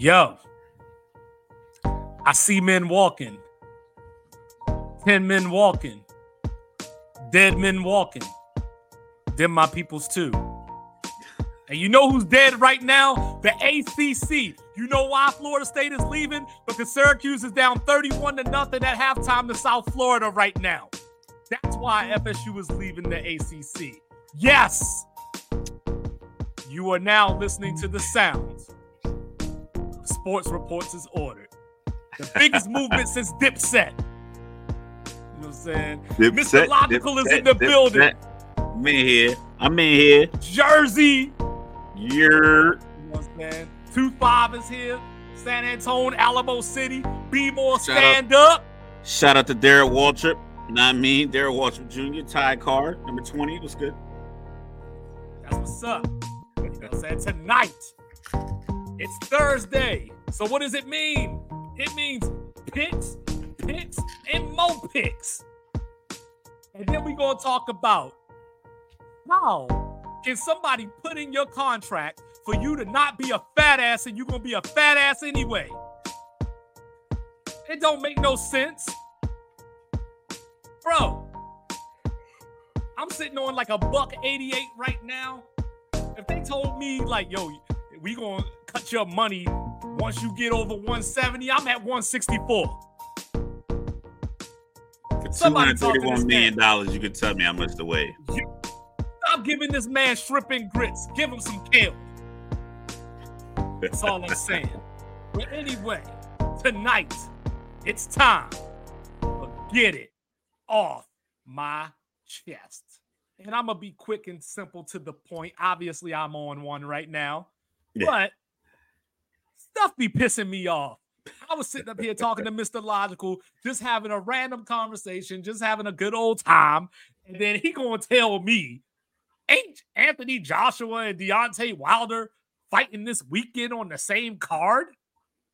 Yo, I see men walking, 10 men walking, dead men walking. Them my peoples too. And you know who's dead right now? The ACC. You know why Florida State is leaving? Because Syracuse is down 31 to nothing at halftime to South Florida right now. That's why FSU is leaving the ACC. Yes, you are now listening to the sounds. Sports Reports is ordered. The biggest movement since Dipset. You know what I'm saying? Dip Mr. set, Logical dip is set, in the building. set. I'm in here. I'm in here. Jersey. You're You know what I'm saying? Two five is here. San Antonio, Alamo City. Be more stand up. shout out to Derek Waltrip. Not me, Derek Waltrip Jr. Tie card number 20 was good. That's what's up. You know what I'm saying? Tonight, it's Thursday. So what does it mean? It means picks, picks, and more picks. And then we gonna talk about how can somebody put in your contract for you to not be a fat ass and you're gonna be a fat ass anyway? It don't make no sense. Bro, I'm sitting on like a buck 88 right now. If they told me, like, yo, we gonna cut your money once you get over 170, I'm at 164. For Somebody talk to this $231 million, dollars, you could tell me how much to weigh. Stop giving this man shrimp and grits. Give him some kale. That's all I'm saying. But anyway, tonight, it's time to get it off my chest. And I'm going to be quick and simple to the point. Obviously, I'm on one right now, Yeah. but stuff be pissing me off. I was sitting up here talking to Mr. Logical, just having a random conversation, just having a good old time. And then he gonna tell me, ain't Anthony Joshua and Deontay Wilder fighting this weekend on the same card?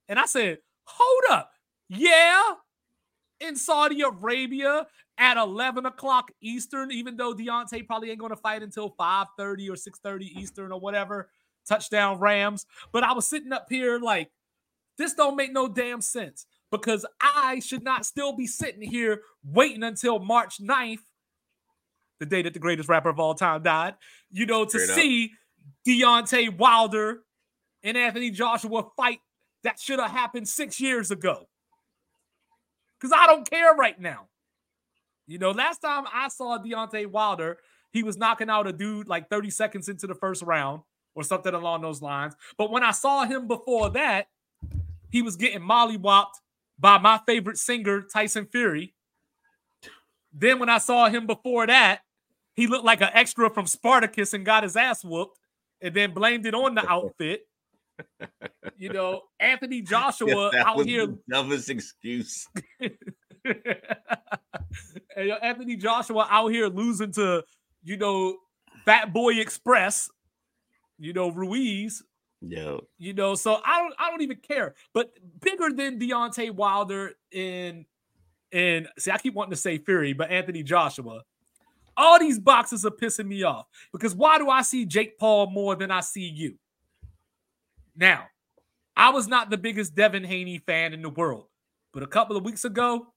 And I said, hold up. Yeah, in Saudi Arabia at 11 o'clock Eastern, even though Deontay probably ain't gonna fight until 5:30 or 6:30 Eastern or whatever. Touchdown Rams. But I was sitting up here like, this don't make no damn sense because I should not still be sitting here waiting until March 9th, the day that the greatest rapper of all time died, you know, to Straight up. see Deontay Wilder and Anthony Joshua fight that should have happened six years ago. Because I don't care right now. You know, last time I saw Deontay Wilder, he was knocking out a dude like 30 seconds into the first round or something along those lines. But when I saw him before that, he was getting mollywopped by my favorite singer, Tyson Fury. Then when I saw him before that, he looked like an extra from Spartacus and got his ass whooped and then blamed it on the outfit. You know, Anthony Joshua that out here the dumbest excuse. Anthony Joshua out here losing to, you know, Fat Boy Express, you know, Ruiz, Yo, you know, so I don't I don't even care. But bigger than Deontay Wilder in in see, I keep wanting to say Fury, but Anthony Joshua. All these boxes are pissing me off because why do I see Jake Paul more than I see you? Now, I was not the biggest Devin Haney fan in the world, but a couple of weeks ago,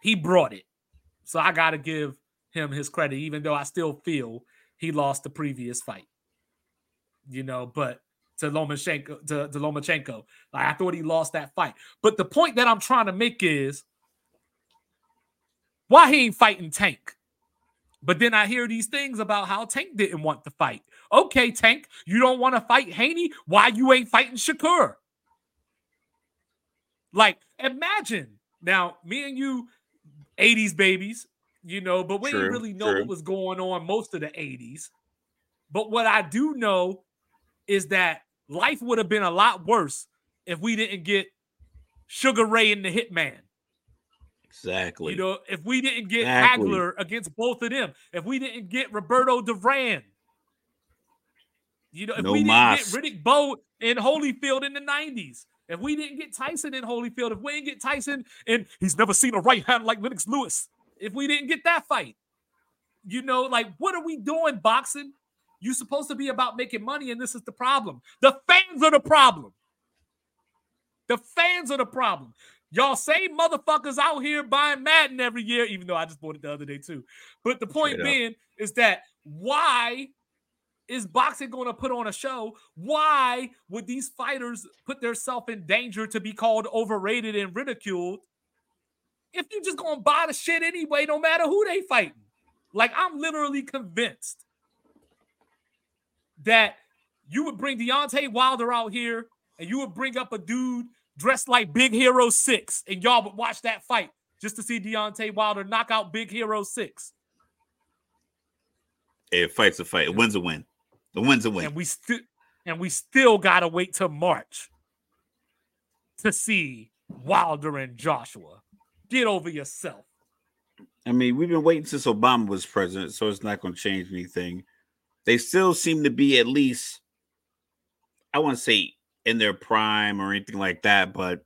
he brought it. So I got to give him his credit, even though I still feel he lost the previous fight. You know, but to Lomachenko, to, to Lomachenko, like I thought he lost that fight. But the point that I'm trying to make is why he ain't fighting Tank. But then I hear these things about how Tank didn't want to fight. Okay, Tank, you don't want to fight Haney? Why you ain't fighting Shakur? Like, imagine now, me and you, 80s babies, you know, but we True, didn't really know true. what was going on most of the 80s. But what I do know is that life would have been a lot worse if we didn't get Sugar Ray and the Hitman. exactly. You know, if we didn't get Exactly. Hagler against both of them, if we didn't get Roberto Duran, you know, if No we didn't get Riddick Bowe in Holyfield in the 90s, if we didn't get Tyson in Holyfield, if we didn't get Tyson and he's never seen a right hand like Lennox Lewis, if we didn't get that fight, you know, like what are we doing boxing? You're supposed to be about making money, and this is the problem. The fans are the problem. The fans are the problem. Y'all same motherfuckers out here buying Madden every year, even though I just bought it the other day too. But the point being is that why is boxing going to put on a show? Why would these fighters put themselves in danger to be called overrated and ridiculed if you're just gonna buy the shit anyway, no matter who they fighting? Like I'm literally convinced that you would bring Deontay Wilder out here and you would bring up a dude dressed like Big Hero Six, and y'all would watch that fight just to see Deontay Wilder knock out Big Hero Six. Hey, fight's a fight. A win's a win. The win's a win. And we still and we still gotta wait till March to see Wilder and Joshua. Get over yourself. I mean, we've been waiting since Obama was president, so it's not going to change anything. They still seem to be at least, I want to say, in their prime or anything like that, but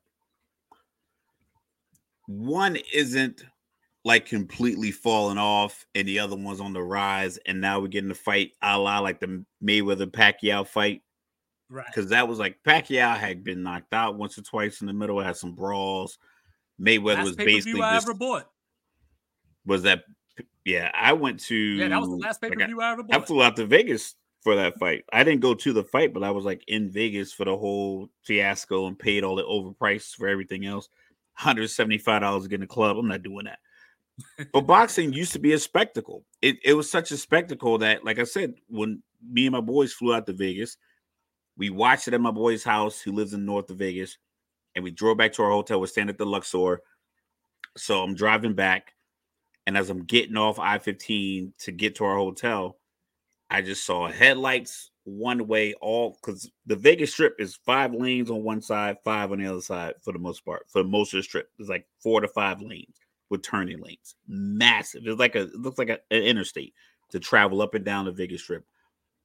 one isn't like completely falling off and the other one's on the rise. And now we're getting the fight a la like the Mayweather Pacquiao fight. Right. Because that was like Pacquiao had been knocked out once or twice in the middle, had some brawls. Mayweather last was basically I just, ever bought. was that yeah, I went to Yeah, that was the last pay per view I ever bought. I flew out to Vegas for that fight. I didn't go to the fight, but I was like in Vegas for the whole fiasco and paid all the overpriced for everything else. $175 to get in the club. I'm not doing that. but boxing used to be a spectacle. It, it was such a spectacle that, like I said, when me and my boys flew out to Vegas, we watched it at my boy's house who lives in north of Vegas, and we drove back to our hotel. We're staying at the Luxor. So I'm driving back, and as I'm getting off I 15 to get to our hotel, I just saw headlights one way, all because the Vegas Strip is five lanes on one side, five on the other side for the most part. For most of the strip, it's like four to five lanes with turning lanes. Massive. It's like a it looks like a, an interstate to travel up and down the Vegas Strip.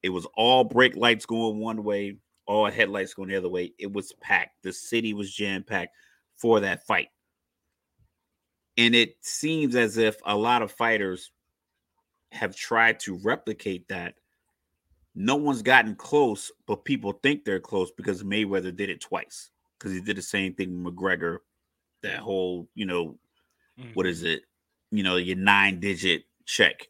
It was all brake lights going one way, all headlights going the other way. It was packed. The city was jam packed for that fight. And it seems as if a lot of fighters have tried to replicate that. No one's gotten close, but people think they're close because Mayweather did it twice. Because he did the same thing with McGregor. That whole, you know, what is mm-hmm. it? You know, your nine digit check.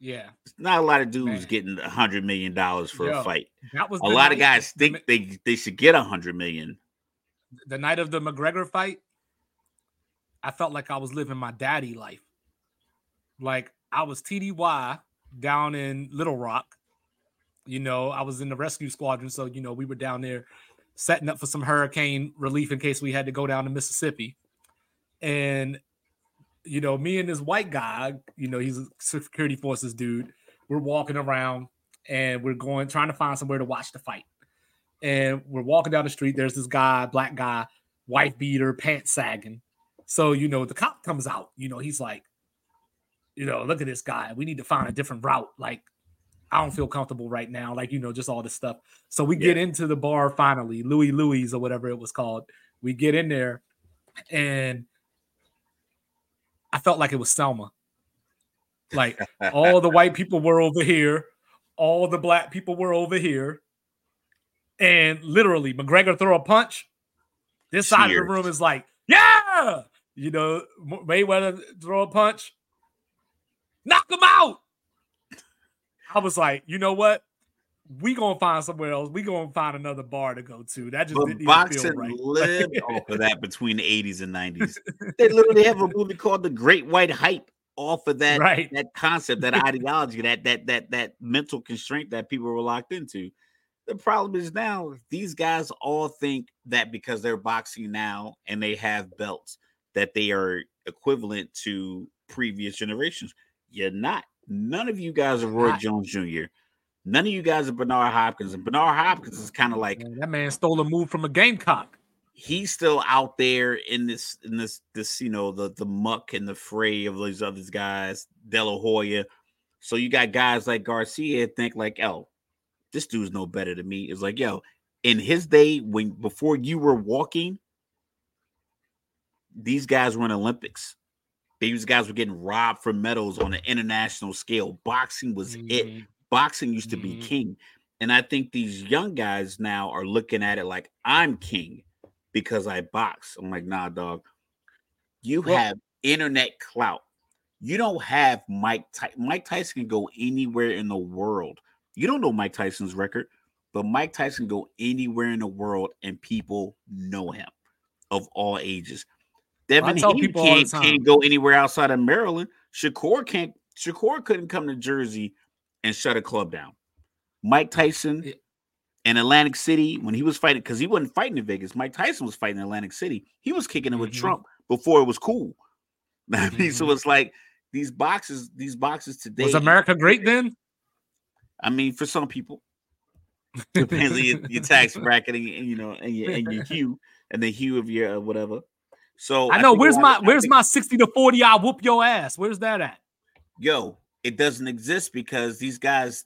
Yeah. Not a lot of dudes Man. getting a hundred million dollars for Yo, a fight. That was A lot of guys think they they should get a hundred million. the night of the McGregor fight, I felt like I was living my daddy life. Like I was TDY down in Little Rock. You know, I was in the rescue squadron, so you know we were down there setting up for some hurricane relief in case we had to go down to Mississippi. And you know, me and this white guy, you know, he's a security forces dude. We're walking around and we're going trying to find somewhere to watch the fight and we're walking down the street. There's this guy, black guy, wife beater, pants sagging. So, you know, the cop comes out. You know, he's like, you know, look at this guy. We need to find a different route. Like, I don't feel comfortable right now. Like, you know, just all this stuff. So we get into the bar finally, Louis Louis or whatever it was called. We get in there and I felt like it was Selma. Like all the white people were over here, all the black people were over here. And literally, McGregor throw a punch. This side of the room is like, yeah, you know, Mayweather throw a punch, knock him out. I was like, you know what? We gonna find somewhere else. We gonna find another bar to go to. That just But didn't even boxing feel right. lived off of that between the 80s and 90s. They literally have a movie called The Great White Hype off of that right. that concept, that ideology, that that that that mental constraint that people were locked into. The problem is now these guys all think that because they're boxing now and they have belts that they are equivalent to previous generations. You're not. None of you guys are Roy Not. Jones Jr. None of you guys are Bernard Hopkins, and Bernard Hopkins is kind of like Man, that man stole a move from a gamecock. he's still out there in this in this this you know the the muck and the fray of these other guys, De La Hoya. So you got guys like Garcia think like, oh, this dude's no better than me. It's like, yo, in his day, when before you were walking, these guys were in Olympics. These guys were getting robbed for medals on an international scale. Boxing was it Mhm. boxing used to be Mhm. king. And I think these young guys now are looking at it like I'm king. because I box. I'm like, nah, dog. You Well- have internet clout. You don't have Mike Ty- Mike Tyson can go anywhere in the world. You don't know Mike Tyson's record, but Mike Tyson can go anywhere in the world and people know him of all ages. Devin Haney people can't, can't go anywhere outside of Maryland. Shakur can't. Shakur couldn't come to Jersey and shut a club down. Mike Tyson Yeah. in Atlantic City when he was fighting because he wasn't fighting in Vegas. Mike Tyson was fighting in Atlantic City. He was kicking it with Mhm. Trump before it was cool. I mean, so Mhm. it's like these boxes, these boxes today. Was America great then? I mean, for some people, depends on your, your tax bracket and, and, you know and your and your hue and the hue of your uh, whatever. So I know. a Where's my Where's think- my sixty to forty? I whoop your ass. Where's that at? yo? It doesn't exist because these guys,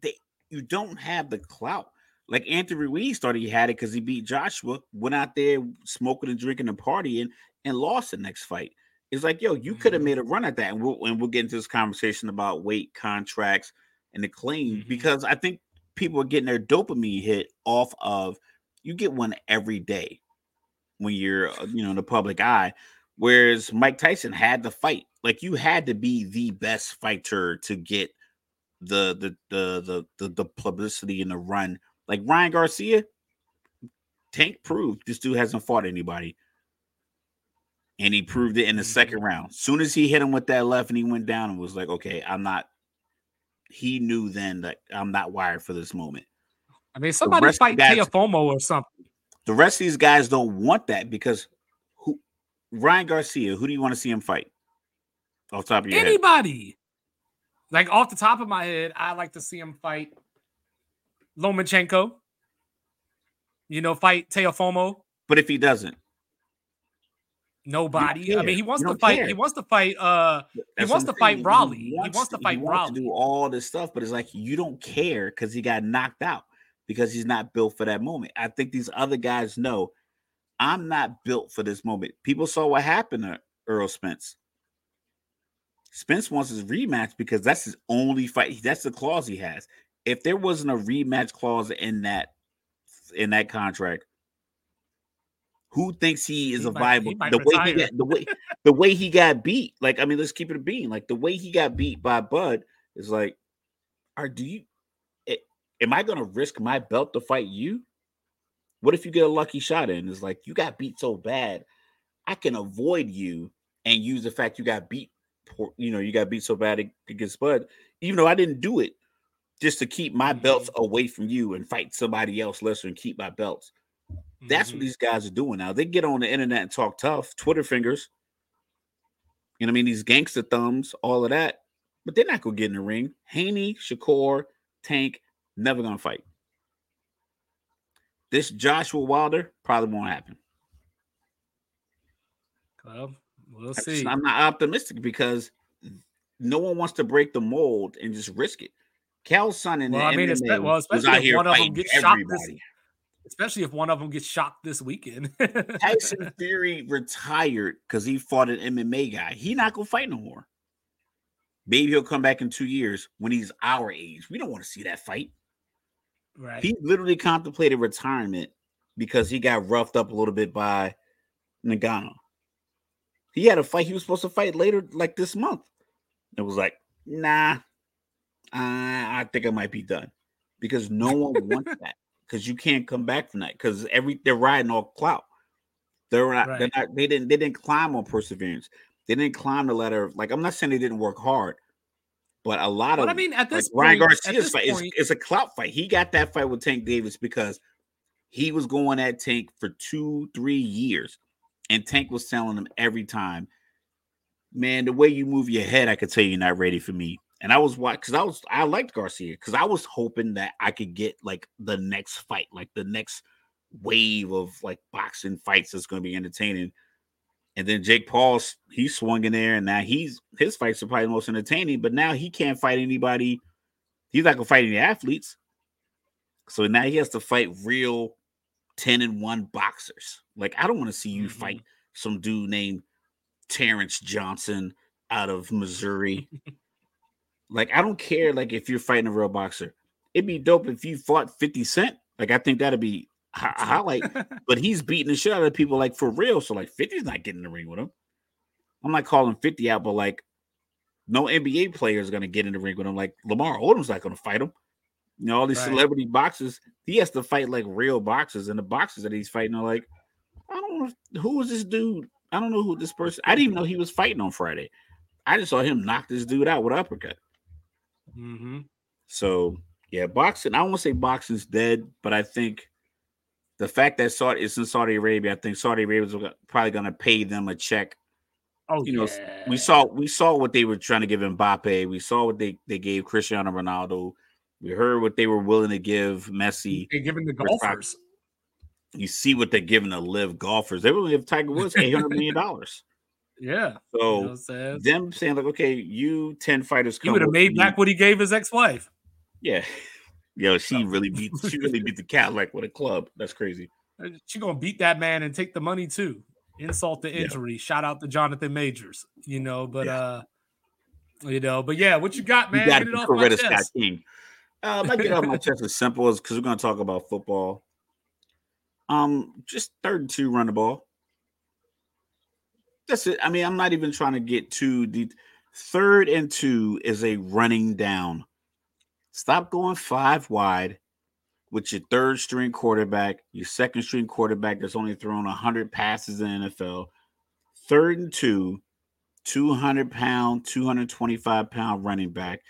they you don't have the clout. Like Anthony Ruiz started, he had it because he beat Joshua, went out there smoking and drinking and partying, and lost the next fight. It's like, yo, you could have Mhm. made a run at that, and we'll and we'll get into this conversation about weight contracts and the claim Mhm. because I think people are getting their dopamine hit off of you get one every day when you're uh, you know in the public eye. Whereas Mike Tyson had the fight, like you had to be the best fighter to get the the the the the, the publicity and the run. Like Ryan Garcia, Tank proved this dude hasn't fought anybody. And he proved it in the Mhm. second round. Soon as he hit him with that left and he went down and was like, okay, I'm not. He knew then that I'm not wired for this moment. I mean, somebody fight Teofimo or something. The rest of these guys don't want that because who Ryan Garcia, who do you want to see him fight? Off the top of your head. Anybody. Like off the top of my head, I like to see him fight Lomachenko. You know, fight Teofimo. But if he doesn't, Nobody. I mean, he wants to fight. care. He wants to fight. Uh, That's wants to fight Rolly. He wants to fight he wants Rolly. do all this stuff, but it's like you don't care because he got knocked out because he's not built for that moment. I think these other guys know I'm not built for this moment. People saw what happened to Errol Spence. Spence wants his rematch because that's his only fight. That's the clause he has. If there wasn't a rematch clause in that in that contract, who thinks he is He a might- viable the way he got the way the way he got beat? Like, I mean, let's keep it a bean. Like the way he got beat by Bud is like, are do you am I gonna risk my belt to fight you? What if you get a lucky shot in? It's like you got beat so bad, I can avoid you and use the fact you got beat. You know, you got beat so bad ag- against Bud, even though I didn't do it, just to keep my belts away from you and fight somebody else lesser and keep my belts. That's mhm. what these guys are doing now. They get on the internet and talk tough, Twitter fingers. You know what I mean? These gangster thumbs, all of that. But they're not gonna get in the ring. Haney, Shakur, Tank, never gonna fight. This Joshua Wilder probably won't happen. Well, we'll see. I'm not optimistic because no one wants to break the mold and just risk it. Cal's son in Well, the I mean, MMA well, especially if one of 'em fighting gets shocked this- Especially if one of them gets shocked this weekend. Tyson Fury retired because he fought an MMA guy. He not gonna fight no more. Maybe he'll come back in two years when he's our age. We don't want to see that fight. Right. He literally contemplated retirement because he got roughed up a little bit by Ngannou. He had a fight he was supposed to fight later, like this month. It was like, nah, I, I think I might be done because no one wants that because you can't come back from that because every they're riding all clout. They're not, they're not, they didn't, they didn't climb on perseverance. They didn't climb the ladder. Like I'm not saying they didn't work hard, but a lot But of I mean, at this Ryan point, at Garcia's fight is, point, is a clout fight. He got that fight with Tank Davis because he was going at Tank for two, three years, and Tank was telling him every time, "Man, the way you move your head, I could tell you're not ready for me." And I was watching because I was I liked Garcia because I was hoping that I could get like the next fight, like the next wave of like boxing fights that's going to be entertaining. And then Jake Paul's he swung in there, and now he's his fights are probably the most entertaining. But now he can't fight anybody. He's not gonna fight any athletes. So now he has to fight real 10 and 1 boxers. Like, I don't want to see you Mhm. fight some dude named Terrence Johnson out of Missouri. like, I don't care like if you're fighting a real boxer. It'd be dope if you fought 50 Cent. Like, I think that'd be hi- highlight, but he's beating the shit out of people like for real. So like 50's not getting in the ring with him. I'm not calling 50 out, but like no NBA player is gonna get in the ring with him. Like Lamar Odom's not gonna fight him. You know, all these Right. celebrity boxers, he has to fight like real boxers, and the boxers that he's fighting are like, I don't know who is this dude. I don't know who this person. I didn't even know he was fighting on Friday. I just saw him knock this dude out with uppercut. hmm So yeah, boxing. I to say boxing's dead, but I think the fact that Saudi it's in Saudi Arabia, I think Saudi Arabia is probably going to pay them a check. Oh, You know. We saw we saw what they were trying to give Mbappe. We saw what they they gave Cristiano Ronaldo. We heard what they were willing to give Messi. They're giving the golfers. You see what they're giving to live golfers. They will give Tiger Woods eight hundred million dollars. Yeah. You know So I'm saying? them saying like, okay, you ten fighters. He would have made me. back what he gave his ex-wife. Yeah, yo, she really beat. She really beat the cat like with a club. That's crazy. She gonna beat that man and take the money too. Insult to Yeah. injury. Shout out to Jonathan Majors. You know, but Yeah. uh, you know, but yeah, what you got, man? you got Get it off my chest. King. Uh, I get off my chest as simple as because we're to talk about football. Um, just third and two, run the ball. That's it. I mean, I'm not even trying to get too deep. Third and two is a running down. Stop going five wide with your third string quarterback, your second string quarterback that's only thrown 100 passes in the NFL. Third and two, 200 pound, 225 pound running back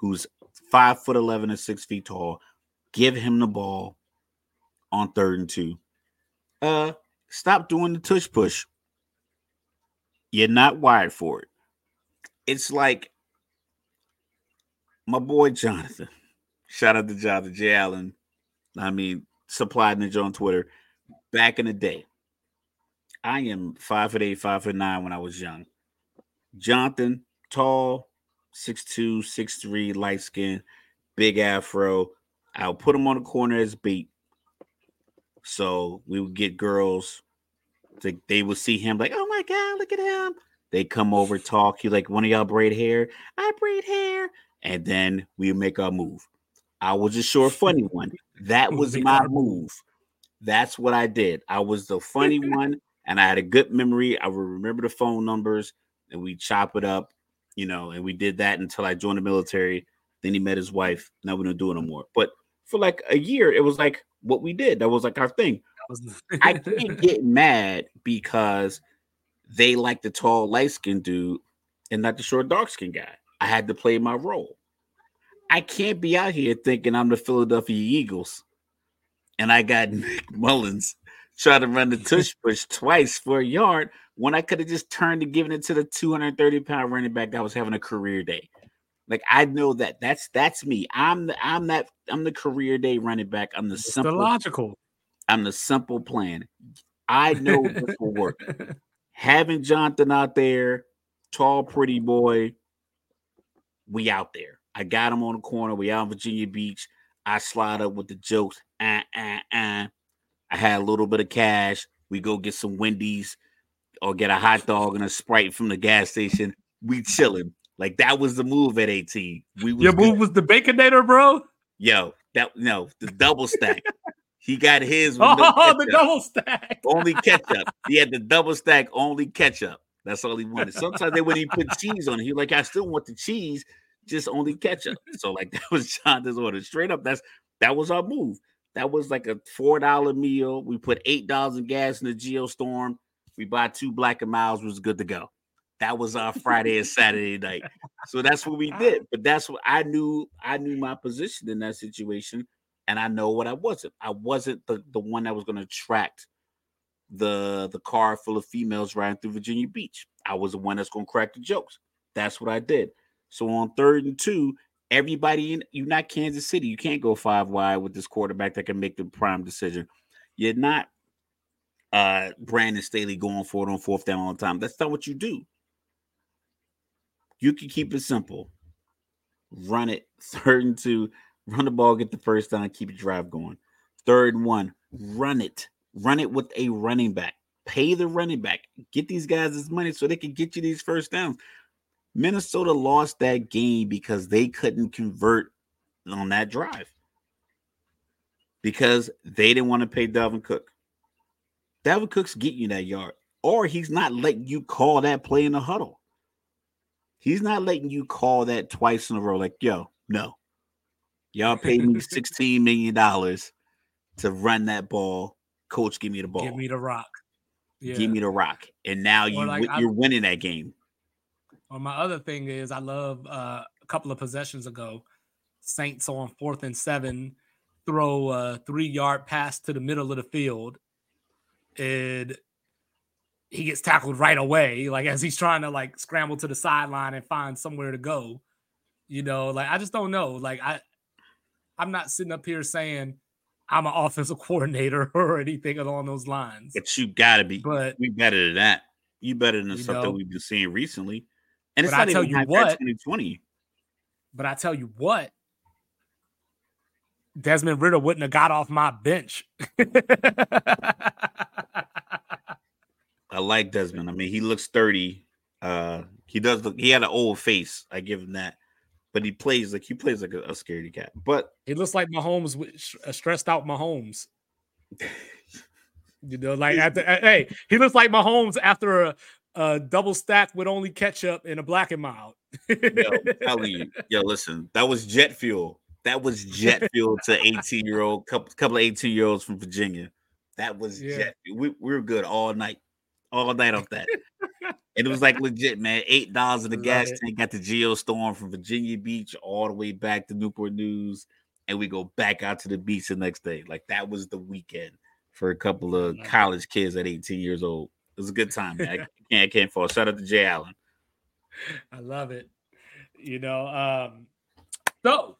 who's five foot 11 and six feet tall. Give him the ball on third and two. Uh, stop doing the tush push. You're not wired for it. It's like my boy Jonathan. Shout out to Jonathan J. Allen. I mean, supplied ninja on Twitter. Back in the day, I am five foot eight, five foot nine when I was young. Jonathan, tall, six two, six three, light skin, big afro. I'll put him on the corner as bait. So we would get girls. To, they would see him like, oh my god, look at him. They come over, talk. You like one of y'all braid hair? I braid hair, and then we make our move. I was a short, funny one. That was my move. That's what I did. I was the funny one, and I had a good memory. I would remember the phone numbers, and we chop it up, you know. And we did that until I joined the military. Then he met his wife. Now we don't do it no more. But for like a year, it was like what we did. That was like our thing. I can't get mad because they like the tall, light skinned dude and not the short, dark skinned guy. I had to play my role. I can't be out here thinking I'm the Philadelphia Eagles and I got Nick Mullens trying to run the tush push twice for a yard when I could have just turned and given it to the 230 pound running back that was having a career day. Like I know that that's that's me. I'm the I'm that I'm the career day running back. I'm the It's the simple logical. I'm the simple plan. I know this will work. Having Jonathan out there, tall, pretty boy, we out there. I got him on the corner. We out in Virginia Beach. I slide up with the jokes. Uh, uh, uh. I had a little bit of cash. We go get some Wendy's or get a hot dog and a Sprite from the gas station. We chilling. Like that was the move at 18. We was Your good. move was the baconator, bro. Yo, that no, the double stack. he got his with no Oh, the double stack. only ketchup. He had the double stack, only ketchup. That's all he wanted. Sometimes they wouldn't even put cheese on it. He like, I still want the cheese, just only ketchup. So like that was Jonathan's order. Straight up, that's that was our move. That was like a four dollar meal. We put eight dollars in gas in the Geostorm. We buy two black and miles. Was good to go. That was our Friday and Saturday night. So that's what we did. But that's what I knew. I knew my position in that situation, and I know what I wasn't. I wasn't the the one that was going to attract the the car full of females riding through Virginia Beach. I was the one that's gonna crack the jokes. That's what I did. So on third and two, everybody in you're not Kansas City. You can't go five wide with this quarterback that can make the prime decision. You're not uh Brandon Staley going for it on fourth down all the time. That's not what you do. You can keep it simple. Run it third and two, run the ball, get the first down, keep your drive going. Third and one, run it. Run it with a running back. Pay the running back. Get these guys this money so they can get you these first downs. Minnesota lost that game because they couldn't convert on that drive. because they didn't want to pay Dalvin Cook. Dalvin Cook's getting you that yard, or he's not letting you call that play in the huddle. He's not letting you call that twice in a row. Like, yo, no, y'all paid me sixteen million dollars to run that ball. Coach, give me the ball. Give me the rock. Yeah. Give me the rock. And now you like, you're I, winning that game. Or my other thing is, I love uh, a couple of possessions ago, Saints on fourth and seven throw a three yard pass to the middle of the field, and he gets tackled right away, like as he's trying to like scramble to the sideline and find somewhere to go. You know, like I just don't know. Like I, I'm not sitting up here saying I'm an offensive coordinator or anything along those lines. But you gotta be. But we better than that. You better than something know, we've been seeing recently. And it's not I tell even you what, 2020. But I tell you what, Desmond Ridder wouldn't have got off my bench. I like Desmond. I mean, he looks sturdy. Uh, he does look. He had an old face. I give him that. But he plays like he plays like a, a scaredy cat. But he looks like Mahomes, a stressed out Mahomes. you know, like after, hey, he looks like Mahomes after a, a double stack with only ketchup and a black and mild. yo, I'm telling you, yo, listen, that was jet fuel. That was jet fuel to 18 year old couple couple of 18 year olds from Virginia. That was yeah. jet. We, we were good all night, all night off that. and it was like legit, man. Eight dollars in the gas it. tank. Got the Geostorm from Virginia Beach all the way back to Newport News, and we go back out to the beach the next day. Like that was the weekend for a couple of college kids at 18 years old. It was a good time, man. I can't, I can't fall. Shout out to Jay Allen. I love it. You know, um, so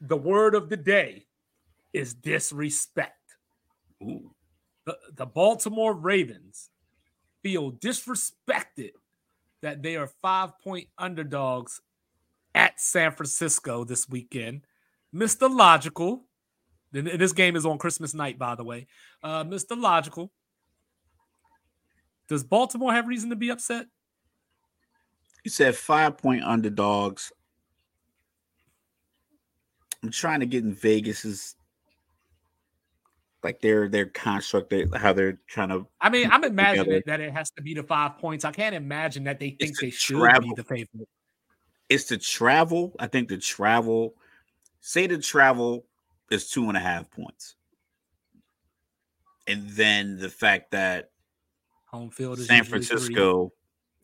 the word of the day is disrespect. The, the Baltimore Ravens feel disrespected that they are five point underdogs at San Francisco this weekend. Mr. Logical, this game is on Christmas night, by the way. Uh, Mr. Logical, does Baltimore have reason to be upset? You said five point underdogs I'm trying to get in Vegas's like their their construct, how they're trying to. I mean, I'm imagining that it has to be the five points. I can't imagine that they think they should travel. be the favorite. It's the travel. I think the travel. Say the travel is two and a half points, and then the fact that home field is San Francisco.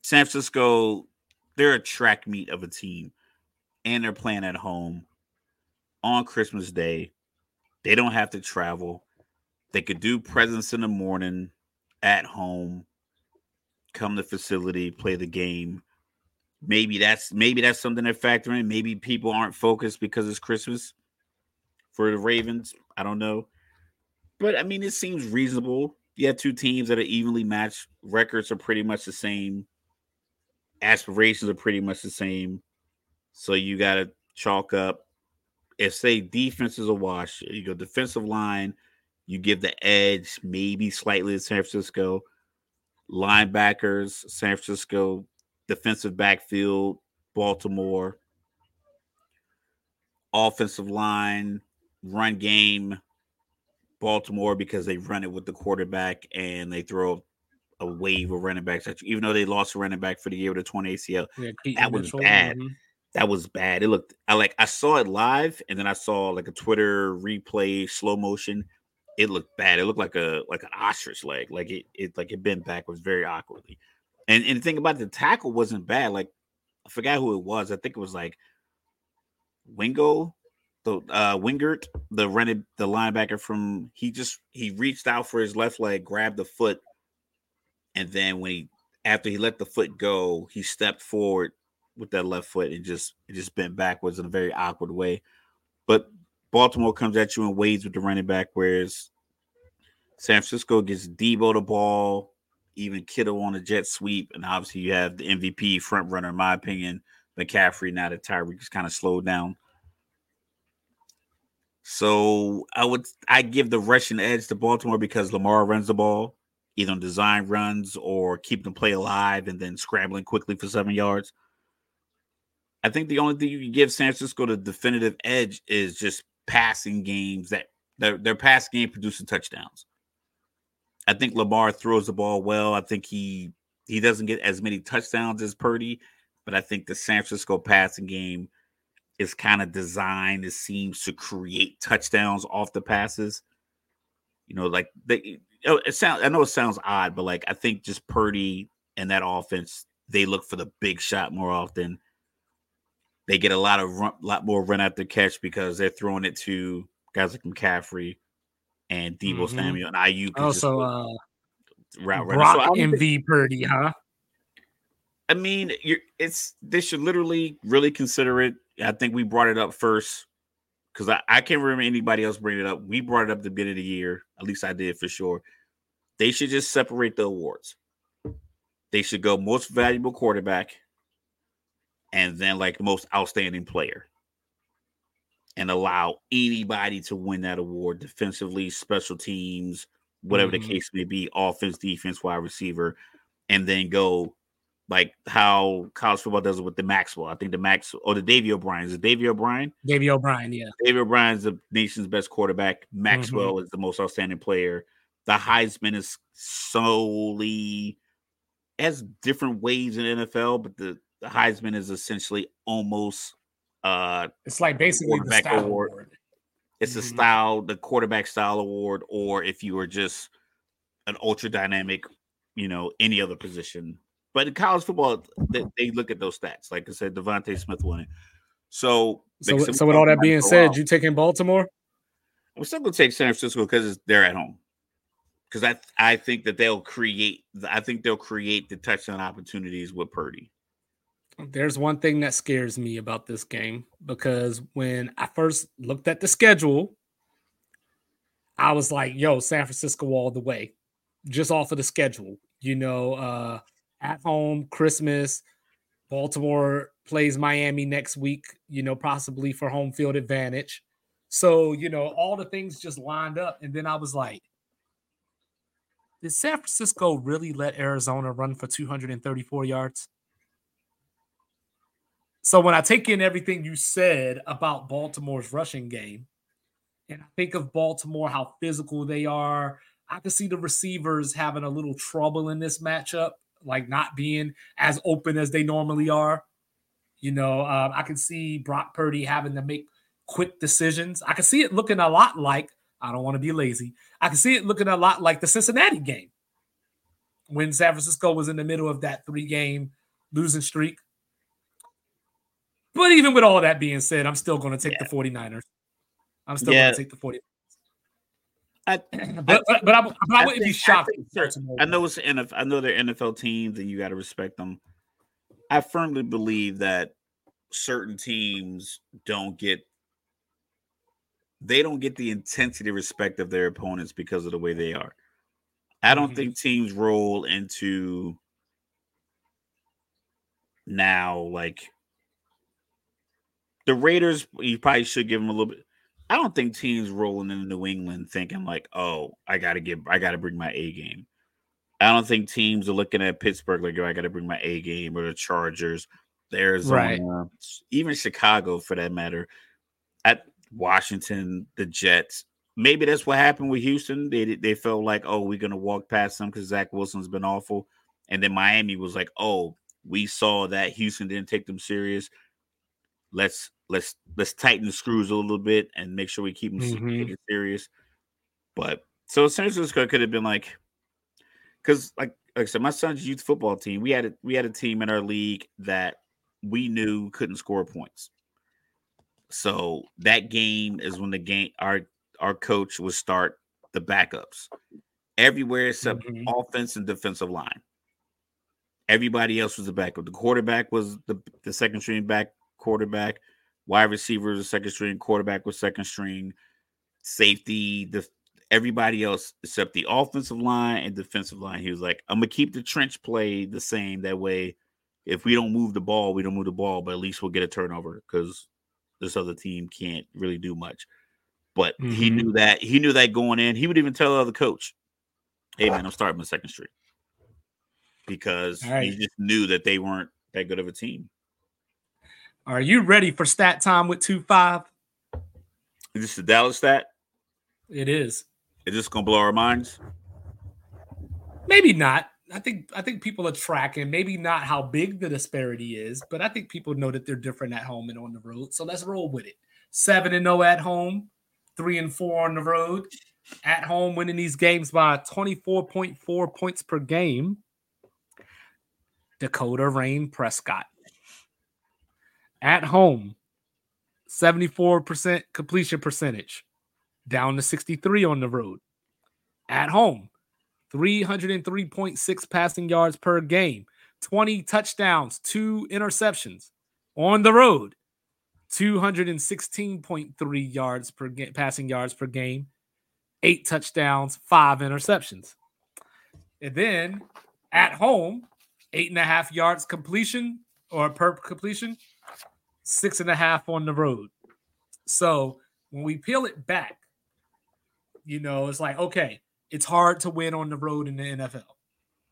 San Francisco, they're a track meet of a team, and they're playing at home on Christmas Day. They don't have to travel. They could do presents in the morning at home, come to the facility, play the game. Maybe that's maybe that's something they're factoring. Maybe people aren't focused because it's Christmas for the Ravens. I don't know. But I mean, it seems reasonable. You have two teams that are evenly matched. Records are pretty much the same. Aspirations are pretty much the same. So you got to chalk up if say defense is a wash, you go defensive line, you give the edge maybe slightly to San Francisco. Linebackers, San Francisco, defensive backfield, Baltimore. Offensive line, run game, Baltimore because they run it with the quarterback and they throw a wave of running backs at you, even though they lost a running back for the year with a 20 ACL. Yeah, that was bad. Mm-hmm that was bad. It looked I like I saw it live and then I saw like a Twitter replay slow motion. It looked bad. It looked like a like an ostrich leg. Like it it like it bent backwards very awkwardly. And and the thing about it, the tackle wasn't bad. Like I forgot who it was. I think it was like Wingo, the uh Wingert, the rented the linebacker from he just he reached out for his left leg, grabbed the foot, and then when he after he let the foot go, he stepped forward with that left foot and just it just bent backwards in a very awkward way. But Baltimore comes at you in waves with the running back, whereas San Francisco gets Deebo the ball, even Kittle on a jet sweep, and obviously you have the MVP front runner, in my opinion, McCaffrey. Now that Tyreek's kind of slowed down. So I would I give the rushing edge to Baltimore because Lamar runs the ball, either on design runs or keep the play alive and then scrambling quickly for seven yards. I think the only thing you can give San Francisco the definitive edge is just passing games that Their their pass game producing touchdowns. I think Lamar throws the ball well. I think he he doesn't get as many touchdowns as Purdy, but I think the San Francisco passing game is kind of designed, it seems, to create touchdowns off the passes. You know, like they oh, it sounds I know it sounds odd, but like I think just Purdy and that offense, they look for the big shot more often. They get a lot of run, lot more run after catch because they're throwing it to guys like McCaffrey and Deebo mm-hmm. Samuel and Aiyuk. Also, uh, route Brock so MV Purdy, huh? I mean, it's they should literally really consider it. I think we brought it up first because I, I can't remember anybody else bringing it up. We brought it up the beginning of the year. At least I did for sure. They should just separate the awards. They should go most valuable quarterback and then like most outstanding player and allow anybody to win that award defensively, special teams, whatever mm-hmm. the case may be, offense, defense, wide receiver, and then go like how college football does it with the Maxwell. I think the Max or the Davy O'Brien is it Davy O'Brien? Davy O'Brien, yeah. Davy O'Brien's the nation's best quarterback. Maxwell mm-hmm. is the most outstanding player. The Heisman is solely has different ways in NFL, but the, the Heisman is essentially almost uh it's like basically the style award. award. It's mm-hmm. a style, the quarterback style award, or if you are just an ultra dynamic, you know, any other position but in college football, they, they look at those stats. Like I said, DeVonta Smith won it. So, so, so with all that being said, you taking Baltimore? I'm still going to take San Francisco because they're at home. Because I I think that they'll create. I think they'll create the touchdown opportunities with Purdy. There's one thing that scares me about this game because when I first looked at the schedule, I was like, "Yo, San Francisco all the way," just off of the schedule. You know, uh, at home, Christmas. Baltimore plays Miami next week, you know, possibly for home field advantage. So, you know, all the things just lined up. And then I was like, did San Francisco really let Arizona run for 234 yards? So when I take in everything you said about Baltimore's rushing game, and I think of Baltimore, how physical they are, I can see the receivers having a little trouble in this matchup like not being as open as they normally are. You know, um, I can see Brock Purdy having to make quick decisions. I can see it looking a lot like I don't want to be lazy. I can see it looking a lot like the Cincinnati game when San Francisco was in the middle of that three game losing streak. But even with all that being said, I'm still going to take yeah. the 49ers. I'm still yeah. going to take the 49ers. I, but, but, but, I, but I, I wouldn't think, be shocked. I, know it's NFL. I know they're NFL teams, and you got to respect them. I firmly believe that certain teams don't get they don't get the intensity respect of their opponents because of the way they are. I don't mm-hmm. think teams roll into now like the Raiders. You probably should give them a little bit. I don't think teams rolling into New England thinking like, "Oh, I got to get, I got to bring my A game." I don't think teams are looking at Pittsburgh like, "Oh, I got to bring my A game," or the Chargers, there's right. even Chicago for that matter. At Washington, the Jets. Maybe that's what happened with Houston. They they felt like, "Oh, we're gonna walk past them because Zach Wilson's been awful," and then Miami was like, "Oh, we saw that Houston didn't take them serious. Let's let's let's tighten the screws a little bit and make sure we keep them mm-hmm. serious. But so San Francisco could have been like, because like like I said, my son's youth football team, we had a, we had a team in our league that we knew couldn't score points. So that game is when the game our our coach would start the backups everywhere except mm-hmm. offense and defensive line. Everybody else was the backup. The quarterback was the, the second string back quarterback wide receivers a second string, quarterback was second string, safety, the everybody else except the offensive line and defensive line. He was like, I'm gonna keep the trench play the same. That way, if we don't move the ball, we don't move the ball, but at least we'll get a turnover because this other team can't really do much. But mm-hmm. he knew that he knew that going in. He would even tell the other coach, Hey man, I'm starting my second string. Because right. he just knew that they weren't that good of a team. Are you ready for stat time with two five? Is this the Dallas stat? It is. Is this gonna blow our minds? Maybe not. I think I think people are tracking. Maybe not how big the disparity is, but I think people know that they're different at home and on the road. So let's roll with it. Seven and zero at home, three and four on the road. At home, winning these games by twenty four point four points per game. Dakota Rain Prescott. At home, 74% completion percentage, down to 63 on the road. At home, 303.6 passing yards per game, 20 touchdowns, two interceptions. On the road, 216.3 yards per ga- passing yards per game, eight touchdowns, five interceptions. And then at home, eight and a half yards completion or per completion, six and a half on the road. So when we peel it back, you know, it's like, okay, it's hard to win on the road in the NFL.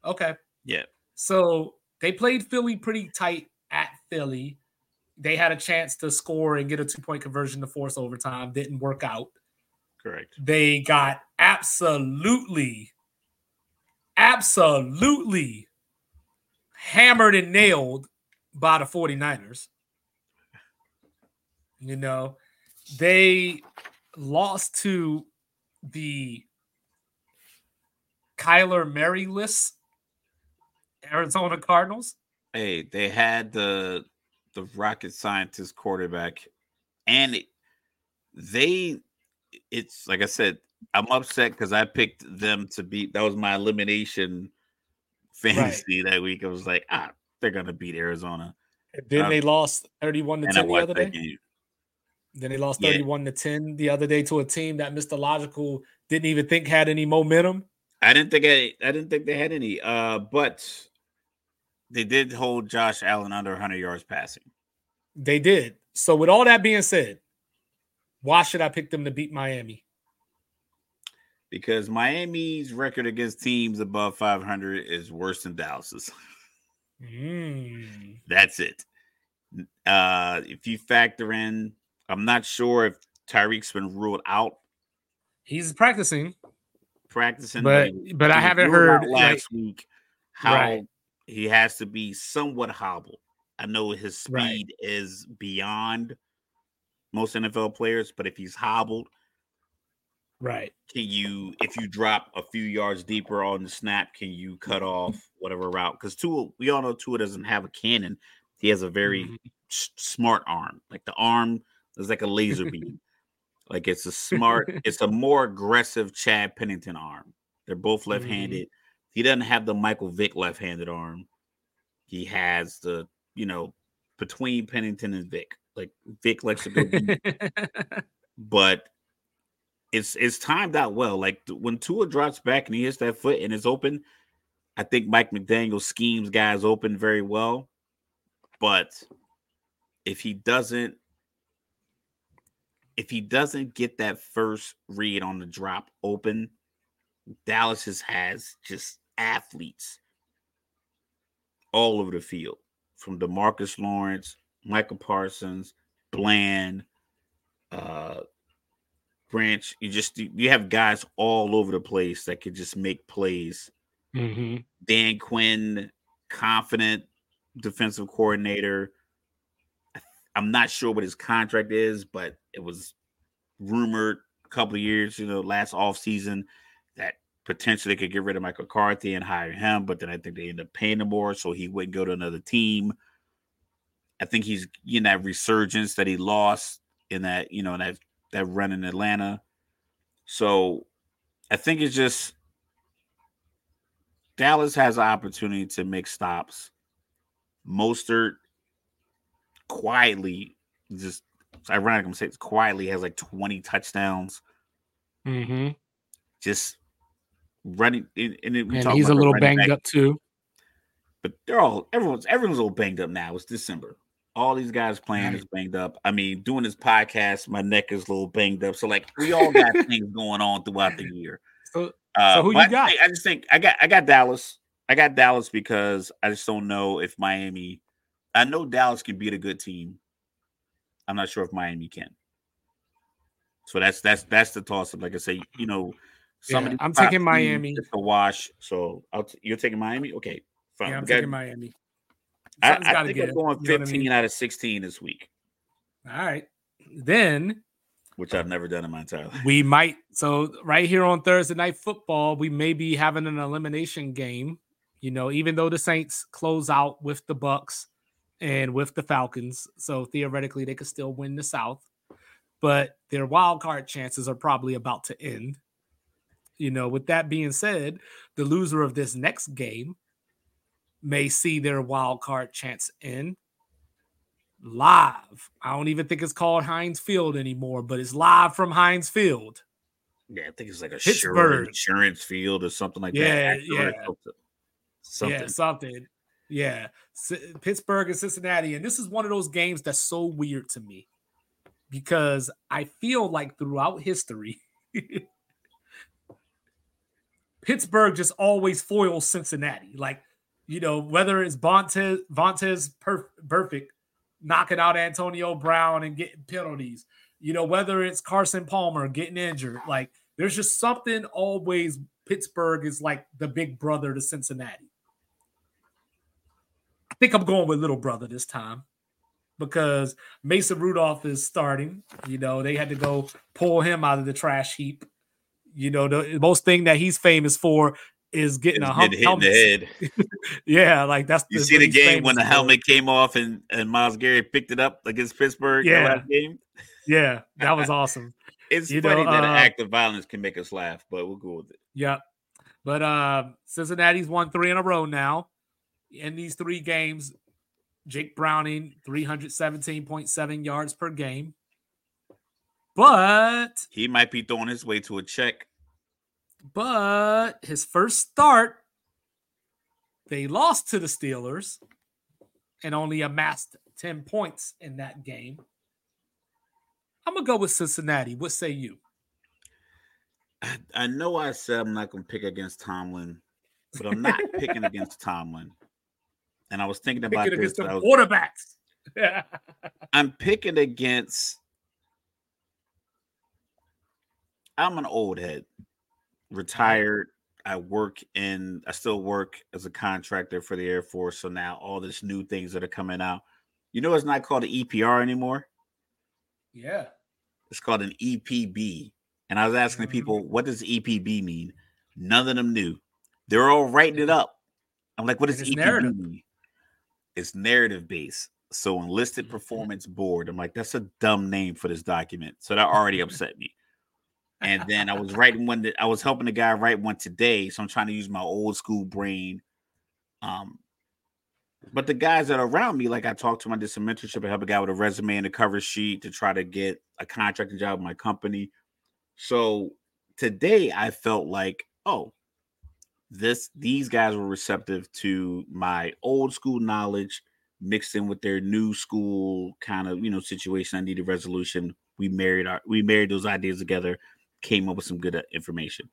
Okay. Yeah. So they played Philly pretty tight at Philly. They had a chance to score and get a two point conversion to force overtime. Didn't work out. Correct. They got absolutely, absolutely hammered and nailed by the 49ers. You know, they lost to the Kyler Maryless Arizona Cardinals. Hey, they had the the rocket scientist quarterback, and it, they. It's like I said, I'm upset because I picked them to beat. That was my elimination fantasy that week. I was like, ah, they're gonna beat Arizona. Then Um, they lost 31 to And 10 the other day. game. Then they lost Yeah. 31 to 10 the other day to a team that Mr. Logical didn't even think had any momentum. I didn't think I, I didn't think they had any. Uh, but they did hold Josh Allen under 100 yards passing. They did. So, with all that being said, why should I pick them to beat Miami? because Miami's record against teams above 500 is worse than Dallas's. Mm. That's it. Uh, if you factor in, I'm not sure if Tyreek's been ruled out He's practicing, practicing, but but I haven't heard like, last week how Right. he has to be somewhat hobbled. I know his speed Right. is beyond most NFL players, but if he's hobbled, right. can you if you drop a few yards deeper on the snap can you cut off whatever route because Tua we all know Tua doesn't have a cannon he has a very Mhm. s- smart arm like the arm is like a laser beam. Like it's a smart it's a more aggressive Chad Pennington arm. They're both mm-hmm. left-handed. He doesn't have the Michael Vick left-handed arm. He has the you know between Pennington and Vick. Like Vick likes to go deep. But it's it's timed out well. Like when Tua drops back and he hits that foot and it's open, I think Mike McDaniel schemes guys open very well. But if he doesn't, if he doesn't get that first read on the drop open, Dallas has, has just athletes all over the field, from Demarcus Lawrence, Michael Parsons, Bland, uh, Branch. You just you have guys all over the place that could just make plays. Mhm. Dan Quinn, confident defensive coordinator. I'm not sure what his contract is, but it was rumored a couple of years, you know, last offseason that potentially they could get rid of Mike McCarthy and hire him, but then I think they end up paying him more, so he wouldn't go to another team. I think he's in that resurgence that he lost in that, you know, that that run in Atlanta. So I think it's just Dallas has an opportunity to make stops. Mostert quietly, just it's ironic I'm saying quietly has like 20 touchdowns. Mm-hmm. Just running and, and And he's a little banged back, up too. but they're all everyone's everyone's all banged up now. It's December. All these guys playing is banged up. I mean, doing this podcast, my neck is a little banged up. So like we all got things going on throughout the year. So Uh, So who you got? I, I just think I got I got Dallas. I got Dallas because I just don't know if Miami. I know Dallas can beat a good team. I'm not sure if Miami can. So that's that's that's the toss up. Like I say, you know, yeah, I'm taking Miami. A wash. So I'll t- you're taking Miami. Okay, fine. Yeah, I'm taking Miami. I, I, think I'm going 15 I mean? out of 16 this week. All right, then which I've never done in my entire life. We might. So right here on Thursday night football, we may be having an elimination game. You know, even though the Saints close out with the Bucks and with the Falcons, so theoretically they could still win the South, but their wild card chances are probably about to end. You know, with that being said, the loser of this next game may see their wild card chance end live. I don't even think it's called Heinz Field anymore, but it's live from Heinz Field. Yeah, I think it's like a Pittsburgh insurance field or something like yeah, that. Yeah, something. Yeah, something. Yeah, Pittsburgh and Cincinnati, and this is one of those games that's so weird to me because I feel like throughout history, Pittsburgh just always foils Cincinnati. Like, you know, whether it's Vontaze, Vontaze Perf- Burfict knocking out Antonio Brown and getting penalties. You know, whether it's Carson Palmer getting injured, like there's just something always Pittsburgh is like the big brother to Cincinnati. I think I'm going with little brother this time because Mason Rudolph is starting. You know, they had to go pull him out of the trash heap. You know, the most thing that he's famous for is getting a hump, hit in the head. yeah, like that's you the, see the game when the for. helmet came off and and Myles Garrett picked it up against Pittsburgh. Yeah, game. Yeah, that was awesome. it's you funny know, that uh, an act of violence can make us laugh, but we'll go with it. Yeah, but uh, Cincinnati's won three in a row now. In these three games, Jake Browning three hundred seventeen point seven yards per game. But he might be throwing his way to a check but his first start, they lost to the Steelers and only amassed 10 points in that game. I'm going to go with Cincinnati. What say you? I, I know I said I'm not going to pick against Tomlin, but I'm not picking against Tomlin. And I was thinking about picking this. Against the quarterbacks. I'm picking against. I'm an old head retired. I work in, I still work as a contractor for the Air Force. So now all this new things that are coming out. You know, it's not called an EPR anymore. Yeah. It's called an EPB. And I was asking mm-hmm. people, what does EPB mean? None of them knew. They're all writing it up. I'm like, what does EPB narrative. mean? It's narrative based. So enlisted mm-hmm. performance board. I'm like, that's a dumb name for this document. So that already upset me and then I was writing one that I was helping the guy write one today. So I'm trying to use my old school brain. Um, but the guys that are around me, like I talked to him, I did some mentorship. I help a guy with a resume and a cover sheet to try to get a contracting job in my company. So today I felt like, oh, this these guys were receptive to my old school knowledge mixed in with their new school kind of you know situation. I needed resolution. We married our we married those ideas together came up with some good uh, information.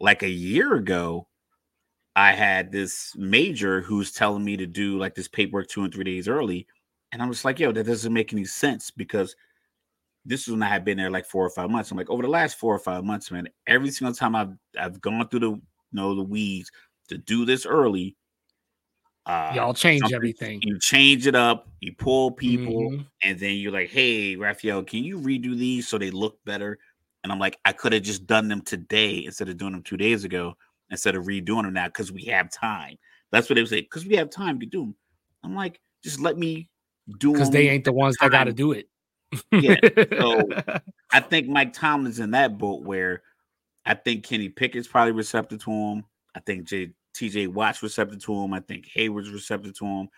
Like a year ago, I had this major who's telling me to do like this paperwork two and three days early. And I'm just like, yo, that doesn't make any sense because this is when I had been there like four or five months. I'm like, over the last four or five months, man, every single time I've I've gone through the know the weeds to do this early. Uh, Y'all change everything. You change it up, you pull people, mm-hmm. and then you're like, hey, Raphael, can you redo these so they look better? And I'm like, I could have just done them today instead of doing them two days ago, instead of redoing them now because we have time. That's what they would say, because we have time to do them. I'm like, just let me do Because they ain't the ones time. that got to do it. yeah. So I think Mike Tomlin's in that boat where I think Kenny Pickett's probably receptive to him. I think J- TJ Watt's receptive to him. I think Heyward's receptive to him.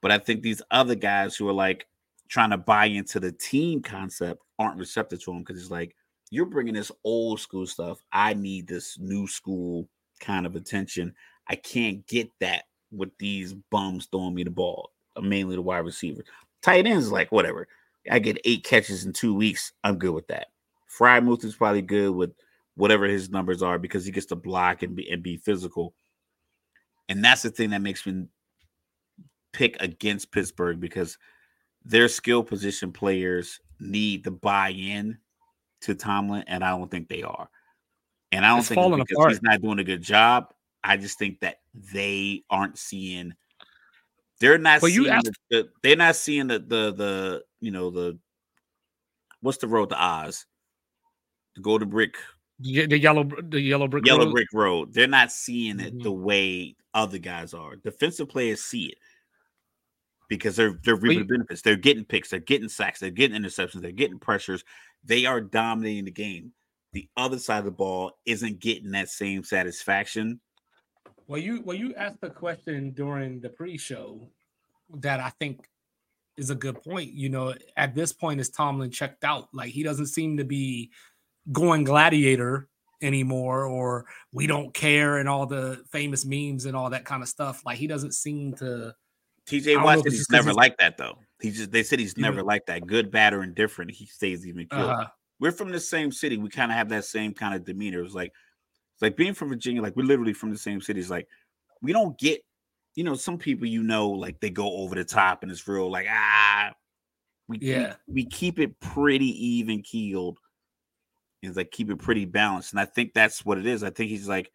But I think these other guys who are like trying to buy into the team concept aren't receptive to him because it's like, you're bringing this old school stuff. I need this new school kind of attention. I can't get that with these bums throwing me the ball, uh, mainly the wide receiver. Tight ends, like whatever. I get eight catches in two weeks. I'm good with that. Freiermuth is probably good with whatever his numbers are because he gets to block and be and be physical. And that's the thing that makes me pick against Pittsburgh because their skill position players need the buy-in to Tomlin, and I don't think they are. And I don't It's think because apart. he's not doing a good job. I just think that they aren't seeing. They're not Well, seeing. asked- the, the- they're not seeing the the the you know the what's the road to Oz, the Golden Brick Ye- The yellow, the yellow brick. Yellow road. Brick Road. They're not seeing it Mhm. the way other guys are. Defensive players see it because they're they're reaping you- the benefits. They're getting picks, they're getting sacks, they're getting interceptions, they're getting pressures. They are dominating the game. The other side of the ball isn't getting that same satisfaction. Well, you well you asked the question during the pre-show that I think is a good point. You know, at this point, is Tomlin checked out? Like he doesn't seem to be going gladiator anymore, or we don't care and all the famous memes and all that kind of stuff. Like he doesn't seem to. TJ Watt he's never like that though. He just they said he's You never like that. Good, bad, or indifferent. He stays even killed. Uh, we're from the same city. We kind of have that same kind of demeanor. It's like it's like being from Virginia, like we're literally from the same city. It's like we don't get, you know, some people you know, like they go over the top and it's real like ah we Yeah. keep, we keep it pretty even keeled. It's like keep it pretty balanced. And I think that's what it is. I think he's like,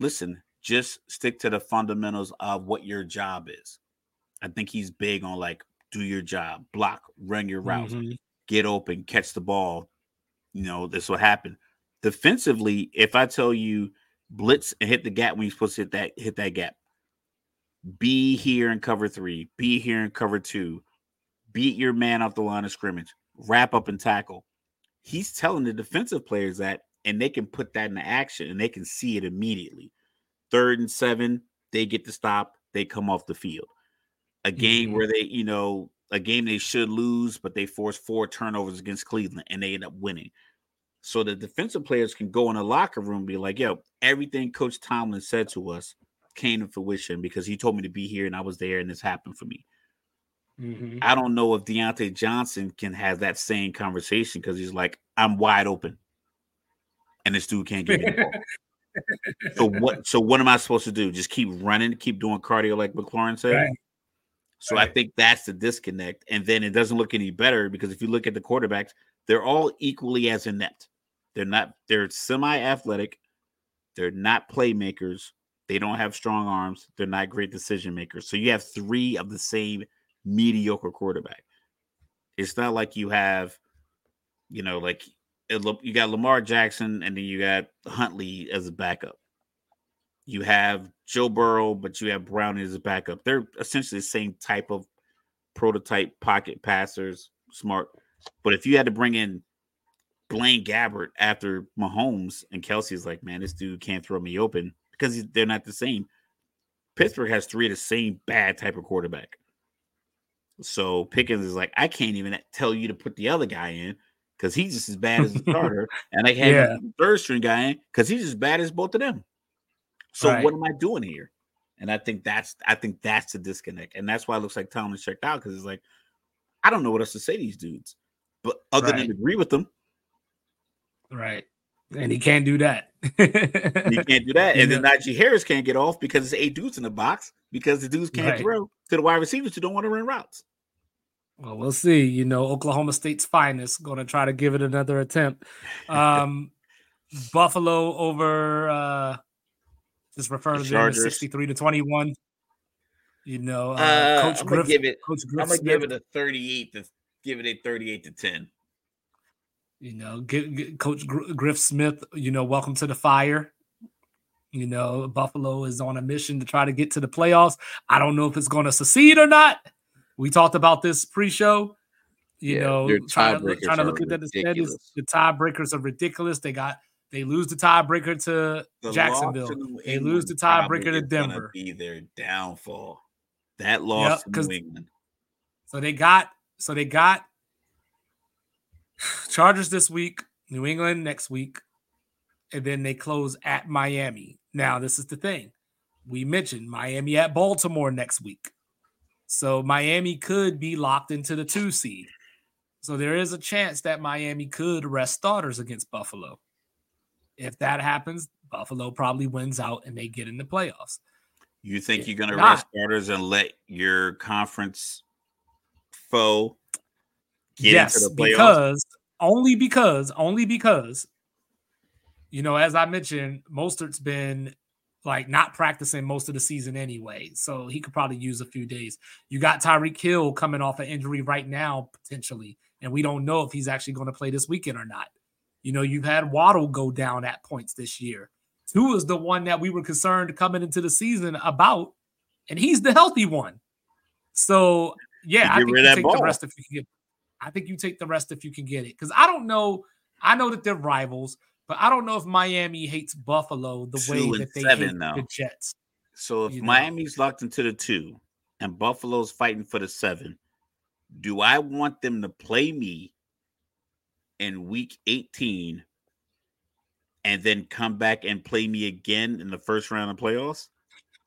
listen, just stick to the fundamentals of what your job is. I think he's big on like do your job, block, run your routes mhm. get open, catch the ball. You know, this will happen. Defensively, if I tell you blitz and hit the gap when you're supposed to hit that hit that gap, be here in cover three, be here in cover two, beat your man off the line of scrimmage, wrap up and tackle. He's telling the defensive players that, and they can put that into action and they can see it immediately. Third and seven, they get to stop, they come off the field. A game Mhm. where they, you know, a game they should lose, but they force four turnovers against Cleveland and they end up winning. So the defensive players can go in the locker room and be like, yo, everything Coach Tomlin said to us came to fruition because he told me to be here and I was there and this happened for me. Mhm. I don't know if Diontae Johnson can have that same conversation because he's like, I'm wide open. And this dude can't get me the ball. so what so what am I supposed to do? Just keep running, keep doing cardio like McLaurin said. Right. So I think that's the disconnect. And then it doesn't look any better because if you look at the quarterbacks, they're all equally as inept. They're not, they're semi-athletic, they're not playmakers, they don't have strong arms, they're not great decision makers. So you have three of the same mediocre quarterback. It's not like you have, you know, like it you got Lamar Jackson and then you got Huntley as a backup. You have Joe Burrow, but you have Brown as a backup. They're essentially the same type of prototype pocket passers, smart. But if you had to bring in Blaine Gabbert after Mahomes and Kelsey's like, man, this dude can't throw me open because they're not the same. Pittsburgh has three of the same bad type of quarterback. So Pickens is like, I can't even tell you to put the other guy in because he's just as bad as the starter, and I have Yeah. the third string guy in because he's as bad as both of them. So Right. what am I doing here? And I think that's I think that's the disconnect, and that's why it looks like Tomlin checked out because it's like I don't know what else to say to these dudes, but other Right. than agree with them, Right. And he can't do that. he can't do that. And then know- Najee Harris can't get off because it's eight dudes in the box because the dudes can't Right. throw to the wide receivers who don't want to run routes. Well, we'll see. You know, Oklahoma State's finest going to try to give it another attempt. Um, Buffalo over, uh, just refer The to them as 63 to 21. You know, uh, Uh, Coach I'm Griff, give it. Coach I'm gonna give it a 38 to give it a 38 to 10. you know, get, get Coach Gr- Griff Smith, you know, welcome to the fire. You know, Buffalo is on a mission to try to get to the playoffs. I don't know if it's going to succeed or not. We talked about this pre-show. You Yeah, know, trying to, trying to look at the standings. ridiculous. The tiebreakers are ridiculous. They got they lose the tiebreaker to The Jacksonville. to They lose the tiebreaker to is gonna Denver. Be their downfall. That loss Yep, to 'cause- New England. So they got so they got Chargers this week, New England next week, and then they close at Miami. Now, this is the thing. We mentioned Miami at Baltimore next week. So Miami could be locked into the two seed. So there is a chance that Miami could rest starters against Buffalo. If that happens, Buffalo probably wins out and they get in the playoffs. You think If you're gonna not- rest starters and let your conference foe get yes, into the playoffs? because only because, only because, you know, as I mentioned, Mostert's been like not practicing most of the season anyway, so he could probably use a few days. You got Tyreek Hill coming off an injury right now potentially, and we don't know if he's actually going to play this weekend or not. You know, you've had Waddle go down at points this year. Tua is the one that we were concerned coming into the season about, and he's the healthy one. So yeah, I think you take ball. the rest if you can get. I think you take the rest if you can get it because I don't know. I know that they're rivals. But I don't know if Miami hates Buffalo the two way that they seven, hate though. the Jets. So if Miami's know? locked into the two and Buffalo's fighting for the seven, do I want them to play me in week 18 and then come back and play me again in the first round of playoffs?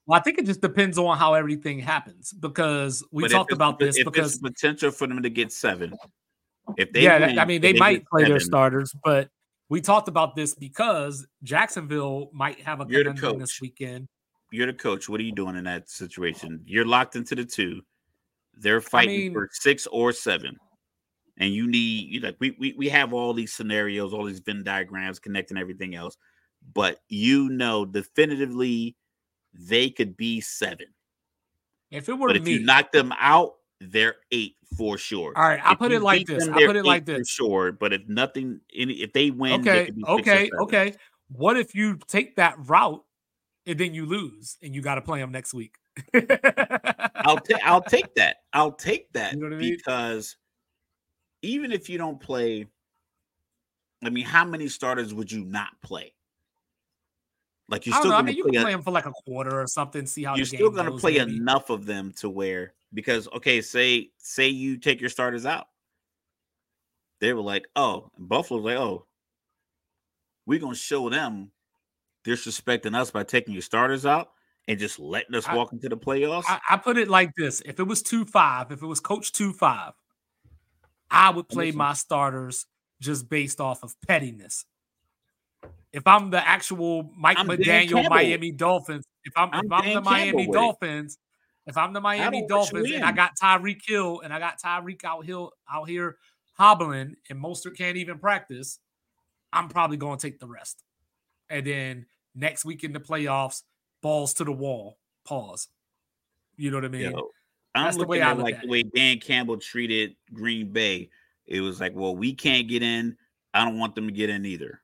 Well, I think it just depends on how everything happens because we but talked about this because potential for them to get seven. If they yeah, win, I mean they, they might play seven, their starters, but we talked about this because Jacksonville might have a You're conundrum this weekend. You're the coach. What are you doing in that situation? You're locked into the two. They're fighting I mean, for six or seven. And you need you like we, we we have all these scenarios, all these Venn diagrams connecting everything else, but you know definitively they could be seven. If it were but if me, you knock them out, they're eight for sure. All right, I'll put it like this. I'll put it like this. sure, but if nothing, any if they win, okay, they okay, okay. What if you take that route and then you lose and you got to play them next week? I'll take I'll take that. I'll take that you know I mean? because even if you don't play, I mean, how many starters would you not play? Like you're still going to you play, can play them for like a quarter or something. See how you're still going to play maybe. enough of them to where because okay, say say you take your starters out, they were like, oh, Buffalo's like, oh, we're gonna show them disrespecting us by taking your starters out and just letting us I, walk into the playoffs. I, I, put it like this: if it was two five, if it was Coach two five, I would play my starters just based off of pettiness. If I'm the actual Mike I'm McDaniel Miami Dolphins, if I'm, I'm if I'm the Miami Dolphins, if I'm the Miami Dolphins and I got Tyreek Hill and I got Tyreek out here out here hobbling and Mostert can't even practice, I'm probably going to take the rest. And then next week in the playoffs, balls to the wall. Pause. You know what I mean? Yo, I'm That's looking at like the way Dan Campbell treated Green Bay. It was like, well, we can't get in. I don't want them to get in either.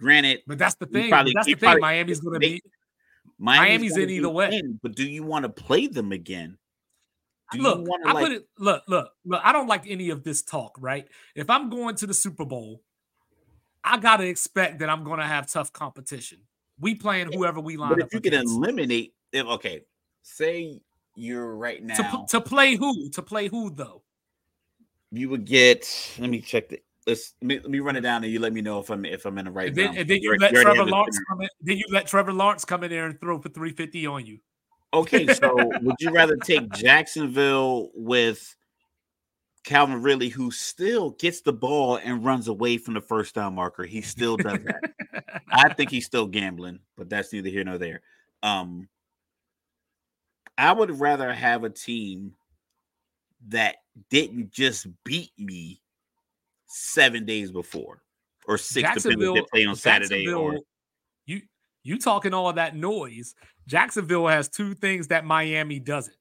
Granted, but that's the thing. Probably, that's the thing. Probably, Miami's going to be Miami's, Miami's in either way. In, but do you want to play them again? Do look, I like... put it. Look, look, look. I don't like any of this talk. Right? If I'm going to the Super Bowl, I gotta expect that I'm going to have tough competition. We playing whoever we line but up. If you against. can eliminate, if okay, say you're right now to, to play who to play who though. You would get. Let me check the let's let me, let me, run it down and you let me know if I'm if I'm in the right. And then, and then you let Trevor Lawrence come in. Then you let Trevor Lawrence come in there and throw for 350 on you. Okay, so would you rather take Jacksonville with Calvin Ridley, who still gets the ball and runs away from the first down marker? He still does that. I think he's still gambling, but that's neither here nor there. Um, I would rather have a team that didn't just beat me seven days before or six depending if they play on Saturday or you you talking all that noise. Jacksonville has two things that Miami doesn't.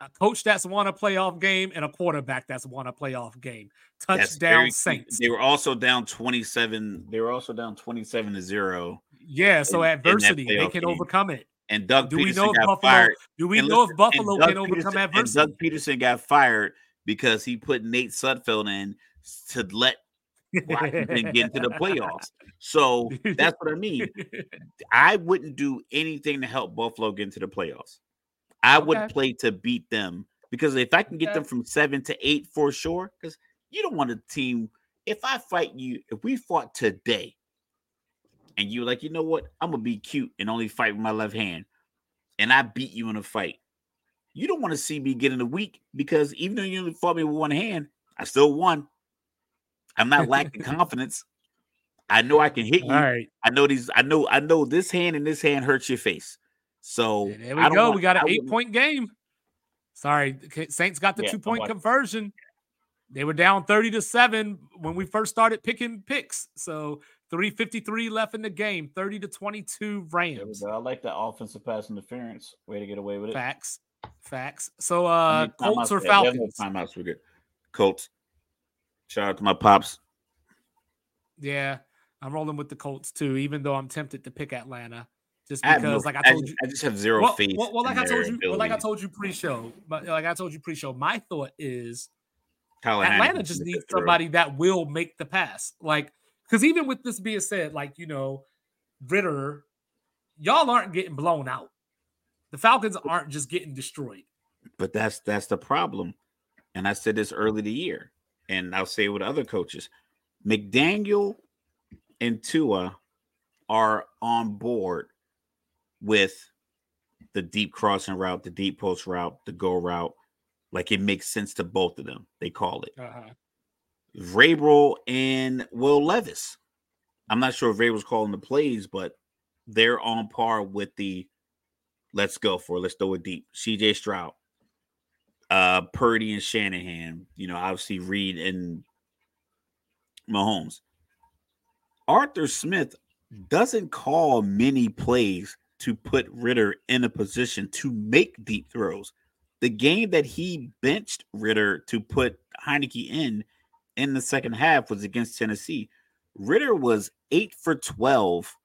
A coach that's won a playoff game and a quarterback that's won a playoff game. Touchdown Saints. They were also down 27. They were also down 27 to 0. Yeah, so in, adversity, in they can game. overcome it. And Doug do Pederson we know if Buffalo, fired. Do we know if Buffalo can overcome adversity? And Doug Pederson got fired because he put Nate Sudfeld in to let Washington get into the playoffs. So that's what I mean. I wouldn't do anything to help Buffalo get into the playoffs. I okay. would play to beat them because if I can get okay. them from seven to eight for sure, because you don't want a team. If I fight you, if we fought today, and you're like, you know what, I'm gonna be cute and only fight with my left hand, and I beat you in a fight, you don't want to see me get in a week because even though you only fought me with one hand, I still won. I'm not lacking confidence. I know I can hit you. All right. I know these. I know. I know this hand and this hand hurts your face. So there we go. Want, we got an eight point game. Sorry, Saints got the yeah, two point conversion. They were down 30 to 7 when we first started picking picks. So 353 left in the game, 30 to 22 Rams. I like that offensive pass interference. Way to get away with it. Facts. Facts. So uh Colts or Falcons? No timeouts. We're good. Colts. Shout out to my pops. Yeah, I'm rolling with the Colts too, even though I'm tempted to pick Atlanta. Just because, no, like I told I you, I just have zero well, faith. Well, well like I told you, well, like I told you pre-show, but like I told you pre-show, my thought is Atlanta just needs somebody that will make the pass. Like, because even with this being said, like you know, Ridder, y'all aren't getting blown out. The Falcons aren't just getting destroyed. But that's that's the problem. And I said this early the year, and I'll say it with other coaches. McDaniel and Tua are on board with the deep crossing route, the deep post route, the go route. Like it makes sense to both of them. They call it. Uh-huh. Vrabel and Will Levis. I'm not sure if Vrabel's calling the plays, but they're on par with the let's go for it. Let's throw it deep. CJ Stroud, uh, Purdy and Shanahan. You know, obviously Reid and Mahomes. Arthur Smith doesn't call many plays to put Ridder in a position to make deep throws. The game that he benched Ridder to put Heinicke in in the second half was against Tennessee. Ridder was eight for 12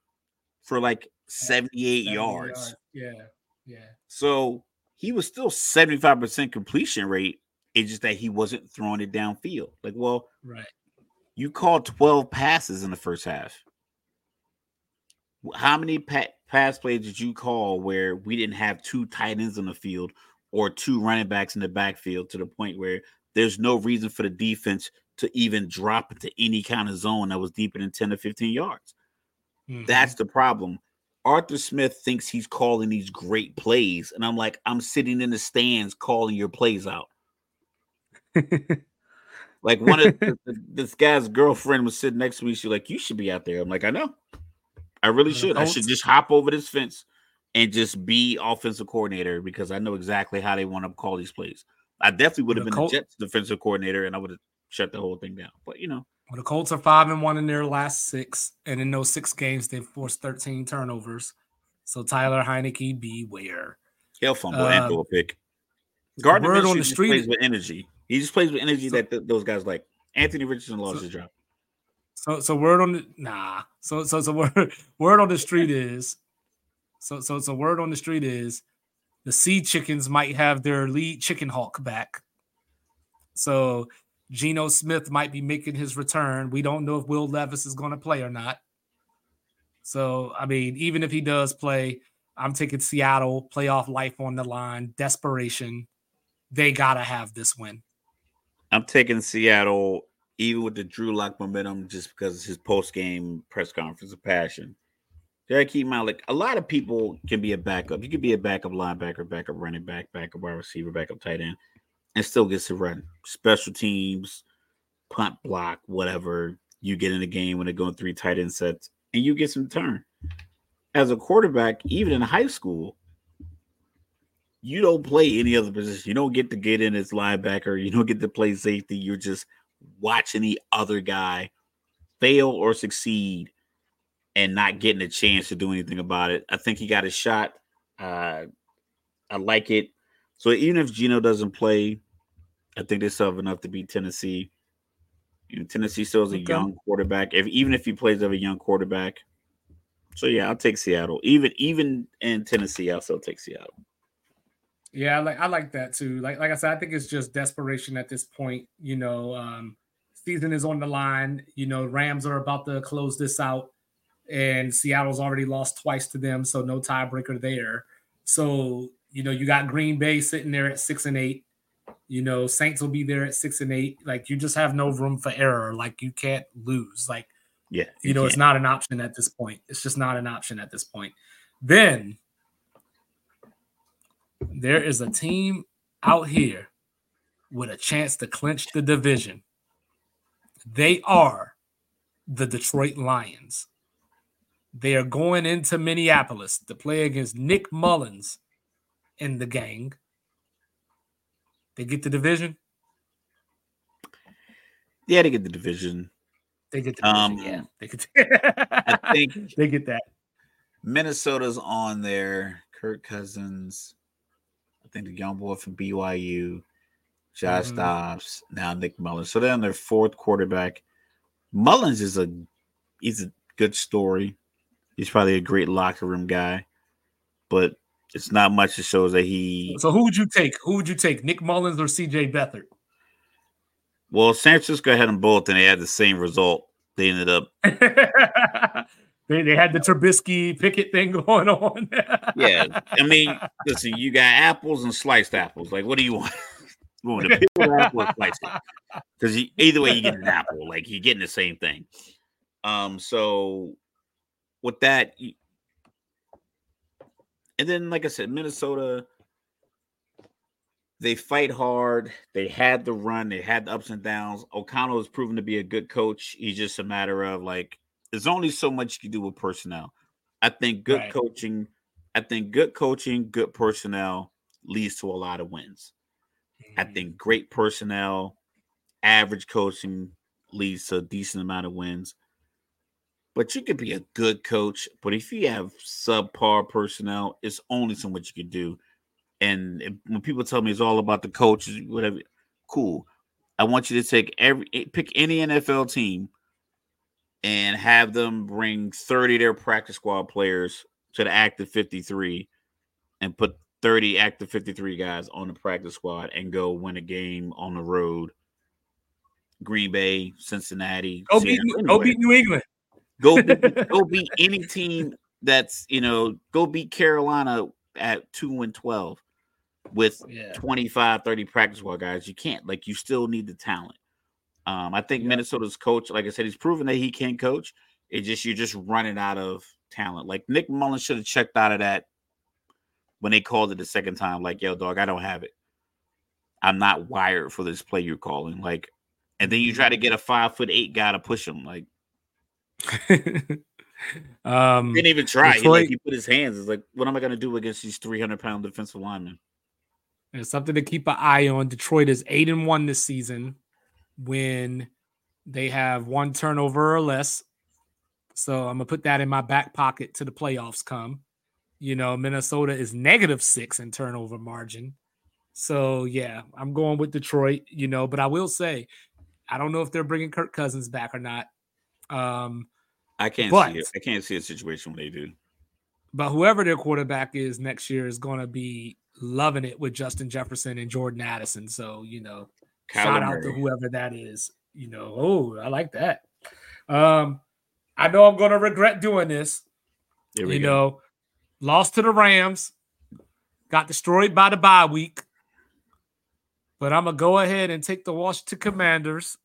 for like 78 yards. yards. Yeah. Yeah. So he was still 75% completion rate. It's just that he wasn't throwing it downfield. Like, well, right. You called 12 passes in the first half. How many pa- pass plays did you call where we didn't have two tight ends on the field or two running backs in the backfield to the point where there's no reason for the defense to even drop into any kind of zone that was deeper than 10 to 15 yards? Mm-hmm. That's the problem. Arthur Smith thinks he's calling these great plays. And I'm like, I'm sitting in the stands calling your plays out. like one of the, this guy's girlfriend was sitting next to me. She's like, You should be out there. I'm like, I know. I really should. I should just hop over this fence and just be offensive coordinator because I know exactly how they want to call these plays. I definitely would have been Col- the Jets defensive coordinator and I would have shut the whole thing down. But you know. Well, the Colts are five and one in their last six, and in those six games, they've forced 13 turnovers. So Tyler Heinicke, beware. He'll fumble uh, and throw a pick. Gardner word on the street plays with energy. He just plays with energy so, that th- those guys like. Anthony Richardson lost so, his job. So so word on the nah. So so so word word on the street is so so so word on the street is the Sea Chickens might have their lead chicken hawk back. So Geno Smith might be making his return. We don't know if Will Levis is going to play or not. So, I mean, even if he does play, I'm taking Seattle, playoff life on the line, desperation. They got to have this win. I'm taking Seattle, even with the Drew Lock momentum, just because his post game press conference of passion. Keep like a lot of people can be a backup. You could be a backup linebacker, backup running back, backup wide receiver, backup tight end and still gets to run special teams, punt block, whatever. You get in the game when they're going three tight end sets, and you get some turn. As a quarterback, even in high school, you don't play any other position. You don't get to get in as linebacker. You don't get to play safety. You're just watching the other guy fail or succeed and not getting a chance to do anything about it. I think he got a shot. Uh, I like it. So even if Geno doesn't play, I think they still have enough to beat Tennessee. You know, Tennessee still is a okay. young quarterback. If even if he plays of a young quarterback, so yeah, I'll take Seattle. Even even in Tennessee, I'll still take Seattle. Yeah, I like I like that too. Like like I said, I think it's just desperation at this point. You know, um, season is on the line. You know, Rams are about to close this out, and Seattle's already lost twice to them, so no tiebreaker there. So you know, you got Green Bay sitting there at six and eight. You know, Saints will be there at six and eight. Like you just have no room for error. Like you can't lose. Like, yeah, you, you know, can't. it's not an option at this point. It's just not an option at this point. Then there is a team out here with a chance to clinch the division. They are the Detroit Lions. They are going into Minneapolis to play against Nick Mullens in the gang. They get the division. Yeah, they get the division. They get the division, Um, yeah. They get I think they get that. Minnesota's on there. Kirk Cousins. I think the young boy from BYU, Josh Mhm. Dobbs, now Nick Mullens. So they're on their fourth quarterback. Mullens is a he's a good story. He's probably a great locker room guy, but it's not much that shows that he So who would you take? Who would you take? Nick Mullens or CJ Beathard? well, San Francisco had them both and they had the same result. They ended up they, they had the Trubisky Pickett thing going on. Yeah, I mean, listen, you got apples and sliced apples. Like, what do you want? you want a peel apple or slice it? Because either way, you get an apple. Like, you're getting the same thing. Um, so with that, and then like I said, Minnesota, they fight hard. They had the run. They had the ups and downs. O'Connell has proven to be a good coach. He's just a matter of like, there's only so much you can do with personnel. I think good Right. coaching. I think good coaching, good personnel leads to a lot of wins. I mm. think great personnel, average coaching leads to a decent amount of wins. But you could be a good coach, but if you have subpar personnel, it's only so much you can do. And if- when people tell me it's all about the coaches, whatever, cool. I want you to take every eh, pick any NFL team and have them bring 30 of their practice squad players to the active 53 and put 30 active 53 guys on the practice squad and go win a game on the road. Green Bay, Cincinnati, Go beat, Seattle, go beat New England. Go beat, go beat any team that's you know go beat Carolina at 2 and 12 with Yeah. 25 30 practice squad guys. You can't like you still need the talent. Um I think Yeah. Minnesota's coach like I said he's proven that he can coach. It just you're just running out of talent. Like Nick Mullens should have checked out of that when they called it the second time like yo dog I don't have it. I'm not wired for this play you're calling. Like and then you try to get a five foot eight guy to push him. Like um, didn't even try. He, like he put his hands. It's like, what am I gonna do against these 300 pound defensive linemen? It's something to keep an eye on. Detroit is eight and one this season when they have one turnover or less. So I'm gonna put that in my back pocket to the playoffs come. You know, Minnesota is negative six in turnover margin. So yeah, I'm going with Detroit. You know, but I will say, I don't know if they're bringing Kirk Cousins back or not. Um, I can't But- see it. I can't see a situation where they do. but whoever their quarterback is next year is going to be loving it with Justin Jefferson and Jordan Addison. So you know, Shout out to whoever that is. You know, oh, I like that. Um, I know I'm gonna regret doing this. You go. know, lost to the Rams, got destroyed by the bye week. But I'm gonna go ahead and take the Washington Commanders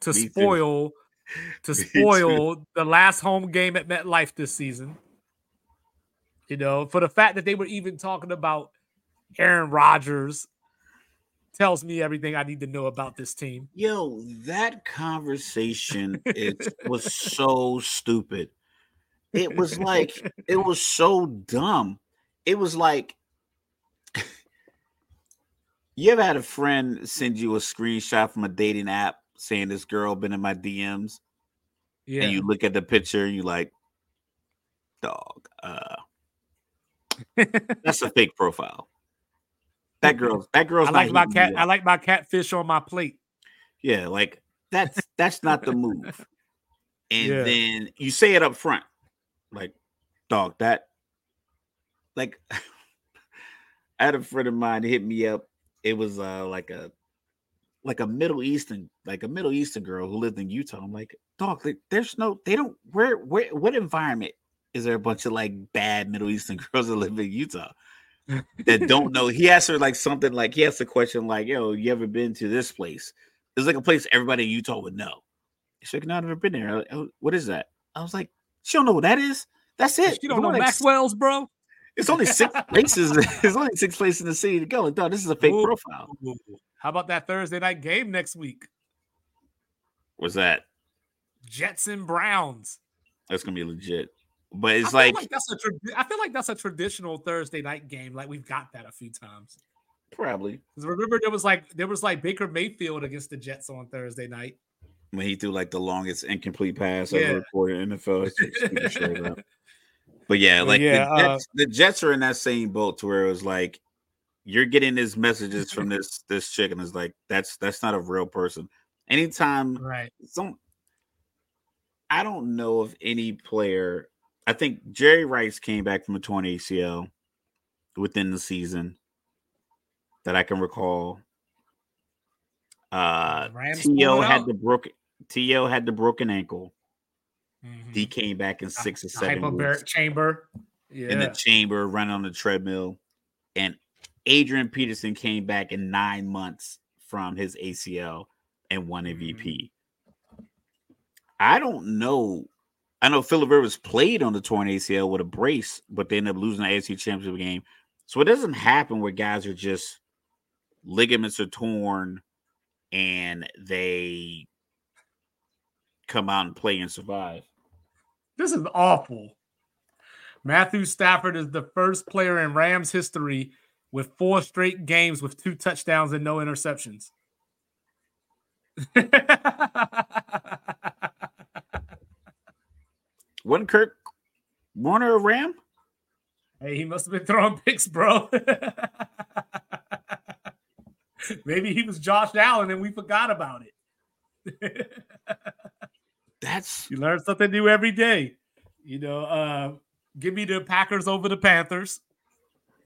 to Me too. to spoil the last home game at MetLife this season. You know, for the fact that they were even talking about Aaron Rodgers tells me everything I need to know about this team. Yo, that conversation it was so stupid. It was like it was so dumb. It was like you ever had a friend send you a screenshot from a dating app saying this girl been in my DMs Yeah. and you look at the picture and you like, dog, uh that's a fake profile. That girl, that girl's I like not my cat. I like my catfish on my plate. Yeah, like that's that's not the move. And Yeah. then you say it up front, like, dog, that like I had a friend of mine hit me up. It was uh like a like a Middle Eastern, like a Middle Eastern girl who lived in Utah. I'm like, dog, like, there's no, they don't where where what environment is there a bunch of like bad Middle Eastern girls that live in Utah? that don't know. He asked her like something like he asked a question like, "Yo, you ever been to this place?" It's like a place everybody in Utah would know. She's like, "No, I've never been there." I- oh, what is that? I was like, "She don't know what that is. That's it. You don't know like, Maxwell's, bro. It's only six places. There's only six places in the city to go. Like, dog, this is a fake Ooh. profile. How about that Thursday night game next week? What's that? Jets and Browns. That's gonna be legit. But it's like, like that's a. Tra- I feel like that's a traditional Thursday night game. Like we've got that a few times. probably remember there was like there was like Baker Mayfield against the Jets on Thursday night. when he threw like the longest incomplete pass Yeah. ever recorded in NFL. history. Super straight up. But yeah, But like yeah, the, uh, Jets, the Jets are in that same boat to where it was like you're getting these messages from this this chick, and it's like that's that's not a real person. Anytime Right. some I don't know if any player I think Jerry Rice came back from a torn ACL within the season that I can recall. Uh T.O. had the broken T.O. had the broken ankle. Mhm. He came back in six or seven hyperbaric chamber. Yeah. in the chamber, running on the treadmill. And Adrian Peterson came back in nine months from his ACL and won MVP. I don't know. I know Philip Rivers played on the torn ACL with a brace, but they ended up losing the AFC Championship game. So it doesn't happen where guys are just ligaments are torn and they come out and play and survive. This is awful. Matthew Stafford is the first player in Rams history with four straight games with two touchdowns and no interceptions. Wasn't Kurt Warner a Ram? hey, he must have been throwing picks, bro. Maybe he was Josh Allen and we forgot about it. That's You learn something new every day. You know, uh, give me the Packers over the Panthers.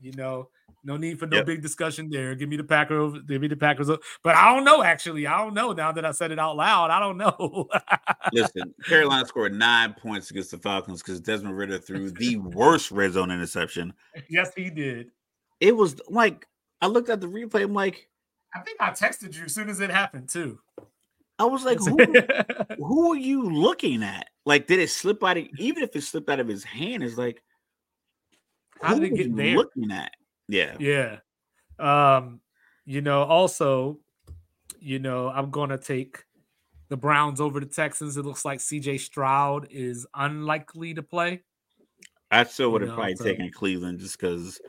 You know, no need for no Yep. big discussion there. Give me the Packers over. Give me the Packers. Over. But I don't know. Actually, I don't know. Now that I said it out loud, I don't know. listen. Carolina scored nine points against the Falcons because Desmond Ridder threw the worst red zone interception. yes, he did. It was like I looked at the replay. I'm like, I think I texted you as soon as it happened too. I was like, who, who are you looking at? Like, did it slip out? Of, even if it slipped out of his hand, it's like, How did it get you there? Looking at, yeah. Yeah. Um, you know, also, you know, I'm gonna take the Browns over the Texans. It looks like CJ Stroud is unlikely to play. I still would You have know, probably so- taken Cleveland just because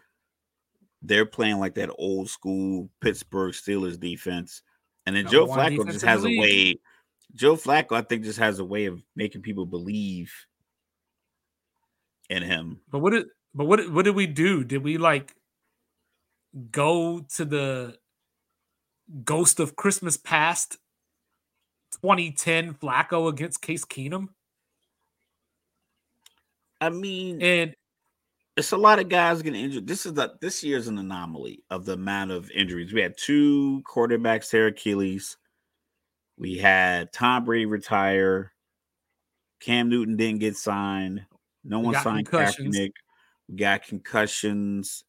they're playing like that old school Pittsburgh Steelers defense. And then Joe Flacco just has a way. Joe Flacco, I think, just has a way of making people believe in him. But what did but what what did we do? Did we like go to the Ghost of Christmas Past 2010 Flacco against Case Keenum? I mean, And it's a lot of guys getting injured. This is the this year's an anomaly of the amount of injuries. We had two quarterbacks tear Achilles. We had Tom Brady retire. Cam Newton didn't get signed. No We one signed. Kaepernick. We got concussions.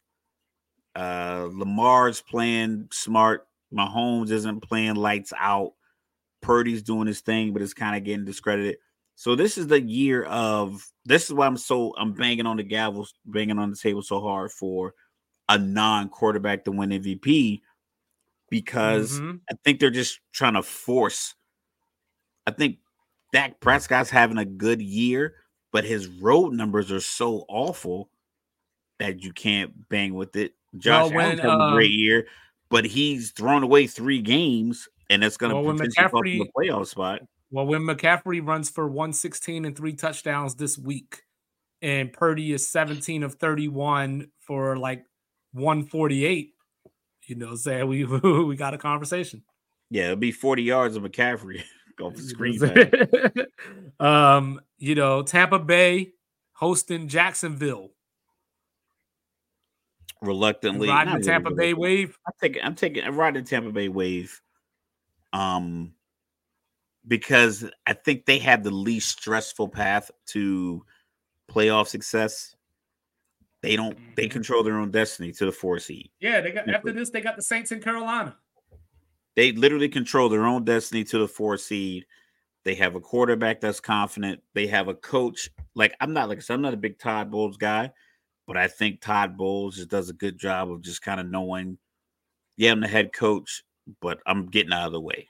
Uh, Lamar's playing smart. Mahomes isn't playing lights out. Purdy's doing his thing, but it's kind of getting discredited. So this is the year of this is why I'm so I'm banging on the gavel, banging on the table so hard for a non-quarterback to win MVP because Mhm. I think they're just trying to force. I think Dak Prescott's having a good year, but his road numbers are so awful that you can't bang with it. Josh Well, Allen's having a great um, year, but he's thrown away three games, and that's going to Well, potentially cost him McCaffrey- playoff spot. Well, when McCaffrey runs for 116 and three touchdowns this week, and Purdy is 17 of 31 for like 148, you know, say we we got a conversation. Yeah, it'll be 40 yards of McCaffrey off the screen. um, you know, Tampa Bay hosting Jacksonville. Reluctantly, Riding the Tampa really Bay wave. I'm taking I'm taking I'm riding the Tampa Bay wave. Um because I think they have the least stressful path to playoff success. They don't they Mhm. control their own destiny to the four seed. Yeah, they got after this, they got the Saints in Carolina. They literally control their own destiny to the four seed. They have a quarterback that's confident. They have a coach. Like I'm not like I said, I'm not a big Todd Bowles guy, but I think Todd Bowles just does a good job of just kind of knowing, yeah, I'm the head coach, but I'm getting out of the way.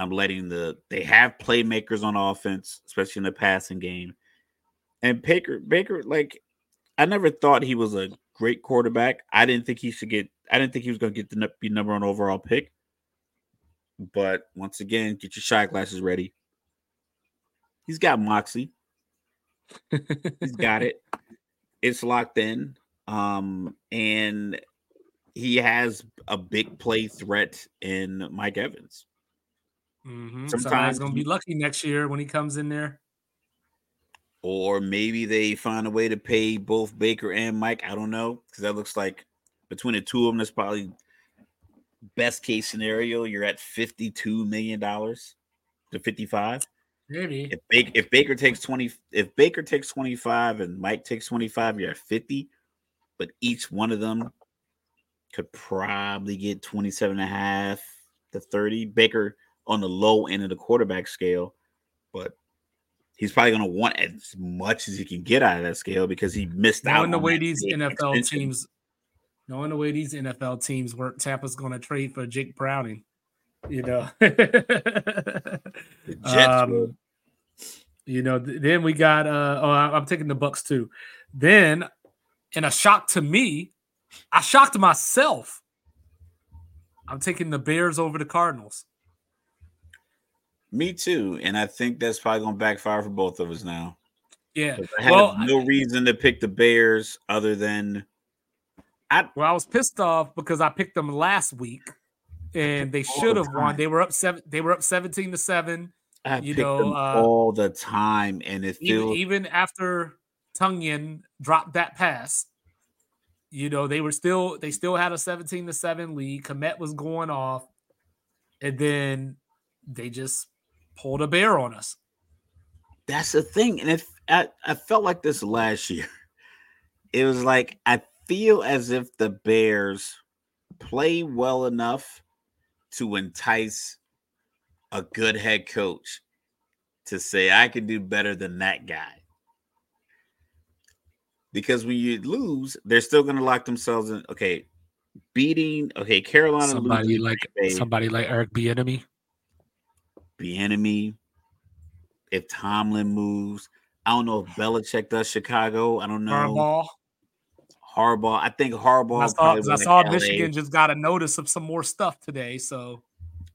I'm letting the they have playmakers on offense, especially in the passing game. And Baker, Baker, like I never thought he was a great quarterback. I didn't think he should get. I didn't think he was going to get the be number one overall pick. But once again, get your shot glasses ready. He's got moxie. He's got it. It's locked in. Um, and he has a big play threat in Mike Evans. Mm-hmm. Sometimes gonna be lucky next year when he comes in there. Or maybe they find a way to pay both Baker and Mike. I don't know because that looks like between the two of them, that's probably best case scenario. You're at fifty-two million dollars to fifty-five. Maybe if Baker, if Baker takes twenty, if Baker takes twenty-five and Mike takes twenty-five, you're at fifty. But each one of them could probably get 27 and a half to 30. Baker on the low end of the quarterback scale, but he's probably going to want as much as he can get out of that scale because he missed knowing out. Knowing the way these NFL extension. teams, knowing the way these NFL teams work, Tampa's going to trade for Jake Browning. You know, um, you know. Then we got. uh Oh, I'm taking the Bucks too. Then, in a shock to me, I shocked myself. I'm taking the Bears over the Cardinals. Me too, and I think that's probably going to backfire for both of us now. Yeah, I had well, no I, reason to pick the Bears other than I. Well, I was pissed off because I picked them last week, and they should have won. They were up seven. They were up seventeen to seven. I you know, uh, all the time, and it feels even, even after Tonyan dropped that pass, you know, they were still they still had a 17 to 7 lead. Kmet was going off, and then they just pulled a bear on us. That's the thing. And if I, I felt like this last year. It was like I feel as if the Bears play well enough to entice a good head coach to say I can do better than that guy. Because when you lose, they're still going to lock themselves in. Okay, beating. Okay, Carolina. Somebody like somebody like Eric Bieniemy. Bieniemy. If Tomlin moves, I don't know if Belichick does Chicago. I don't know. Harbaugh. Harbaugh. I think Harbaugh. I saw, I saw Michigan just got a notice of some more stuff today. So,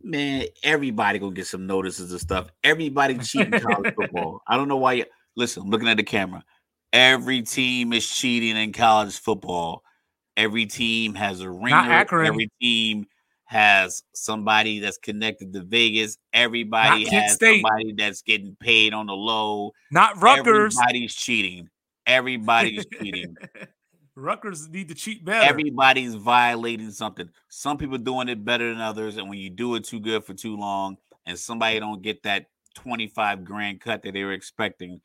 man, everybody gonna get some notices of stuff. Everybody cheating college football. I don't know why. You, listen, I'm looking at the camera. Every team is cheating in college football. Every team has a ring. Every team has somebody that's connected to Vegas. Everybody has State. somebody that's getting paid on the low. Not Rutgers. Everybody's cheating. Everybody's cheating. Rutgers need to cheat better. Everybody's violating something. Some people doing it better than others, and when you do it too good for too long, and somebody don't get that twenty-five grand cut that they were expecting,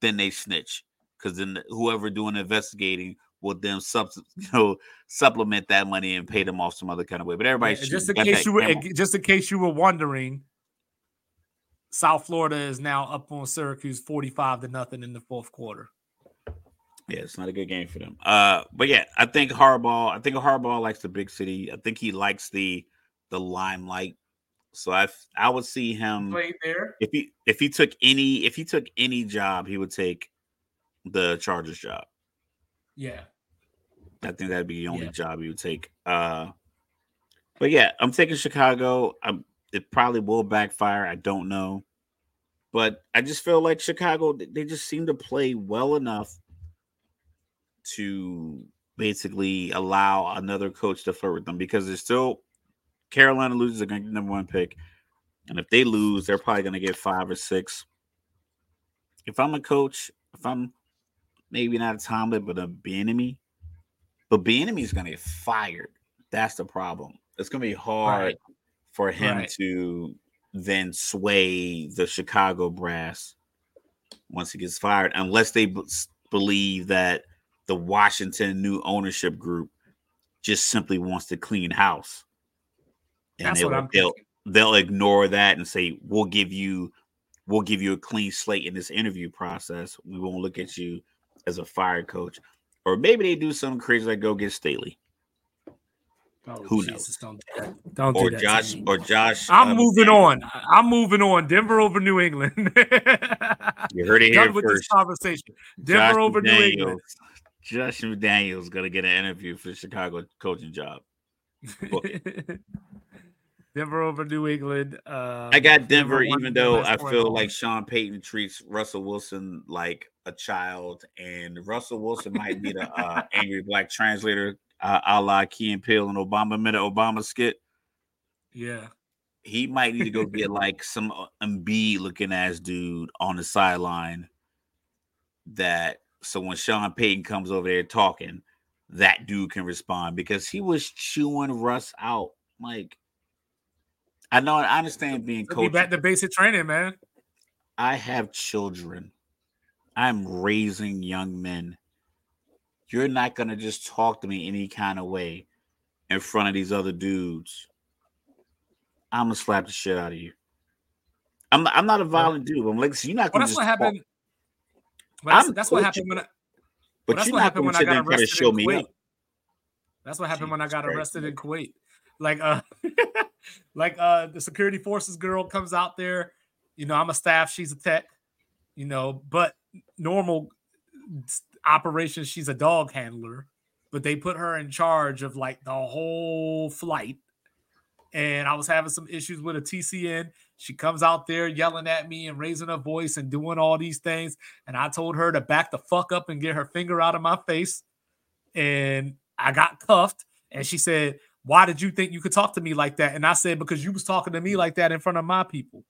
then they snitch. Because then whoever doing investigating will then sub, you know, supplement that money and pay them off some other kind of way. But everybody, yeah, just in case you were, just in case you were wondering, South Florida is now up on Syracuse forty-five to nothing in the fourth quarter. Yeah, it's not a good game for them. Uh, but yeah, I think Harbaugh. I think Harbaugh likes the big city. I think he likes the the limelight. So I I would see him if he if he took any if he took any job, he would take the Chargers job. Yeah. I think that'd be the only yeah. job you would take. Uh, but yeah, I'm taking Chicago. I'm, it probably will backfire. I don't know, but I just feel like Chicago. They just seem to play well enough to basically allow another coach to flirt with them because they're still Carolina loses, they're going to get number one pick, and if they lose, they're probably going to get five or six. If I'm a coach, if I'm maybe not a Tomlin, but a Bieniemy, but Bieniemy is going to get fired. That's the problem. It's going to be hard right. for him right. to then sway the Chicago brass once he gets fired, unless they b- believe that the Washington new ownership group just simply wants to clean house. And That's they, what I'm they'll, they'll ignore that and say, "We'll give you, we'll give you a clean slate in this interview process. We won't look at you as a fired coach." Or maybe they do something crazy like go get Staley. Oh, Who Jesus, knows? Don't, don't or do Josh or Josh. I'm um, moving on. I'm moving on. Denver over New England. you heard it here Done with first. this conversation. Denver Josh over McDaniels, New England. Josh McDaniels going to get an interview for the Chicago coaching job. Denver over New England. Uh, I got Denver, Denver even though I feel like Sean Payton treats Russell Wilson like a child, and Russell Wilson might be the uh, angry black translator, uh, a la Key and Peele and Obama minute Obama skit. Yeah, he might need to go get like some uh, Embiid looking ass dude on the sideline. That so when Sean Payton comes over there talking, that dude can respond because he was chewing Russ out like I know. I understand being coached. Be back to basic training, man. I have children. I'm raising young men. You're not gonna just talk to me any kind of way in front of these other dudes. I'm gonna slap the shit out of you. I'm not, I'm not a violent dude. I'm like, so you're not gonna. Well, that's what happened. That's, that's what happened when. I, but well, you're not happened when I got arrested show me up. That's what happened when I got arrested in Kuwait. Like, uh, like uh the security forces girl comes out there you know i'm a staff she's a tech you know but normal operations she's a dog handler but they put her in charge of like the whole flight and i was having some issues with a tcn she comes out there yelling at me and raising her voice and doing all these things and i told her to back the fuck up and get her finger out of my face and i got cuffed and she said why did you think you could talk to me like that? And I said, because you was talking to me like that in front of my people.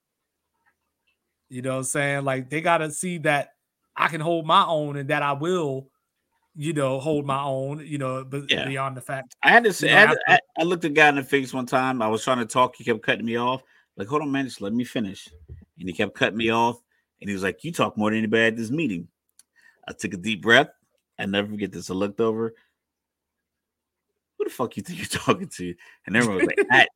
You know what I'm saying? Like they gotta see that I can hold my own and that I will, you know, hold my own, you know, but yeah. beyond the fact. I had to say, I, I, I, looked a guy in the face one time. I was trying to talk, he kept cutting me off. Like, hold on, man, just let me finish. And he kept cutting me off. And he was like, You talk more than anybody at this meeting. I took a deep breath. I never forget this. I looked over who the fuck you think you're talking to? And everyone was like, I,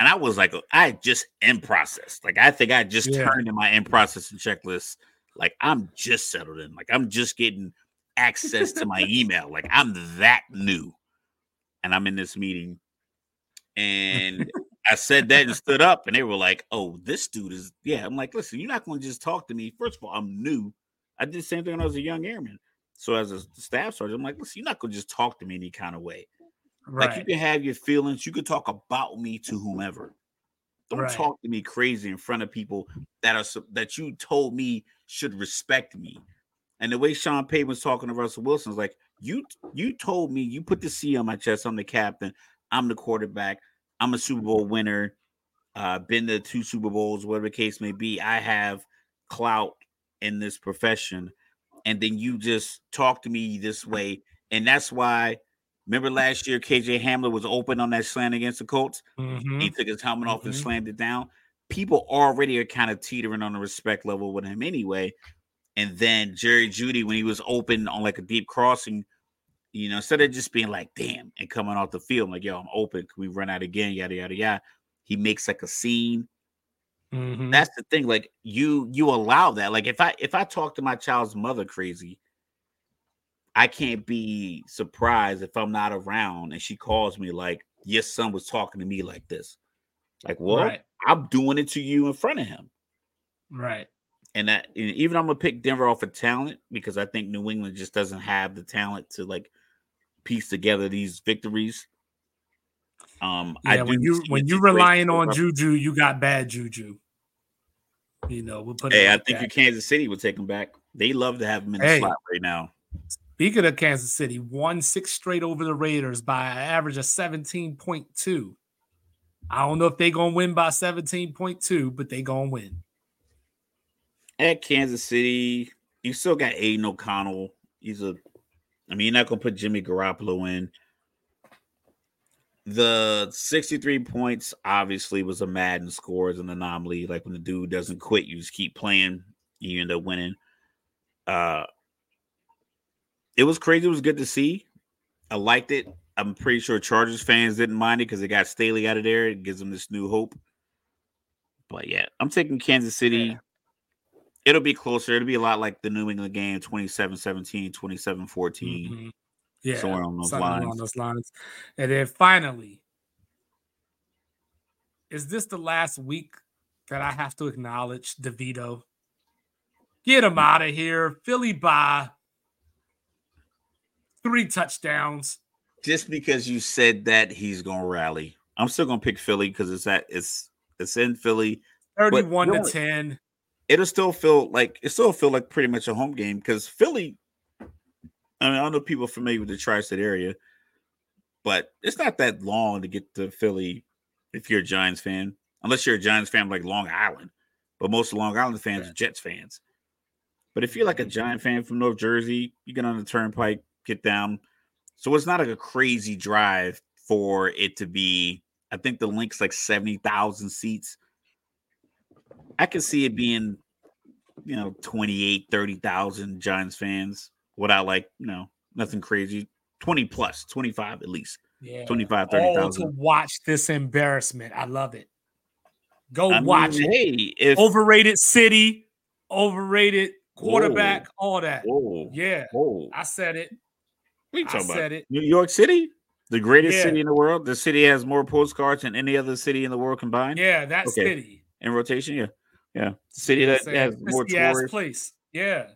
and I was like, I just in process. Like, I think I just yeah. turned in my in processing checklist. Like, I'm just settled in. Like, I'm just getting access to my email. Like, I'm that new. And I'm in this meeting. And I said that and stood up, and they were like, Oh, this dude is, yeah. I'm like, Listen, you're not going to just talk to me. First of all, I'm new. I did the same thing when I was a young airman. So as a staff sergeant, I'm like, listen, you're not gonna just talk to me any kind of way. Right. Like you can have your feelings. You can talk about me to whomever. Don't right. talk to me crazy in front of people that are that you told me should respect me. And the way Sean Payton was talking to Russell Wilson is like, you you told me you put the C on my chest. I'm the captain. I'm the quarterback. I'm a Super Bowl winner. Uh, been to two Super Bowls, whatever the case may be. I have clout in this profession, and then you just talk to me this way, and that's why Remember last year, KJ Hamler was open on that slant against the Colts. Mm-hmm. He took his helmet off and mm-hmm. slammed it down. People already are kind of teetering on the respect level with him anyway. And then Jerry Jeudy, when he was open on like a deep crossing, you know, instead of just being like, damn, and coming off the field, I'm like, yo, I'm open. Can we run out again? Yada, yada, yada. He makes like a scene. Mm-hmm. That's the thing. Like you, you allow that. Like if I if I talk to my child's mother crazy, I can't be surprised if I'm not around and she calls me like, your son was talking to me like this. Like, what? Right. I'm doing it to you in front of him. Right. And that and even I'm gonna pick Denver off of talent because I think New England just doesn't have the talent to like piece together these victories. Um, yeah, when you when you relying on Juju, you got bad Juju. You know, we'll put. Hey, I think your Kansas City will take him back. They love to have him in the hey, slot right now. Speaking of Kansas City, won six straight over the Raiders by an average of 17.2. I don't know if they're gonna win by 17.2, but they're gonna win. At Kansas City, you still got Aidan O'Connell. He's a I mean, you're not gonna put Jimmy Garoppolo in. The 63 points obviously was a Madden score as an anomaly. Like when the dude doesn't quit, you just keep playing, and you end up winning. Uh it was crazy. It was good to see. I liked it. I'm pretty sure Chargers fans didn't mind it because it got Staley out of there. It gives them this new hope. But yeah, I'm taking Kansas City. Yeah. It'll be closer. It'll be a lot like the New England game 27 17, 27 14. Mm-hmm. Yeah, somewhere on those lines. Along those lines. And then finally, is this the last week that I have to acknowledge DeVito? Get him out of here. Philly bye three touchdowns. Just because you said that, he's gonna rally. I'm still gonna pick Philly because it's at it's it's in Philly. 31 to 10. It'll still feel like it still feel like pretty much a home game because Philly. I mean, I know people familiar with the tri-state area, but it's not that long to get to Philly if you're a Giants fan, unless you're a Giants fan like Long Island. But most Long Island fans are Jets fans. But if you're like a Giant fan from North Jersey, you get on the turnpike, get down. So it's not like a crazy drive for it to be. I think the link's like 70,000 seats. I can see it being, you know, 28, 30,000 Giants fans without like, you know, nothing crazy. 20 plus, 25 at least. Yeah. 25, 30,000. to watch this embarrassment. I love it. Go I watch mean, it. Hey, if overrated city, overrated quarterback, whoa, all that. Whoa, yeah. Whoa. I said it. You talking I about? It. New York City? The greatest yeah. city in the world. The city has more postcards than any other city in the world combined. Yeah, that okay. city. In rotation, yeah. Yeah. The city that has more tourists. place. Yeah.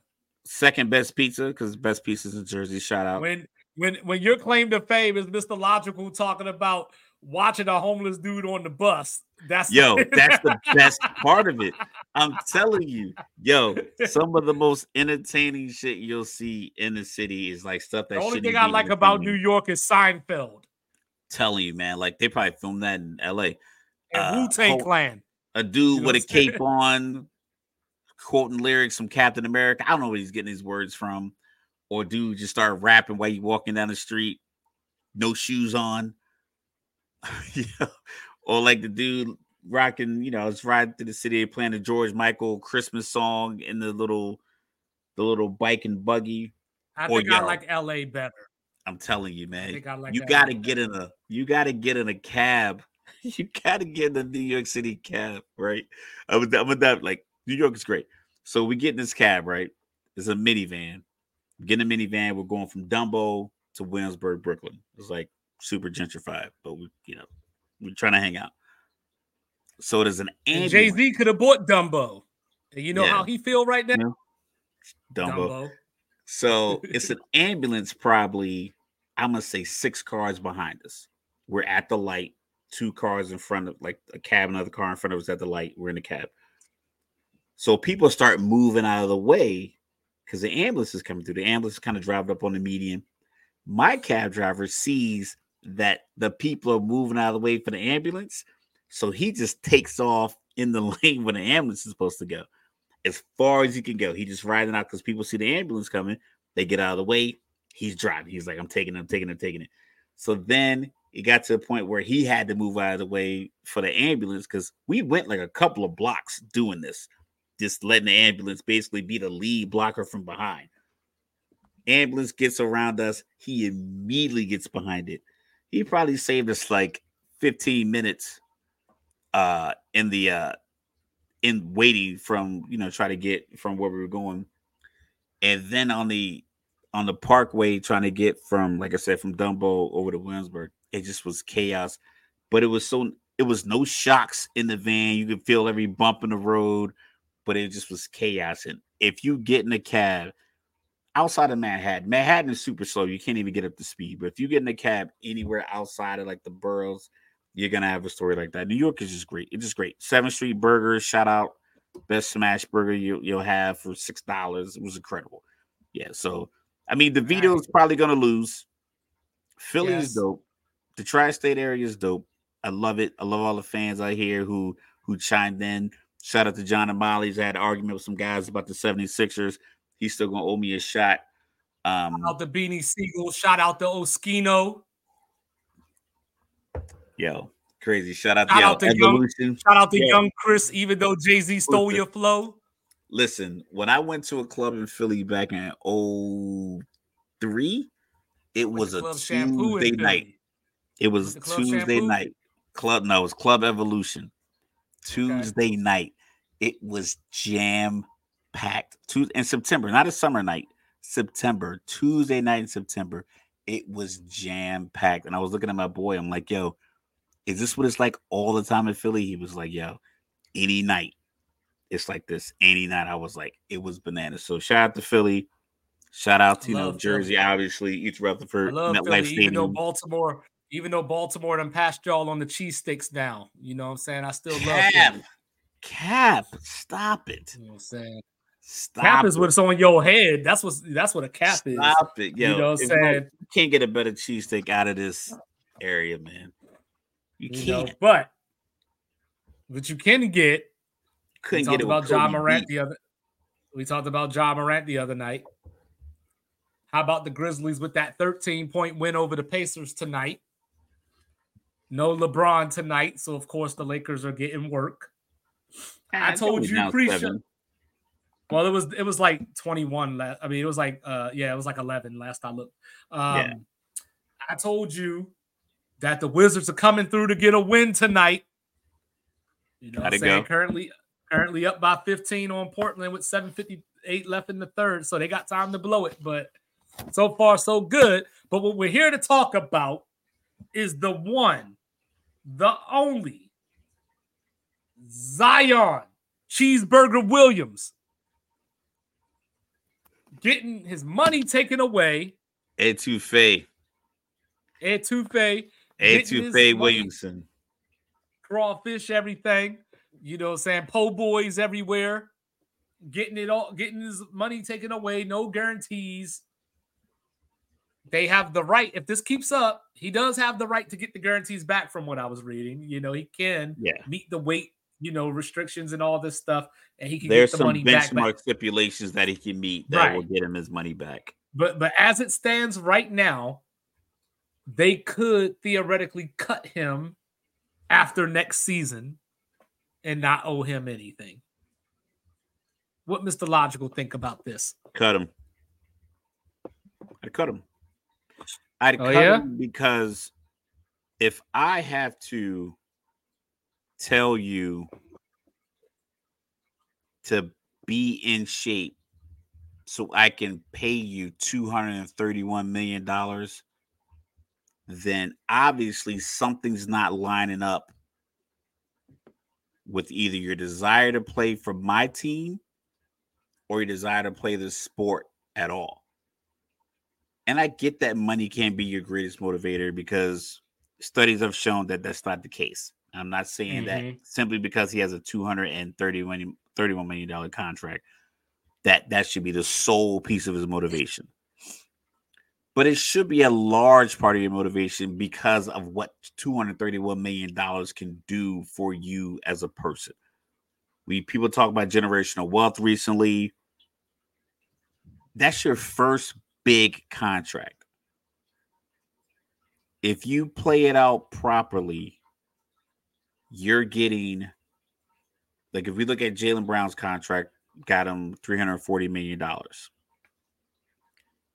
Second best pizza, because best pizzas in Jersey. Shout out. When when when your claim to fame is Mr. Logical talking about watching a homeless dude on the bus. That's yo, that's the best part of it. I'm telling you, yo, some of the most entertaining shit you'll see in the city is like stuff that. The only thing I like about New York is Seinfeld. Telling you, man, like they probably filmed that in L.A. And uh, Wu Tang Clan. A dude you with a cape on, quoting lyrics from Captain America. I don't know where he's getting his words from. Or dude just start rapping while you walking down the street, no shoes on. yeah. Or like the dude rocking, you know, it's riding through the city playing the George Michael Christmas song in the little the little bike and buggy. I think or, I like LA better. I'm telling you, man. Like you gotta get in a you gotta get in a cab. you gotta get in a New York City cab, right? I was I'm with that like New York is great. So we get in this cab, right? It's a minivan. Get a minivan. We're going from Dumbo to Williamsburg, Brooklyn. It's like super gentrified, but we, you know, we're trying to hang out. So there's an Jay Z could have bought Dumbo. And you know yeah. how he feel right now? Yeah. Dumbo. Dumbo. So it's an ambulance, probably. I'm gonna say six cars behind us. We're at the light. Two cars in front of, like a cab, another car in front of us at the light. We're in the cab. So people start moving out of the way because the ambulance is coming through. The ambulance is kind of driving up on the median. My cab driver sees that the people are moving out of the way for the ambulance. So he just takes off in the lane where the ambulance is supposed to go as far as he can go. He just riding out because people see the ambulance coming. They get out of the way. He's driving. He's like, I'm taking it, I'm taking it, I'm taking it. So then it got to a point where he had to move out of the way for the ambulance because we went like a couple of blocks doing this, just letting the ambulance basically be the lead blocker from behind. Ambulance gets around us. He immediately gets behind it he probably saved us like 15 minutes uh in the uh in waiting from you know try to get from where we were going and then on the on the parkway trying to get from like i said from dumbo over to williamsburg it just was chaos but it was so it was no shocks in the van you could feel every bump in the road but it just was chaos and if you get in a cab outside of Manhattan, Manhattan is super slow. You can't even get up to speed. But if you get in a cab anywhere outside of like the boroughs, you're gonna have a story like that. New York is just great. It's just great. Seventh Street Burgers, shout out, best smash burger you, you'll have for six dollars. It was incredible. Yeah. So I mean, DeVito is probably gonna lose. Philly yes. is dope. The tri-state area is dope. I love it. I love all the fans out here who who chimed in. Shout out to John and Molly's. I had an argument with some guys about the 76ers. He's still gonna owe me a shot. Um, shout out the Beanie Sigel. Shout out to Oskino. Yo, crazy. Shout out, shout yo, out to Evolution. young, shout out to young Chris. Even though Jay Z stole your flow. Listen, when I went to a club in Philly back in 03, it was a Tuesday night. It was Tuesday shampoo? night. Club no, it was Club Evolution. Tuesday okay. night. It was jam packed. Tuesday in September, not a summer night. September, Tuesday night in September, it was jam packed. And I was looking at my boy. I'm like, yo, is this what it's like all the time in Philly? He was like, yo, any night, it's like this. Any night, I was like, it was bananas. So shout out to Philly. Shout out to you know Jersey, Philly. obviously East Rutherford, MetLife Stadium. Even though Baltimore, Even though Baltimore done passed y'all on the cheesesteaks now, you know what I'm saying? I still love Cap. Cap, stop it. You know what I'm saying? Stop Cap is it. what's on your head. That's what that's what a cap is. Stop it. Yo, You know what I'm if you don't- saying? you can't get a better cheesesteak out of this area, man. You You can't. but but you can get we Couldn't talked get it about with John Kobe Morant beef. the other. We talked about Ja Morant the other night. How about the Grizzlies with that 13 point win over the Pacers tonight? No LeBron tonight, so of course the Lakers are getting work. I Ah, told you now pre-show. Well, it was it was like 21. la- I mean, it was like uh yeah, it was like 11 last I looked. Um Yeah. I told you that the Wizards are coming through to get a win tonight. You know, what I'm saying go? currently currently up by 15 on Portland with 758 left in the third, so they got time to blow it. But so far, so good. But what we're here to talk about is the one, the only Zion Cheeseburger Williams getting his money taken away. Etouffee. Etouffee, Getting his money- Etouffee Williamson. crawfish, everything. You know what I'm saying? Po' boys everywhere. Getting it all, getting his money taken away, no guarantees. They have the right, if this keeps up, he does have the right to get the guarantees back from what I was reading. You know, he can Yeah. meet the weight, you know, restrictions and all this stuff, and he can There's get the some money back. benchmark stipulations that he can meet that will get him his money back. but but as it stands right now, they could theoretically cut him after next season and not owe him anything. What Mr. Logical think about this? Cut him. I'd cut him. I'd Oh, cut yeah? him because if I have to tell you to be in shape so I can pay you $231 million, then obviously something's not lining up with either your desire to play for my team or your desire to play the sport at all. And I get that money can't be your greatest motivator because studies have shown that that's not the case. I'm not saying that Mhm. simply because he has a 231 $31 million contract that that should be the sole piece of his motivation. But it should be a large part of your motivation because of what 231 million dollars can do for you as a person. We people talk about generational wealth recently. That's your first big contract. If you play it out properly, you're getting like if we look at Jaylen Brown's contract, got him $340 million.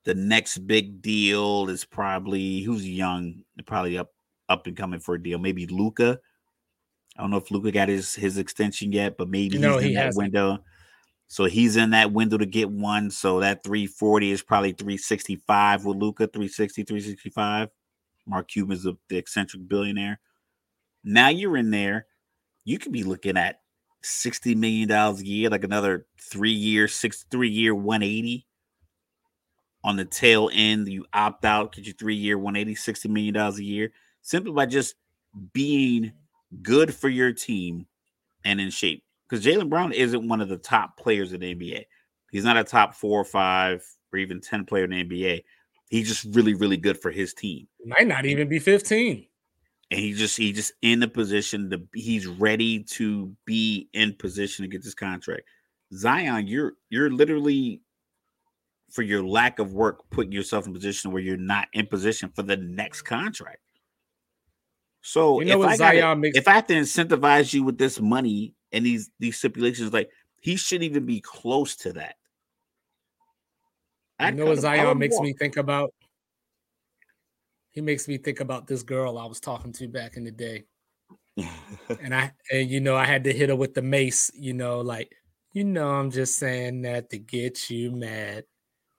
The next big deal is probably who's young, probably up up and coming for a deal. Maybe Luka. I don't know if Luka got his his extension yet, but maybe No, he's in he that hasn't. window. So he's in that window to get one. So that 340 is probably 365 with Luka, 360, 365. Mark Cuban's the, the eccentric billionaire. Now you're in there. You could be looking at $60 million a year, like another three year, six, three year, 180 on the tail end. You opt out, get your three year, 180, $60 million a year simply by just being good for your team and in shape. Because Jaylen Brown isn't one of the top players in the NBA. He's not a top four or five or even 10 player in the NBA. He's just really, really good for his team. Might not even be 15. And he just he just in the position to he's ready to be in position to get this contract. Zion, you're you're literally for your lack of work putting yourself in a position where you're not in position for the next contract. So You know if I gotta- Zion makes- if I have to incentivize you with this money and these these stipulations, like he shouldn't even be close to that. I'd know cut what. I Zion makes walk. me think about? He makes me think about this girl I was talking to back in the day. and I and you know I had to hit her with the mace, you know, like you know I'm just saying that to get you mad.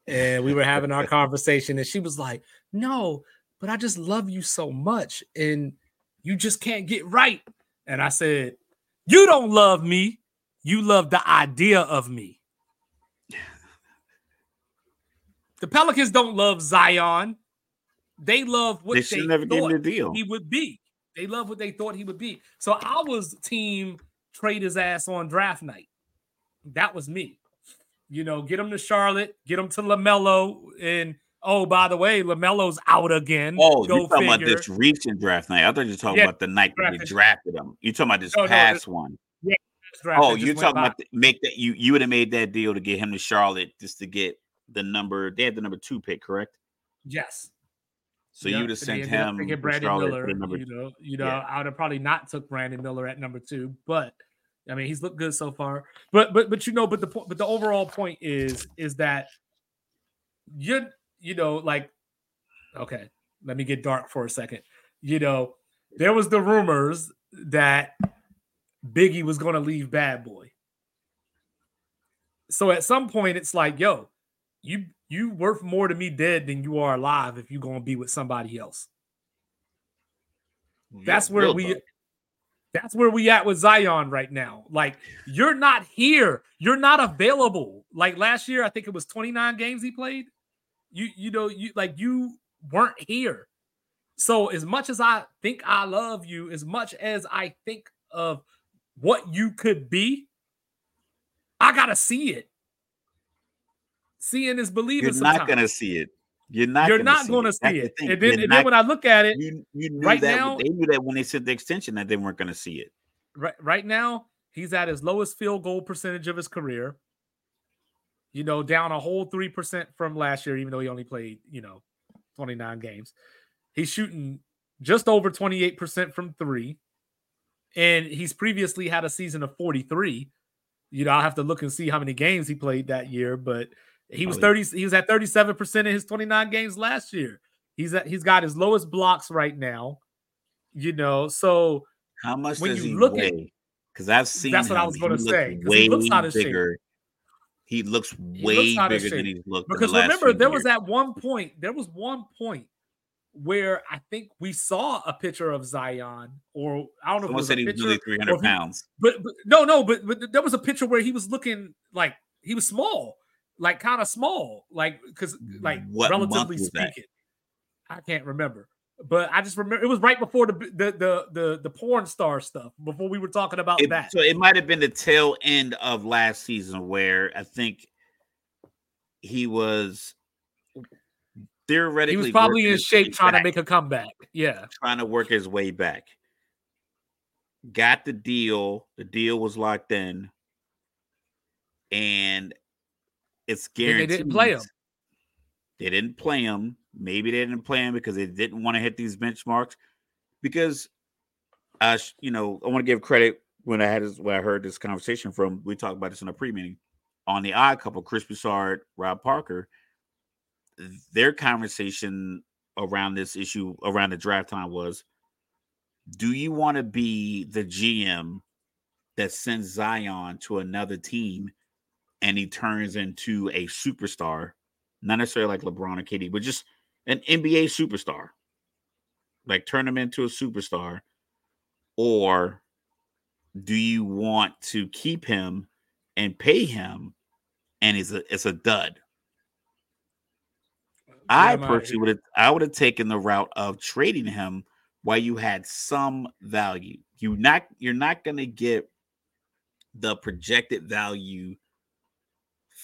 And we were having our conversation, and she was like, "No, but I just love you so much, and you just can't get right." And I said, "You don't love me. You love the idea of me." The Pelicans don't love Zion. They love what They they, never thought the deal. he would be. They love what they thought he would be. So I was team trade his ass on draft night. That was me. You know, get him to Charlotte, get him to LaMelo, and oh, by the way, LaMelo's out again. Oh, Go you're talking about this recent draft night. I thought you were talking Yeah, about the night that they drafted. him. You're talking about this No, no, past one. Draft Oh, you're talking by. about the, make that you you would have made that deal to get him to Charlotte just to get the number. They had the number two pick, correct? yes. So Yep, you would have sent him to Brandon Charlotte Miller. for the number You know, you know, Yeah. I would have probably not took Brandon Miller at number two, but I mean, he's looked good so far. But but but you know, but the point, but the overall point is is that you're you know like okay, let me get dark for a second. You know, there was the rumors that Biggie was going to leave Bad Boy. So at some point, it's like, yo, you you worth more to me dead than you are alive if you're going to be with somebody else. That's where Real we talk. That's where we at with Zion right now. Like you're not here. You're not available. Like last year, I think it was 29 games he played. You you know, you like you weren't here. So as much as I think I love you, as much as I think of what you could be, I gotta see it. Seeing is believing. You're not sometimes. gonna see it. You're not. You're gonna not going to see the it. And then, and not- then when I look at it, you, you knew right that now- they knew that when they said the extension that they weren't going to see it. right right now he's at his lowest field goal percentage of his career you know down a whole 3% from last year even though he only played you know 29 games he's shooting just over 28% from 3 and he's previously had a season of 43 you know i'll have to look and see how many games he played that year but he was 30 he was at 37% in his 29 games last year he's at he's got his lowest blocks right now you know so How much When does you he look at- weigh? Because I've seen. That's what I was gonna He looks Way he looks out of shape. bigger. He looks looks way out of bigger than shape. he's looked. because the remember there was years. at one point there was one point where I think we saw a picture of Zion, or I don't know if it was said a he was nearly 300 or he- pounds. but, but no, no, but but there was a picture where he was looking like he was small, like kind of small, like because like mm, What relatively speaking, I can't remember. But I just remember it was right before the the the the, the porn star stuff. Before we were talking about It- that. so it might have been the tail end of last season where I think he was theoretically He was probably in shape trying to make a comeback. Yeah. trying to work his way back. Got the deal. The deal was locked in, and it's And they didn't play him. They didn't play him. Maybe they didn't play him because they didn't want to hit these benchmarks. Because, uh, sh- you know, I want to give credit when I had this, when I heard this conversation from. We talked about this in a pre-meeting on the Odd Couple. Chris Broussard, Rob Parker. Their conversation around this issue around the draft time was do you want to be the GM that sends Zion to another team and he turns into a superstar, not necessarily like LeBron or KD, but just an NBA superstar? Like turn him into a superstar, or do you want to keep him and pay him and it's a it's a dud? I I'm personally would have I would have taken the route of trading him while you had some value. You not you're not gonna get the projected value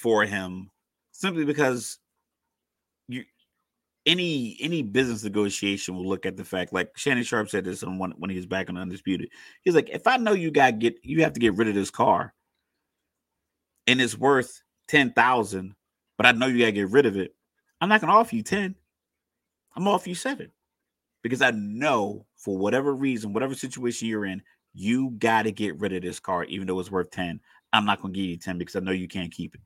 for him simply because you any any business negotiation will look at the fact like Shannon Sharpe said this on one when he was back on Undisputed. He's like, if I know you got get you have to get rid of this car and it's worth ten thousand, but I know you gotta get rid of it. I'm not gonna offer you 10. I'm offer you seven. Because I know for whatever reason, whatever situation you're in, you gotta get rid of this car, even though it's worth 10. I'm not gonna give you 10 because I know you can't keep it.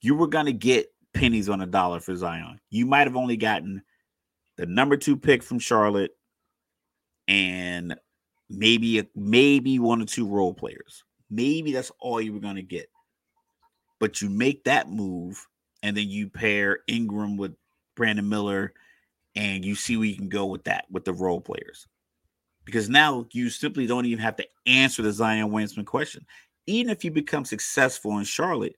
You were gonna get pennies on a dollar for Zion. You might have only gotten the number two pick from Charlotte and maybe maybe one or two role players. Maybe that's all you were gonna get. But you make that move and then you pair Ingram with Brandon Miller, and you see where you can go with that with the role players. Because now you simply don't even have to answer the Zion Williamson question. Even if you become successful in Charlotte,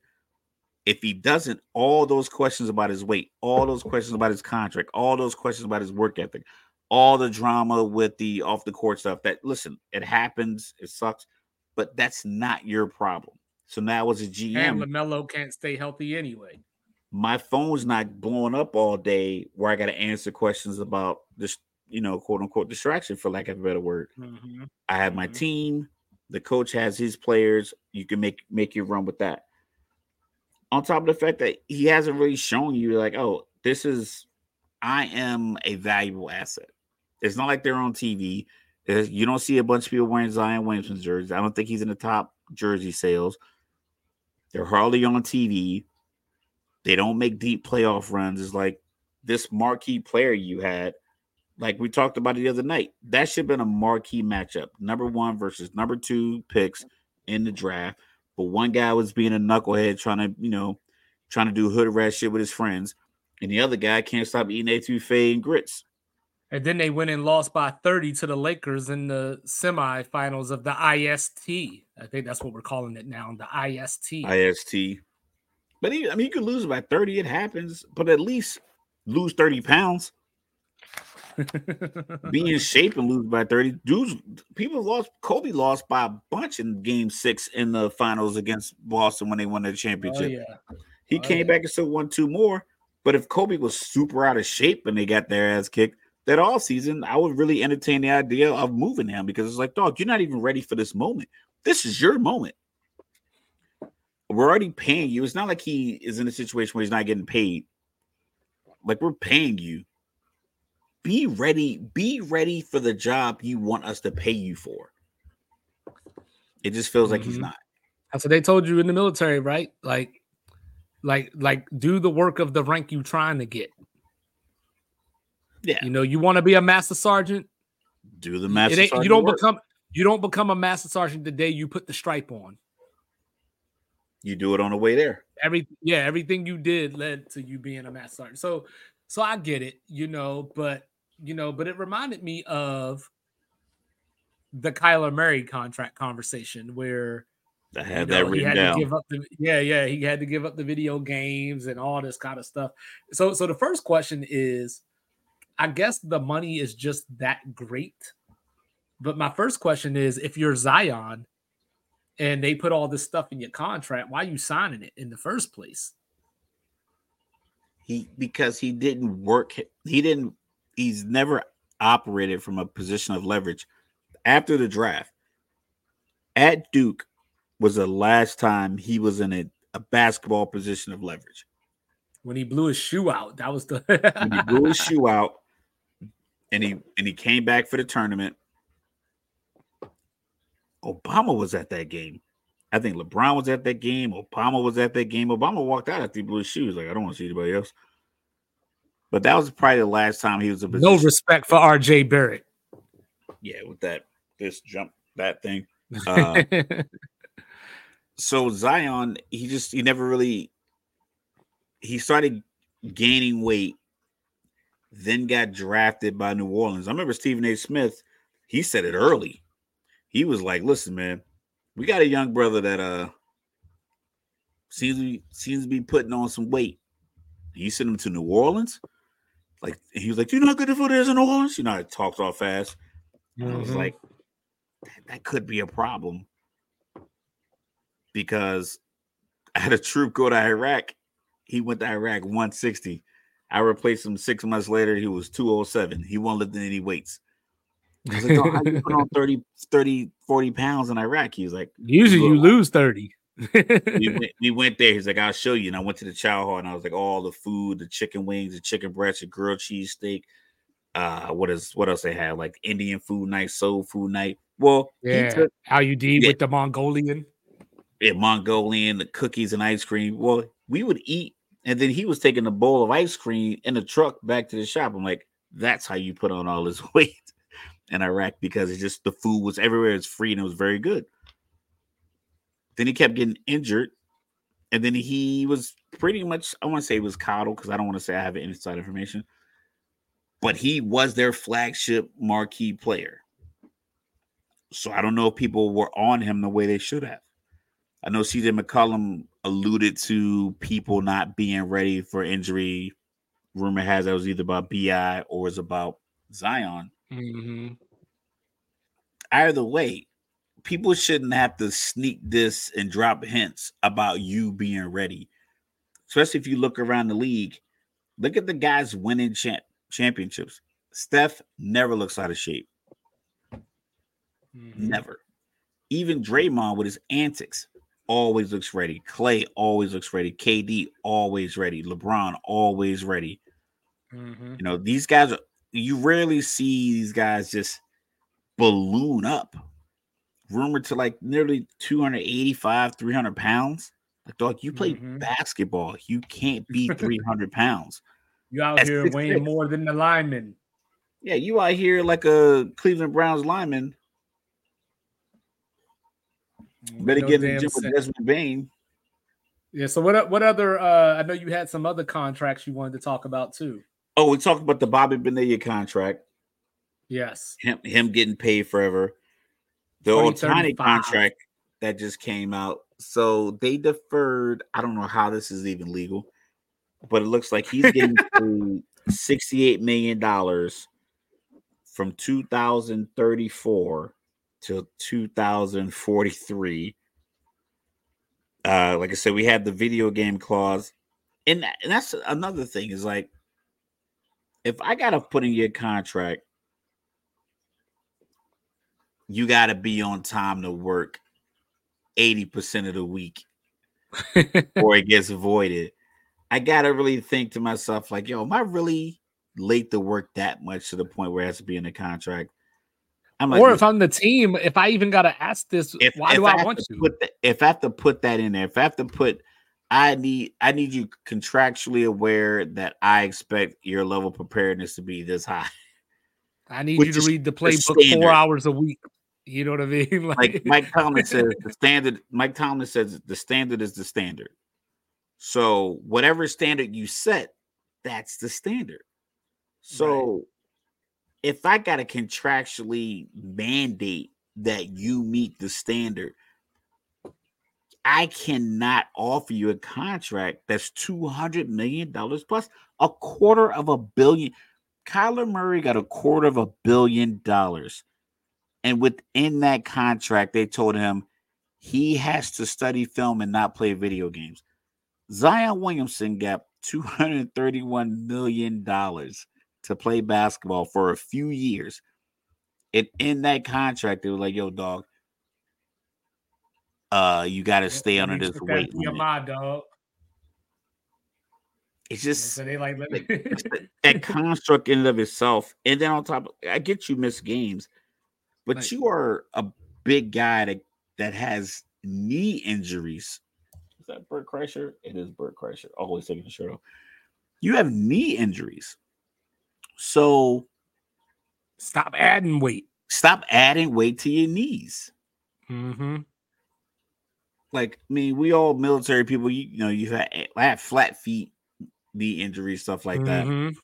If he doesn't, all those questions about his weight, all those questions about his contract, all those questions about his work ethic, all the drama with the off the court stuff. That listen, it happens, it sucks, but that's not your problem. So now as a GM, and LaMelo can't stay healthy anyway. My phone's not blowing up all day where I got to answer questions about this, you know, quote unquote distraction, for lack of a better word. Mm-hmm. I have my Mhm. team. The coach has his players. You can make make your run with that. On top of the fact that he hasn't really shown you, like, oh, this is, I am a valuable asset. It's not like they're on TV. You don't see a bunch of people wearing Zion Williamson's jerseys. I don't think he's in the top jersey sales. They're hardly on TV. They don't make deep playoff runs. It's like this marquee player you had like we talked about the other night. That should have been a marquee matchup. Number one versus number two picks in the draft. But one guy was being a knucklehead trying to, you know, trying to do hood rat shit with his friends. And the other guy can't stop eating etouffee and grits. And then they went and lost by 30 to the Lakers in the semifinals of the IST. I think that's what we're calling it now, the IST. IST. But he, I mean, you could lose by 30. It happens. But at least lose 30 pounds. Be in shape and lose by 30. Dudes, people lost. Kobe lost by a bunch in game six in the finals against Boston when they won the oh, championship. yeah. He Oh, came yeah. back and still won two more. But if Kobe was super out of shape and they got their ass kicked that all season, I would really entertain the idea of moving him because it's like, dog, you're not even ready for this moment. This is your moment. We're already paying you. It's not like he is in a situation where he's not getting paid. Like we're paying you. Be ready. Be ready for the job you want us to pay you for. It just feels like he's Mhm. not. That's what they told you in the military, right? Like, like, like, do the work of the rank you trying to get. Yeah. You know, you want to be a master sergeant. Do the master. ain't, you don't work. become you don't become a master sergeant the day you put the stripe on. You do it on the way there. Every yeah, everything you did led to you being a master sergeant. So, so I get it, you know, but you know, but it reminded me of the Kyler Murray contract conversation where I you know, that he written had down. to give up the yeah, yeah, he had to give up the video games and all this kind of stuff. So, so the first question is, I guess the money is just that great. But my first question is, if you're Zion and they put all this stuff in your contract, why are you signing it in the first place? he because he didn't work he didn't he's never operated from a position of leverage. After the draft at duke was the last time he was in a, a basketball position of leverage. When he blew his shoe out, that was the when he blew his shoe out and he and he came back for the tournament obama was at that game. I think lebron was at that game. Obama was at that game. Obama walked out after he blew his shoes like i don't want to see anybody else but that was probably the last time he was a no respect for RJ Barrett. yeah, with that this jump that thing. Uh, so Zion, he just he never really he started gaining weight, then got drafted by New Orleans. I remember Stephen A. Smith, he said it early. He was like, listen, man, we got a young brother that uh seems to be seems to be putting on some weight. You send him to New Orleans? Like he was like, "You know not good for this in New Orleans? You know, it talks all fast. I was Mhm. like, that, that could be a problem because I had a troop go to Iraq. He went to Iraq 160. I replaced him six months later. He was 207. He won't lift any weights. I was like, "Dog, how you put on 30, 30, 40 pounds in Iraq? He was like, Usually you lose 30. We went, we went there. He's like, I'll show you. And I went to the chow hall and I was like, all the food, the chicken wings, the chicken breast, the grilled cheese steak. Uh, what is what else they had? Like Indian food night, soul food night. Well, yeah. took How you did Yeah. with the Mongolian. yeah, Mongolian, the cookies and ice cream. Well, we would eat, and then he was taking a bowl of ice cream in the truck back to the shop. I'm like, that's how you put on all this weight in Iraq because it's just the food was everywhere. It's free and it was very good. Then he kept getting injured, and then he was pretty much I want to say he was coddled because I don't want to say I have inside information, but he was their flagship marquee player. So I don't know if people were on him the way they should have. I know CJ McCollum alluded to people not being ready for injury. Rumor has it was either about BI or was about Zion. Mm-hmm. Either way, people shouldn't have to sneak this and drop hints about you being ready. Especially if you look around the league. Look at the guys winning champ- championships. Steph never looks out of shape. Mm-hmm. Never. Even Draymond with his antics always looks ready. Clay always looks ready. KD always ready. LeBron always ready. Mm-hmm. You know, these guys are you rarely see these guys just balloon up. Rumored to like nearly 285, 300 pounds. Like, dog, you play Mhm. basketball. You can't be 300 pounds. You out That's here weighing six. more than the lineman. Yeah, you out here like a Cleveland Browns lineman. Better No get in the gym with. Desmond Bane. Yeah. So what? What other? uh I know you had some other contracts you wanted to talk about too. Oh, we talked about the Bobby Bonilla contract. Yes. him him getting paid forever. The 2035. contract that just came out. So they deferred. I don't know how this is even legal, but it looks like he's getting $68 million from 2034 to 2043. Uh, like I said, we had the video game clause, and, and that's another thing is like, if I gotta put in your contract you got to be on time to work 80% of the week or it gets voided. I got to really think to myself, like, yo, am I really late to work that much to the point where it has to be in the contract? I'm like, or if I'm the team, if I even got to ask this, if, why if do I, have want to? Put the, if I have to put that in there, if I have to put, I need, I need you contractually aware that I expect your level of preparedness to be this high. I need which you to read the playbook four hours a week. You know what I mean? like Mike Tomlin says the standard Mike Tomlin says the standard is the standard. So whatever standard you set, that's the standard. So if I gotta contractually mandate that you meet the standard, I cannot offer you a contract that's two hundred million dollars plus a quarter of a billion. Kyler Murray got a quarter of a billion dollars. And within that contract, they told him he has to study film and not play video games. Zion Williamson got $231 million to play basketball for a few years. And in that contract, they were like, yo, dog, uh, you got to stay under this weight limit. my dog. It's just So they like, let that construct in and of itself. And then on top, of, I get you miss games, but Like- you are a big guy that, that has knee injuries. Is that Bert Kreischer? It is Bert Kreischer. Always taking the shirt off. You have knee injuries. So stop adding weight. stop adding weight to your knees. Mm-hmm. Like, I mean, we all military people, you, you know, you had, I have flat feet, knee injuries, stuff like that. Mhm.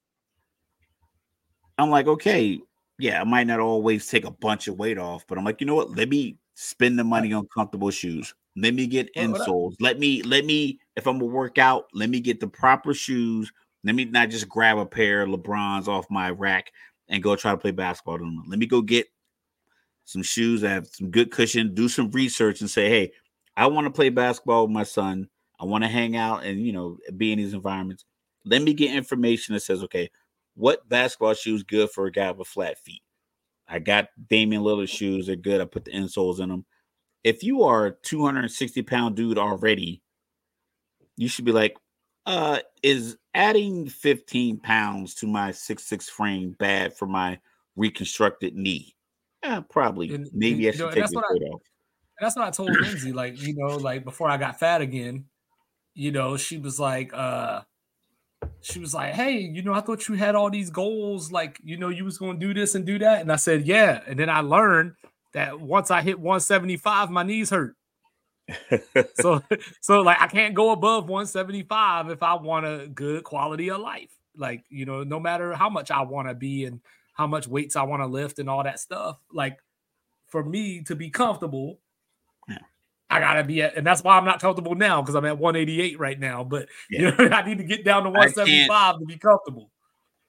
I'm like, okay, yeah, I might not always take a bunch of weight off, but I'm like, you know what? Let me spend the money on comfortable shoes. Let me get Well, what I- insoles. Let me, let me, if I'm gonna work out, let me get the proper shoes. Let me not just grab a pair of LeBrons off my rack and go try to play basketball. them. Let me go get some shoes that have some good cushion, do some research and say, hey, I want to play basketball with my son. I want to hang out and you know be in these environments. Let me get information that says, okay, what basketball shoes good for a guy with flat feet? I got Damian Lillard shoes. They're good. I put the insoles in them. If you are a 260 pound dude already, you should be like, uh, is adding 15 pounds to my six six frame bad for my reconstructed knee? Yeah, probably. And- Maybe I and, you should know, take that's what I- off. And that's what I told Lindsay. Like, you know, like before I got fat again, you know, she was like, uh, she was like, Hey, you know, I thought you had all these goals, like, you know, you was gonna do this and do that. And I said, Yeah. And then I learned that once I hit 175, my knees hurt. So so like I can't go above 175 if I want a good quality of life. Like, you know, no matter how much I want to be and how much weights I want to lift and all that stuff. Like for me to be comfortable. I gotta be at, and that's why I'm not comfortable now because I'm at 188 right now. But yeah. you know, I need to get down to 175 to be comfortable.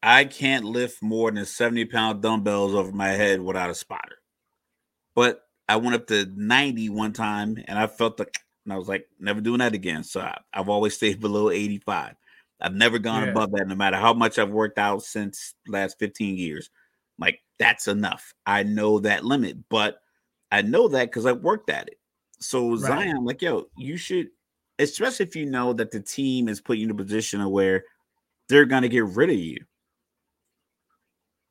I can't lift more than 70 pound dumbbells over my head without a spotter. But I went up to 90 one time and I felt the, and I was like, never doing that again. So I, have always stayed below 85. I've never gone yeah. above that, no matter how much I've worked out since last 15 years. Like, that's enough. I know that limit, but I know that because I worked at it. So right. Zion, like, yo, you should, especially if you know that the team is putting you in a position where they're gonna get rid of you.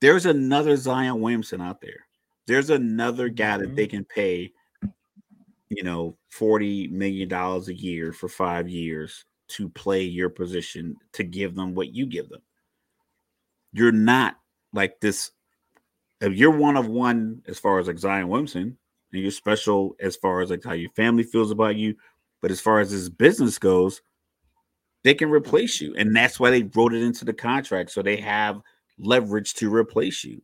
There's another Zion Williamson out there. There's another guy mm-hmm. that they can pay, you know, forty million dollars a year for five years to play your position to give them what you give them. You're not like this. If you're one of one as far as like Zion Williamson, and you're special as far as like how your family feels about you. But as far as this business goes, they can replace you. And that's why they wrote it into the contract. So they have leverage to replace you.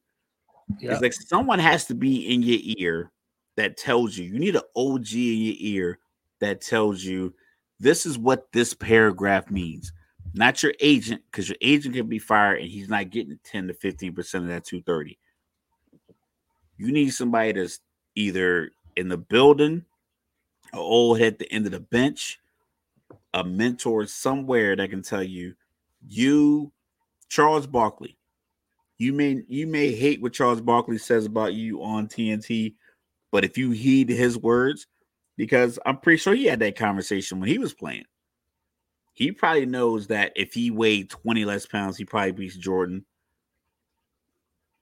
Yep. It's like someone has to be in your ear that tells you, you need an OG in your ear that tells you this is what this paragraph means. Not your agent, because your agent can be fired and he's not getting 10 to 15% of that 230. You need somebody that's either in the building, an old head at the end of the bench, a mentor somewhere that can tell you, you, Charles Barkley, you may you may hate what Charles Barkley says about you on TNT, but if you heed his words, because I'm pretty sure he had that conversation when he was playing. He probably knows that if he weighed 20 less pounds, he probably beats Jordan.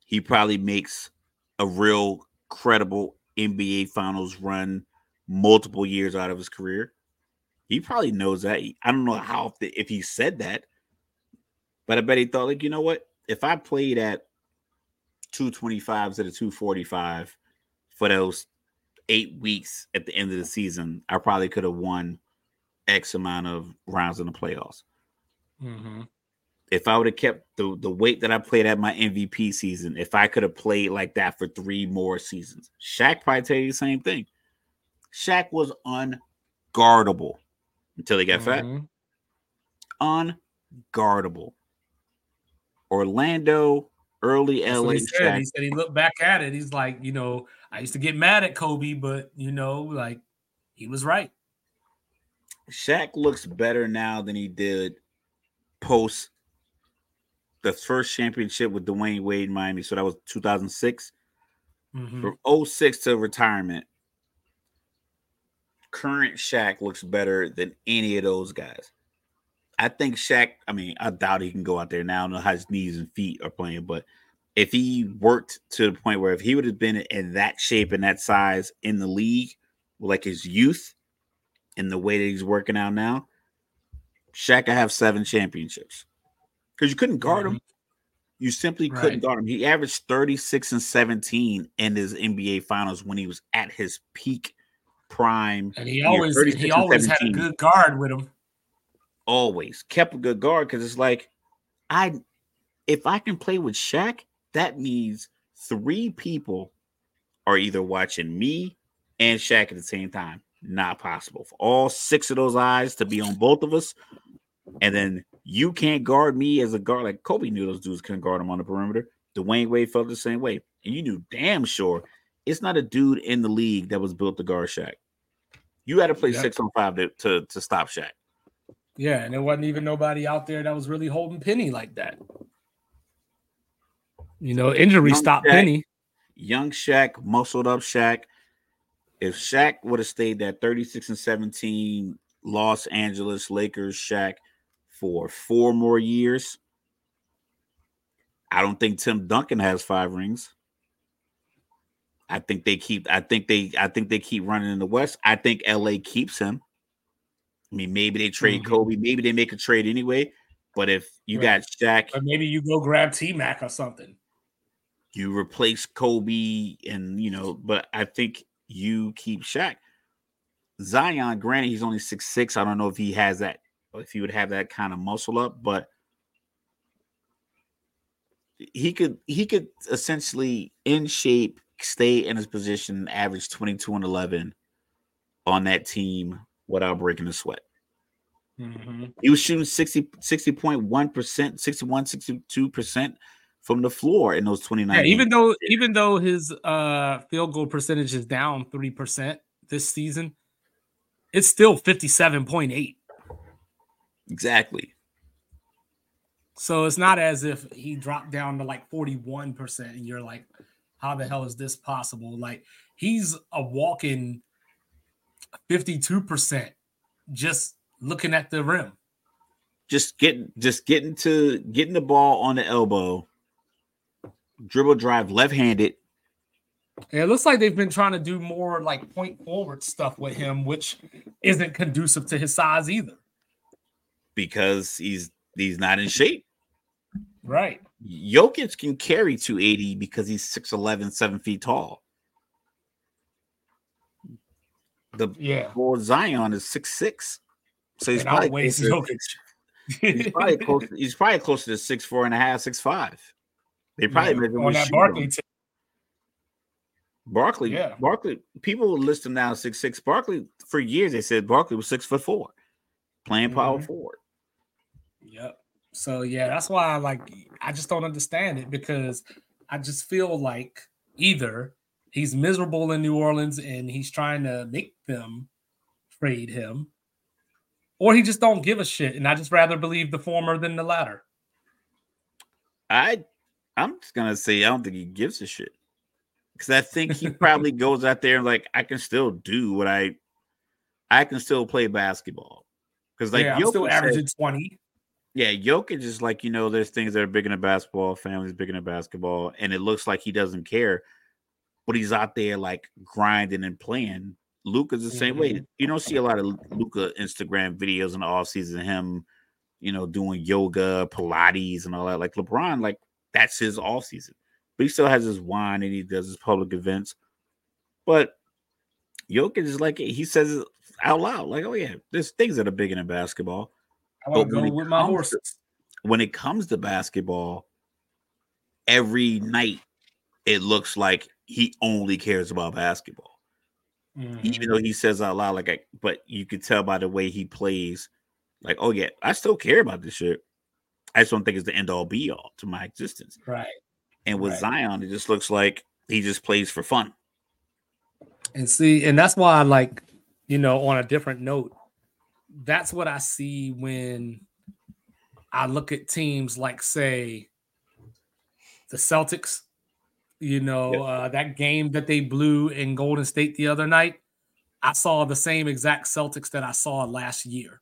He probably makes a real credible NBA Finals run multiple years out of his career. He probably knows that. I don't know how if he said that, but I bet he thought like, you know what? If I played at 225 to the 245 for those eight weeks at the end of the season, I probably could have won X amount of rounds in the playoffs. Mm-hmm if I would have kept the, the weight that I played at my MVP season, if I could have played like that for three more seasons, Shaq probably tell you the same thing. Shaq was unguardable until he got mm-hmm. fat. Unguardable. Orlando, early That's LA. He said. he said he looked back at it. He's like, you know, I used to get mad at Kobe, but you know, like he was right. Shaq looks better now than he did post the first championship with Dwyane Wade in Miami. So that was 2006. Mm-hmm. From 06 to retirement, current Shaq looks better than any of those guys. I think Shaq, I mean, I doubt he can go out there now. I don't know how his knees and feet are playing, but if he worked to the point where if he would have been in that shape and that size in the league, like his youth and the way that he's working out now, Shaq could have seven championships because you couldn't guard him. You simply right. couldn't guard him. He averaged 36 and 17 in his NBA finals when he was at his peak prime. And he always he always had a good guard with him. Always kept a good guard because it's like I if I can play with Shaq, that means three people are either watching me and Shaq at the same time. Not possible for all six of those eyes to be on both of us. And then you can't guard me as a guard. Like Kobe knew those dudes couldn't guard him on the perimeter. Dwyane Wade felt the same way. And you knew damn sure it's not a dude in the league that was built to guard Shaq. You had to play six on five to, to, to stop Shaq. Yeah, and there wasn't even nobody out there that was really holding Penny like that. You know, injury young stopped Shaq, Penny. Young Shaq, muscled up Shaq. If Shaq would have stayed that 36 and 17 Los Angeles Lakers Shaq – for four more years. I don't think Tim Duncan has five rings. I think they keep. I think they. I think they keep running in the West. I think LA keeps him. I mean, maybe they trade mm-hmm. Kobe. Maybe they make a trade anyway. But if you right. got Shaq, or maybe you go grab T Mac or something. You replace Kobe, and you know. But I think you keep Shaq. Zion, granted, he's only six six. I don't know if he has that if he would have that kind of muscle up, but he could he could essentially in shape stay in his position, average 22 and 11 on that team without breaking a sweat. Mm-hmm. He was shooting 60, 60.1%, 61, 62% from the floor in those 29. Yeah, even though even though his uh field goal percentage is down three percent this season, it's still 57.8. exactly. So it's not as if he dropped down to like 41% and you're like, how the hell is this possible? Like he's a walking 52% just looking at the rim. Just getting just getting to getting the ball on the elbow, dribble drive left-handed. And it looks like they've been trying to do more like point forward stuff with him, which isn't conducive to his size either. Because he's he's not in shape. Right. Jokic can carry 280 because he's 6'11, 7 feet tall. The Yeah. boy Zion is 6'6. So he's And probably outweighs closer, Jokic. he's probably close, he's probably closer to six four and a half, six five. They probably Yeah, on that. Barkley team. Barkley, Yeah. Barkley, people list him now six six. Barkley for years they said Barkley was six foot four, playing power Mhm. forward. Yep. So yeah, that's why I like I just don't understand it because I just feel like either he's miserable in New Orleans and he's trying to make them trade him, or he just don't give a shit. And I just rather believe the former than the latter. I I'm just gonna say I don't think he gives a shit because I think he probably goes out there and like I can still do what I I can still play basketball because like yeah, I'm still averaging 20. Yeah, Jokic is like, you know, there's things that are bigger than basketball, families bigger than basketball, and it looks like he doesn't care, but he's out there like grinding and playing. Luka's the same way. Mhm. You don't see a lot of Luca Instagram videos in the offseason, him, you know, doing yoga, Pilates, and all that. Like LeBron, like that's his offseason. But he still has his wine and he does his public events. But Jokic is like he says it out loud, like, oh yeah, there's things that are bigger than basketball I want But to when go it with my comes to- when it comes to basketball, every night it looks like he only cares about basketball. Mhm. Even though he says out loud, like, I, but you could tell by the way he plays, like, oh yeah, I still care about this shit. I just don't think it's the end all be all to my existence. Right. And with Right. Zion, it just looks like he just plays for fun. And see, and that's why I like, you know, on a different note, that's what I see when I look at teams like, say, the Celtics. You know, Yep. uh, that game that they blew in Golden State the other night. I saw the same exact Celtics that I saw last year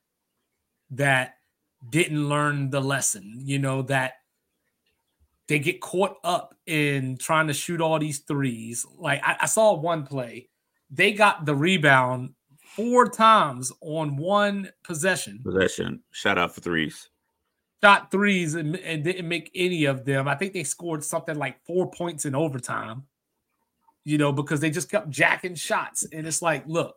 that didn't learn the lesson, you know, that they get caught up in trying to shoot all these threes. Like I, I saw one play, they got the rebound four times on one possession, Possession, shout out for threes. shot threes and, and didn't make any of them. I think they scored something like four points in overtime, you know, because they just kept jacking shots. And it's like, look,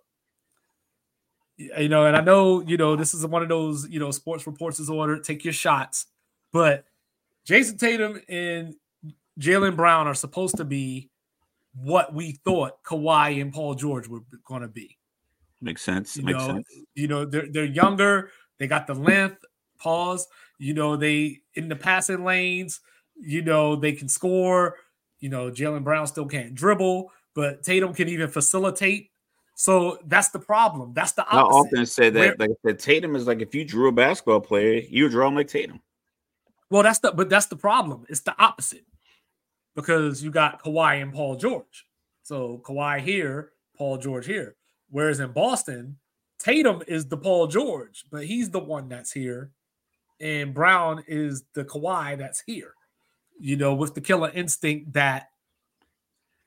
you know, and I know, you know, this is one of those, you know, sports reports is ordered, take your shots, but Jayson Tatum and Jaylen Brown are supposed to be what we thought Kawhi and Paul George were going to be. Makes sense. You Makes know, sense. you know, they're they're younger, they got the length, pause, you know, they in the passing lanes, you know, they can score. You know, Jaylen Brown still can't dribble, but Tatum can even facilitate. So that's the problem. That's the opposite. I opposite. often say that, Where- like I said, Tatum is like if you drew a basketball player, you would draw him like Tatum. Well, that's the but that's the problem. It's the opposite because you got Kawhi and Paul George. So Kawhi here, Paul George here. Whereas in Boston, Tatum is the Paul George, but he's the one that's here, and Brown is the Kawhi that's here. You know, with the killer instinct that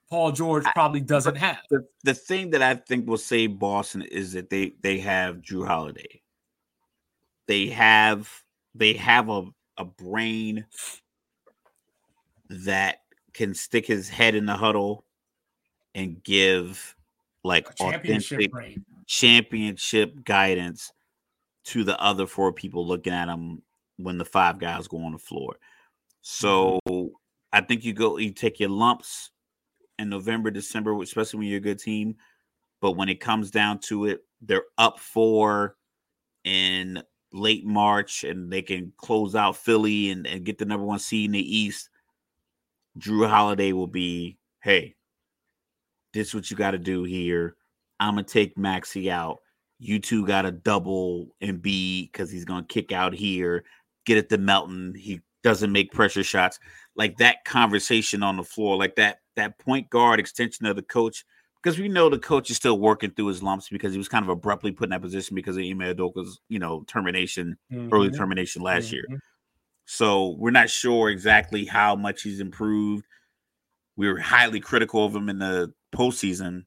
Paul George probably doesn't have. the, the thing that I think will save Boston is that they they have Jrue Holiday. They have they have a a brain that can stick his head in the huddle and give like championship authentic championship guidance to the other four people looking at him when the five guys go on the floor. So mm-hmm. I think you go, you take your lumps in November, December, especially when you're a good team. but when it comes down to it, they're up four in late March and they can close out Philly and, and get the number one seed in the East. Jrue Holiday will be, hey, this is what you got to do here. I'm gonna take Maxey out. You two got to double and be because he's gonna kick out here. Get it to Melton. He doesn't make pressure shots. Like that conversation on the floor, like that that point guard extension of the coach because we know the coach is still working through his lumps because he was kind of abruptly put in that position because of Ime Udoka's, you know, termination, mm-hmm. early termination last mm-hmm. year. So we're not sure exactly how much he's improved. We were highly critical of him in the postseason,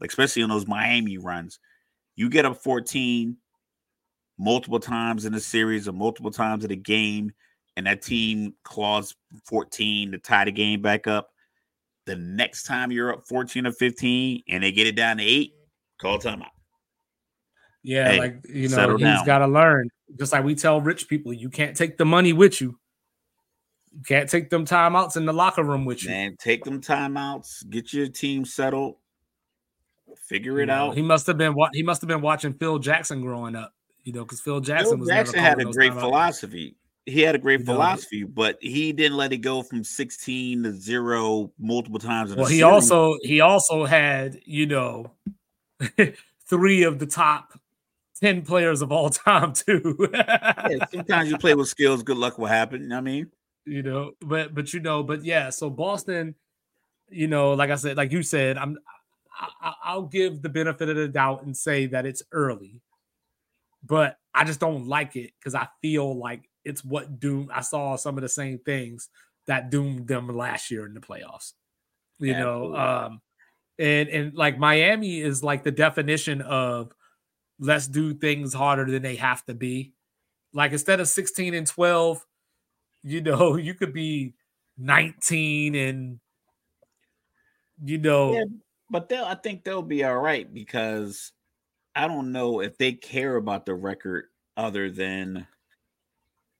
like especially in those Miami runs. You get up 14 multiple times in a series or multiple times in a game, and that team claws 14 to tie the game back up the next time you're up 14 or 15 and they get it down to eight, call timeout. Yeah, hey, like you know, he's got to learn. Just like we tell rich people, you can't take the money with you. You can't take them timeouts in the locker room with you. Man, take them timeouts. Get your team settled. Figure it you know, out. He must have been what he must have been watching Phil Jackson growing up. You know, because Phil Jackson Phil was Jackson had a great philosophy he had a great philosophy, but he didn't let it go from 16 to zero multiple times. Well, he series. also he also had, you know, three of the top 10 players of all time, too. yeah, sometimes you play with skills, good luck will happen. I mean, you know, but but you know, but yeah, so Boston, you know, like I said, like you said, I'm I, I'll give the benefit of the doubt and say that it's early, but I just don't like it because I feel like it's what doomed. I saw some of the same things that doomed them last year in the playoffs. You Absolutely. know, um, and and like Miami is like the definition of let's do things harder than they have to be. Like instead of 16 and 12, you know, you could be 19 and you know. Yeah, but they'll I think they'll be all right because I don't know if they care about the record other than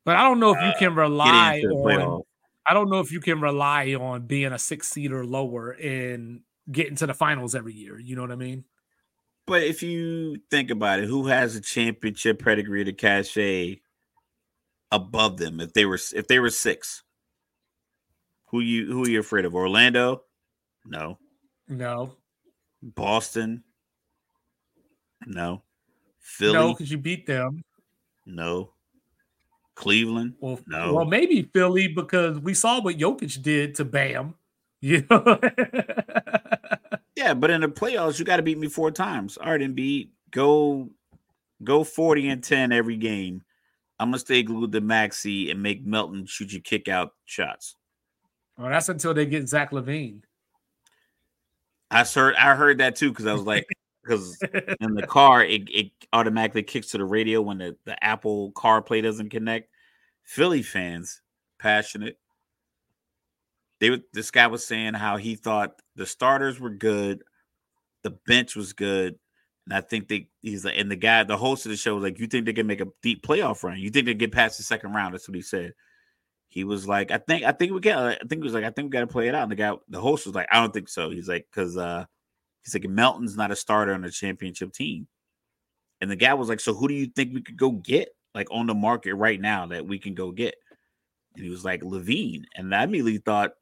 but I don't know if you uh, can rely on. I don't know if you can rely on being a six seed or lower and getting to the finals every year. You know what I mean? But if you think about it, who has a championship pedigree to cachet above them? If they were if they were six, who you who are you afraid of? Orlando? No. No. Boston? No. Philly? No, because you beat them. No. Cleveland? Well, no. Well, maybe Philly because we saw what Jokic did to Bam. You know? yeah, but in the playoffs, you got to beat me four times. All right, Embiid, go go 40 and 10 every game. I'm gonna stay glued to Maxey and make Melton shoot you kick out shots. Well, that's until they get Zach LaVine. I heard I heard that too because I was like, because in the car it, it automatically kicks to the radio when the, the Apple CarPlay doesn't connect. Philly fans, passionate. They this guy was saying how he thought the starters were good, the bench was good, and I think they he's like, and the guy, the host of the show was like, "You think they can make a deep playoff run? You think they get past the second round?" That's what he said. He was like, "I think, I think we get. I think he was like, I think we got to play it out." And the guy, the host was like, "I don't think so." He's like, "Cause uh, he's like, Melton's not a starter on a championship team." And the guy was like, "So who do you think we could go get?" like on the market right now that we can go get? And he was like, LaVine. And I immediately thought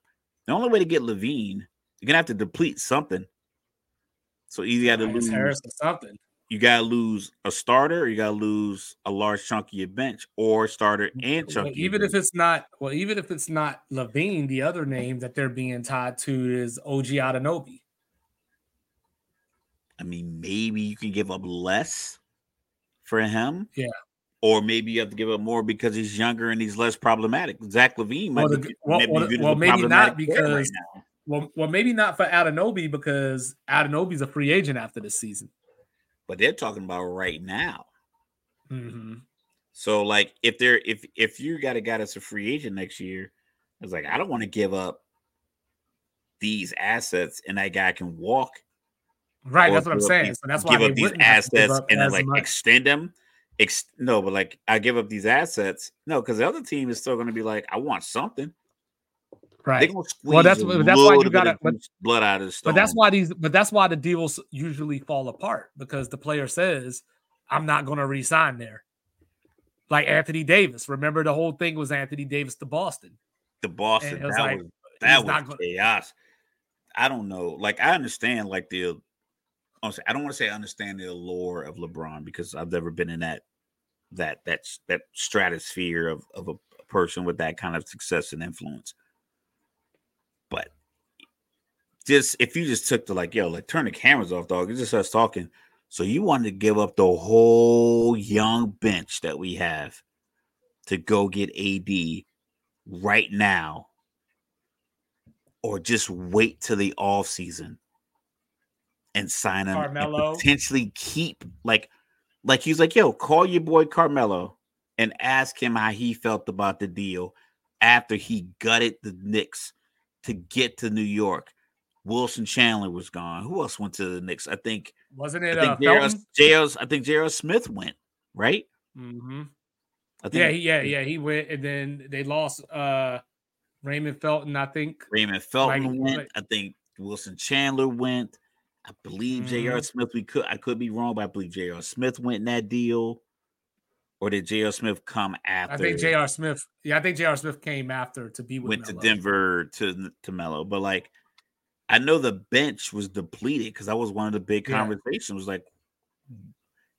the only way to get LaVine, you're gonna have to deplete something. So either got to lose Harris or something. You gotta lose a starter, or you gotta lose a large chunk of your bench, or starter and chunk. Well, even if it's not, well, even if it's not LaVine, the other name that they're being tied to is OG Anunoby. I mean, maybe you can give up less for him. Yeah or maybe you have to give up more because he's younger and he's less problematic. Zach LaVine might well, be, well, maybe, well, maybe not because right well, well, maybe not for Anunoby because Anunoby's a free agent after this season. But they're talking about right now. Mm-hmm. So, like, if they're if if you got a guy that's a free agent next year, it's like I don't want to give up these assets and that guy can walk. Right, that's what I'm saying. So that's why give up these assets and then like much. extend them ex- no, but like I give up these assets. No, because the other team is still going to be like, I want something. Right. gonna squeeze Well, that's that's why you gotta- but- blood out of the stone. But that's why these but that's why the deals usually fall apart because the player says, I'm not gonna resign there. Like Anthony Davis. Remember the whole thing was Anthony Davis to Boston. the Boston was that like, was that was not gonna- chaos. I don't know. Like I understand like the honestly, I don't want to say I understand the allure of LeBron because I've never been in that that that that stratosphere of of a person with that kind of success and influence. But just if you just took the like, yo, like turn the cameras off, dog. It's just us talking. So you wanted to give up the whole young bench that we have to go get AD right now, or just wait till the off season and sign him Carmelo. and potentially keep like like he's like, yo, call your boy Carmelo and ask him how he felt about the deal after he gutted the Knicks to get to New York. Wilson Chandler was gone. Who else went to the Knicks? I think Wasn't I it uh think J.R. Felton? J.R. I think J.R. Smith went, right? Mm-hmm. I think Yeah, he, yeah, yeah. He went and then they lost uh Raymond Felton, I think. Raymond Felton Like- went. like- I think Wilson Chandler went. I believe J.R. Mhm. Smith. We could I could be wrong, but I believe J.R. Smith went in that deal. Or did J.R. Smith come after? I think J.R. Smith. Yeah, I think J.R. Smith came after to be with went to Denver to to Melo, but like I know the bench was depleted because that was one of the big Yeah. conversations. Was like,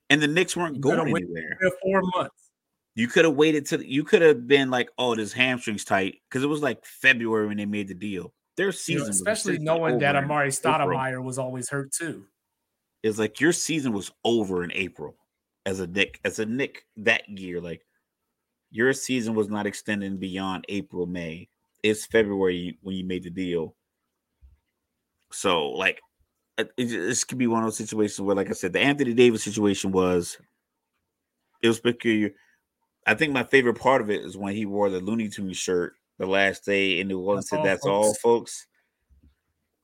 and the Knicks weren't You going anywhere. four months. You could have waited to you could have been like, oh, this hamstring's tight because it was like February when they made the deal. Their You season, know, especially knowing that Amar'e. Stoudemire was always hurt too. It's like your season was over in April as a Knick as a Knick that year. Like your season was not extending beyond April, May. It's February when you made the deal. So like it, it- this could be one of those situations where, like I said, the Anthony Davis situation was it was peculiar. I think my favorite part of it is when he wore the Looney Tunes shirt the last day in New Orleans. That's Said, all, "That's all, folks." folks."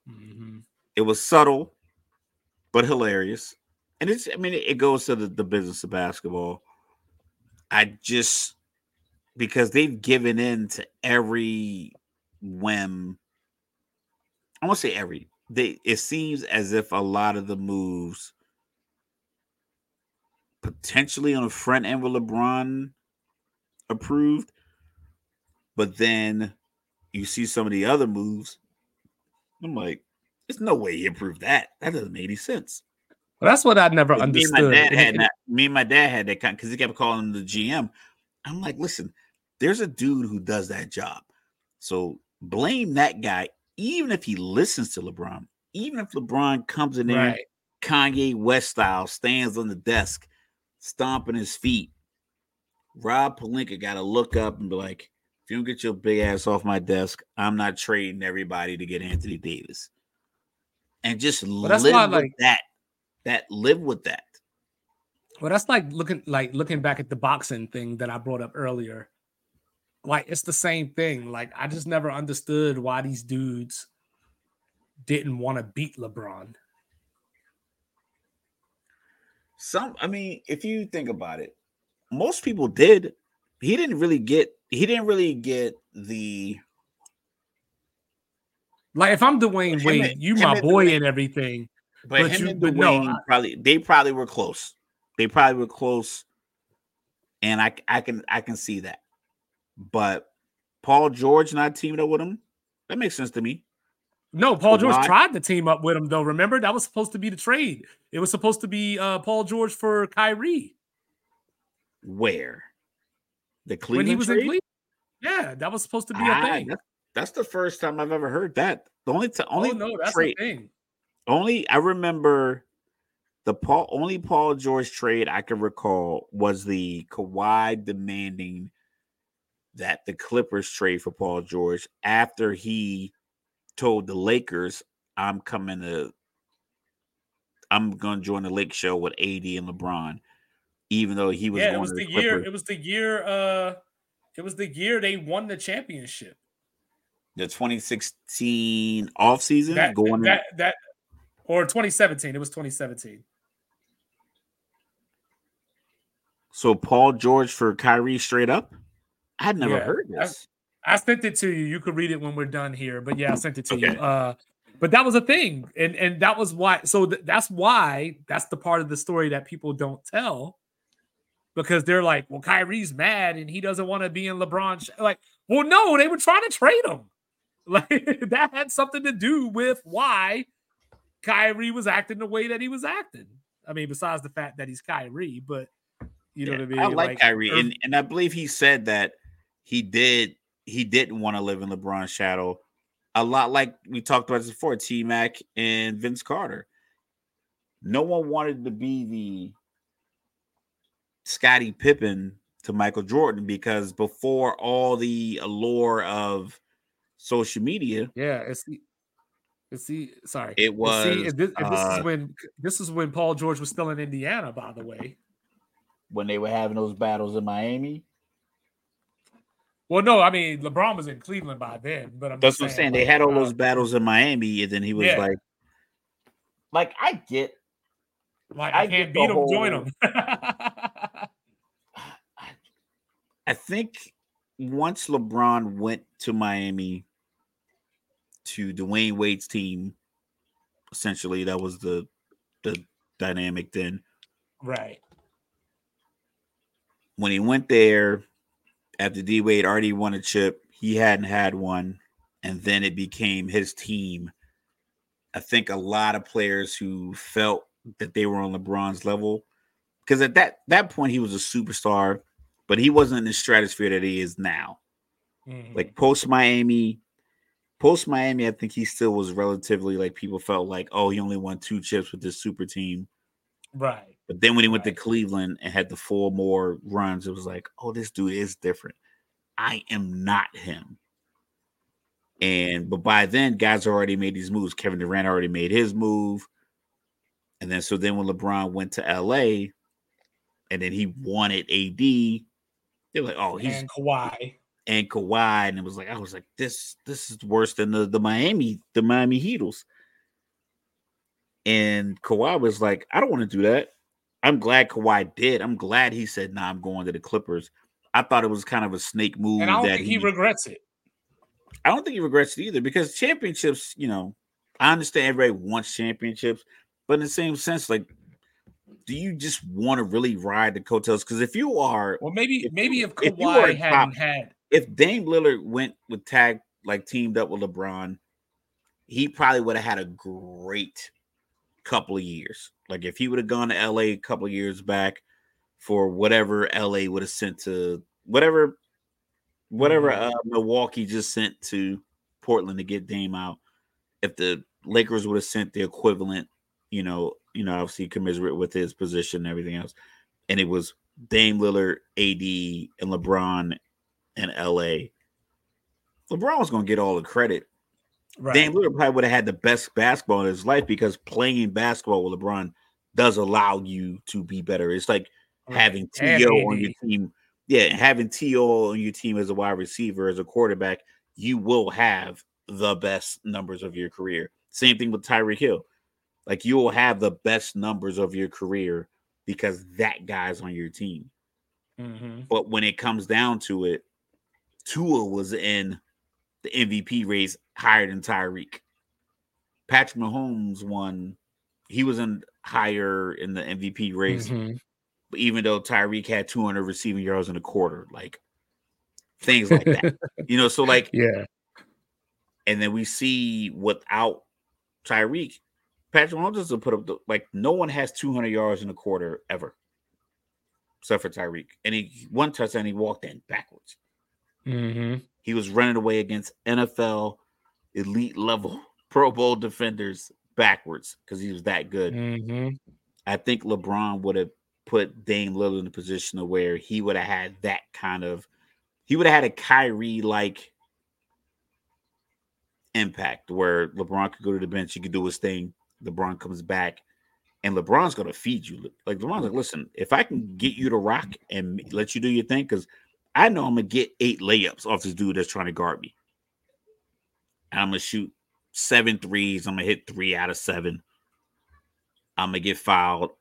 Mhm. it was subtle but hilarious and it's i mean it, goes to the, the business of basketball i just because they've given in to every whim i won't say every they it seems as if a lot of the moves potentially on the front end with lebron approved but then you see some of the other moves I'm like, there's no way he approved that. That doesn't make any sense. Well, that's what I never Me and my understood. dad had that. Me and my dad had that kind because he kept calling him the GM. I'm like, listen, there's a dude who does that job. So blame that guy, even if he listens to LeBron, even if LeBron comes in there, right. Kanye West style, stands on the desk, stomping his feet. Rob Pelinka got to look up and be like, if you don't get your big ass off my desk, I'm not trading everybody to get Anthony Davis. And just that's live why, with like- that. That live with that. Well, that's like looking like looking back at the boxing thing that I brought up earlier. Like it's the same thing. Like I just never understood why these dudes didn't want to beat LeBron. Some, I mean, if you think about it, most people did. He didn't really get. He didn't really get the. Like if I'm Dwyane Wade, you my boy and everything. But, But him you- and but no, probably they probably were close. They probably were close, and I I can I can see that. But Paul George not teaming up with him, that makes sense to me. No, Paul George Kawhi- tried to team up with him though. Remember that was supposed to be the trade. It was supposed to be uh, Paul George for Kyrie Where the Cleveland when he was trade? in Cleveland. Yeah, that was supposed to be a Ah, thing. that- that's the first time I've ever heard that. The only time, only oh no, that's trade, the thing. Only I remember the Paul only Paul George trade I can recall was the Kawhi demanding that the Clippers trade for Paul George after he told the Lakers, "I'm coming to, I'm going to join the Lake Show with AD and LeBron," even though he was yeah, going it was the the year. It was the year. Uh, it was the year they won the championship. the 2016 offseason That going in- that that or 2017. It was 2017. So Paul George for Kyrie straight up? I had never Yeah, heard this. I sent it to you. You could read it when we're done here. But yeah, I sent it to okay. you. Uh, but that was a thing, and and that was why. So th- that's why that's the part of the story that people don't tell, because they're like, well, Kyrie's mad and he doesn't want to be in LeBron. Like, well, no, they were trying to trade him. Like that had something to do with why Kyrie was acting the way that he was acting. I mean, besides the fact that he's Kyrie, but you know yeah, what I mean. I like, like Kyrie, or, and and I believe he said that he did he didn't want to live in LeBron's shadow. A lot like we talked about before, T Mac and Vince Carter. No one wanted to be the Scottie Pippen to Michael Jordan because before all the allure of social media, yeah, it's the the sorry, it was. See, this, this uh, is when this is when Paul George was still in Indiana, by the way. When they were having those battles in Miami. Well, no, I mean LeBron was in Cleveland by then, but I'm that's what I'm saying. Like, they had all uh, those battles in Miami, and then he was yeah. like, like I get, like I, I can't beat him, whole, join him. I think once LeBron went to Miami to Dwyane Wade's team, essentially that was the the dynamic then. Right. When he went there, after D Wade already won a chip, he hadn't had one, and then it became his team. I think a lot of players who felt that they were on LeBron's level, because at that that point he was a superstar, but he wasn't in the stratosphere that he is now. Mm-hmm. Like post Miami, post Miami, I think he still was relatively like people felt like, oh, he only won two chips with this super team. Right. But then when he went right. to Cleveland and had the four more runs, it was like, oh, this dude is different. I am not him. And but by then, guys already made these moves. Kevin Durant already made his move. And then so then when LeBron went to LA and then he wanted AD, they're like, oh, he's and Kawhi. And Kawhi. And it was like, I was like, this this is worse than the, the Miami, the Miami Heatles. And Kawhi was like, I don't want to do that. I'm glad Kawhi did. I'm glad he said, "Nah, I'm going to the Clippers." I thought it was kind of a snake move. And I don't think he, he, regrets it. I don't think he regrets it either because championships, you know, I understand everybody wants championships, but in the same sense, like, do you just want to really ride the coattails? Because if you are, well, maybe if, maybe if Kawhi if hadn't top, had, if Dame Lillard went with tag like teamed up with LeBron, he probably would have had a great couple of years. Like if he would have gone to LA a couple of years back for whatever LA would have sent to whatever whatever mm-hmm. uh, Milwaukee just sent to Portland to get Dame out. If the Lakers would have sent the equivalent, you know, you know, obviously commiserate with his position and everything else, and it was Dame Lillard, AD, and LeBron in LA. LeBron was going to get all the credit Right. Dame Lillard probably would have had the best basketball in his life because playing basketball with LeBron does allow you to be better. It's like right. having T.O. on your team. Yeah, having T.O. on your team as a wide receiver, as a quarterback, you will have the best numbers of your career. Same thing with Tyreek Hill. Like you will have the best numbers of your career because that guy's on your team. Mm-hmm. But when it comes down to it, Tua was in the MVP race higher than Tyreek. Patrick Mahomes won. He was in higher in the MVP race. Mm-hmm. But even though Tyreek had 200 receiving yards in a quarter, like things like that. you know, so like yeah. And then we see without Tyreek, Patrick Mahomes doesn't put up the, like no one has 200 yards in a quarter ever, except for Tyreek. And he one touchdown he walked in backwards. Mm-hmm. He was running away against NFL elite level Pro Bowl defenders backwards because he was that good. Mm-hmm. I think LeBron would have put Dame Lillard in a position of where he would have had that kind of he would have had a Kyrie like impact where LeBron could go to the bench, he could do his thing. LeBron comes back, and LeBron's gonna feed you. Like LeBron's like, listen, if I can get you to rock and let you do your thing, because I know I'm gonna get eight layups off this dude that's trying to guard me. And I'm gonna shoot seven threes. I'm gonna hit three out of seven. I'm gonna get fouled.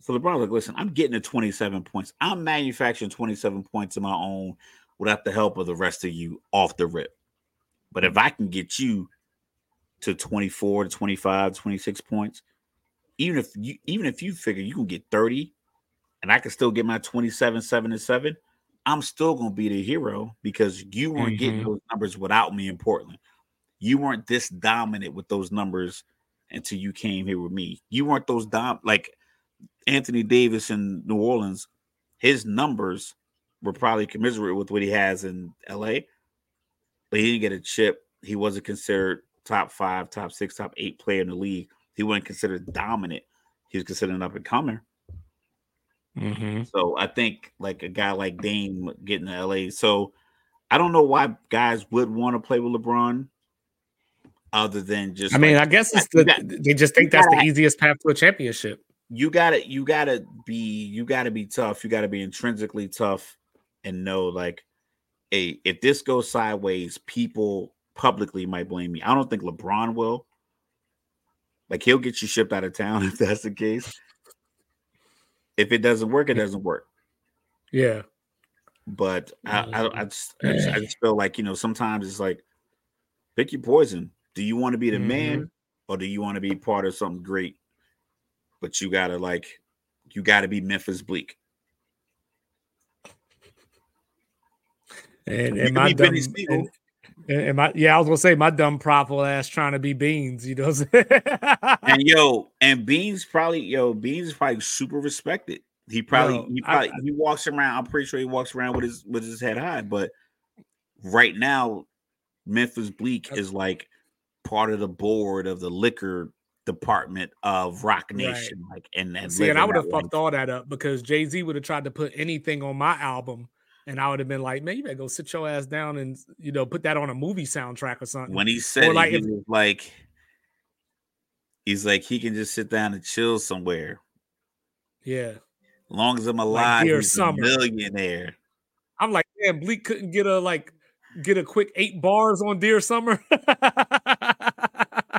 So LeBron's like, listen, I'm getting to 27 points. I'm manufacturing 27 points of my own without the help of the rest of you off the rip. But if I can get you to 24 to 25, 26 points, even if you even if you figure you can get 30 and I can still get my 27, 7 and 7, I'm still gonna be the hero because you weren't mm-hmm. getting those numbers without me in Portland. You weren't this dominant with those numbers until you came here with me. You weren't those dom like Anthony Davis in New Orleans. His numbers were probably commensurate with what he has in LA, but he didn't get a chip. He wasn't considered top five, top six, top eight player in the league. He wasn't considered dominant. He was considered an up and comer. Mm-hmm. So I think like a guy like Dame getting to LA. So I don't know why guys would want to play with LeBron other than just I mean, like, I guess it's the, got, they just think that's the easiest path to a championship. You gotta you gotta be you gotta be tough. You gotta be intrinsically tough and know like hey, if this goes sideways, people publicly might blame me. I don't think LeBron will. Like he'll get you shipped out of town if that's the case. If it doesn't work, it doesn't work. Yeah. But I, I, I, just, I, just, I just feel like you know sometimes it's like pick your poison. Do you want to be the mm-hmm. man, or do you want to be part of something great? But you gotta like, you gotta be Memphis Bleek. And, and my dumb, and, and, my yeah, I was gonna say my dumb profile ass trying to be Beans, you know. and yo, and Beans probably yo, Beans is probably super respected. He probably yo, he probably I, he walks around. I'm pretty sure he walks around with his with his head high. But right now, Memphis Bleek is like part of the board of the liquor department of Roc Nation. Right. Like and, and see, and I would have fucked all that up because Jay Z would have tried to put anything on my album and I would have been like, man, you better go sit your ass down and you know put that on a movie soundtrack or something. When he said or like, he if, was like, he's like he can just sit down and chill somewhere. Yeah, long as I'm alive, like he's summer. a millionaire. I'm like, man, Bleek couldn't get a like get a quick eight bars on Dear Summer.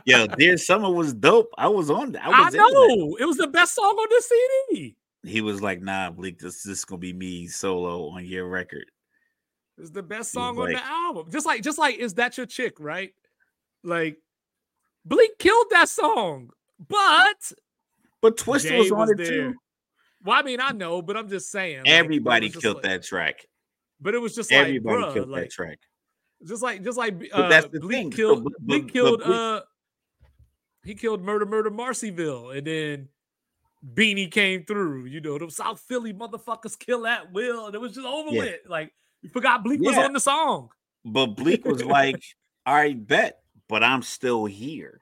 Yo, Dear Summer was dope. I was on. I, was I know it was the best song on the CD he was like, "Nah, Bleek, this, this is gonna be me solo on your record." It's the best song on like, the album. Just like, just like, is that your chick, right? Like, Bleek killed that song, but but Twista Jay was on was it there. too. Well, I mean, I know, but I'm just saying. Everybody like, killed like, that track. But it was just everybody like, bruh, killed like, that track. Just like, just like, uh, that's the Bleek thing. killed. So, but, Bleek killed. But, uh, he killed Murder, Murder, Marcyville, and then Beanie came through. You know, the South Philly motherfuckers kill at will, and it was just over yeah. with. Like you forgot Bleek yeah. was on the song. But Bleek was like, "All right, bet, but I'm still here.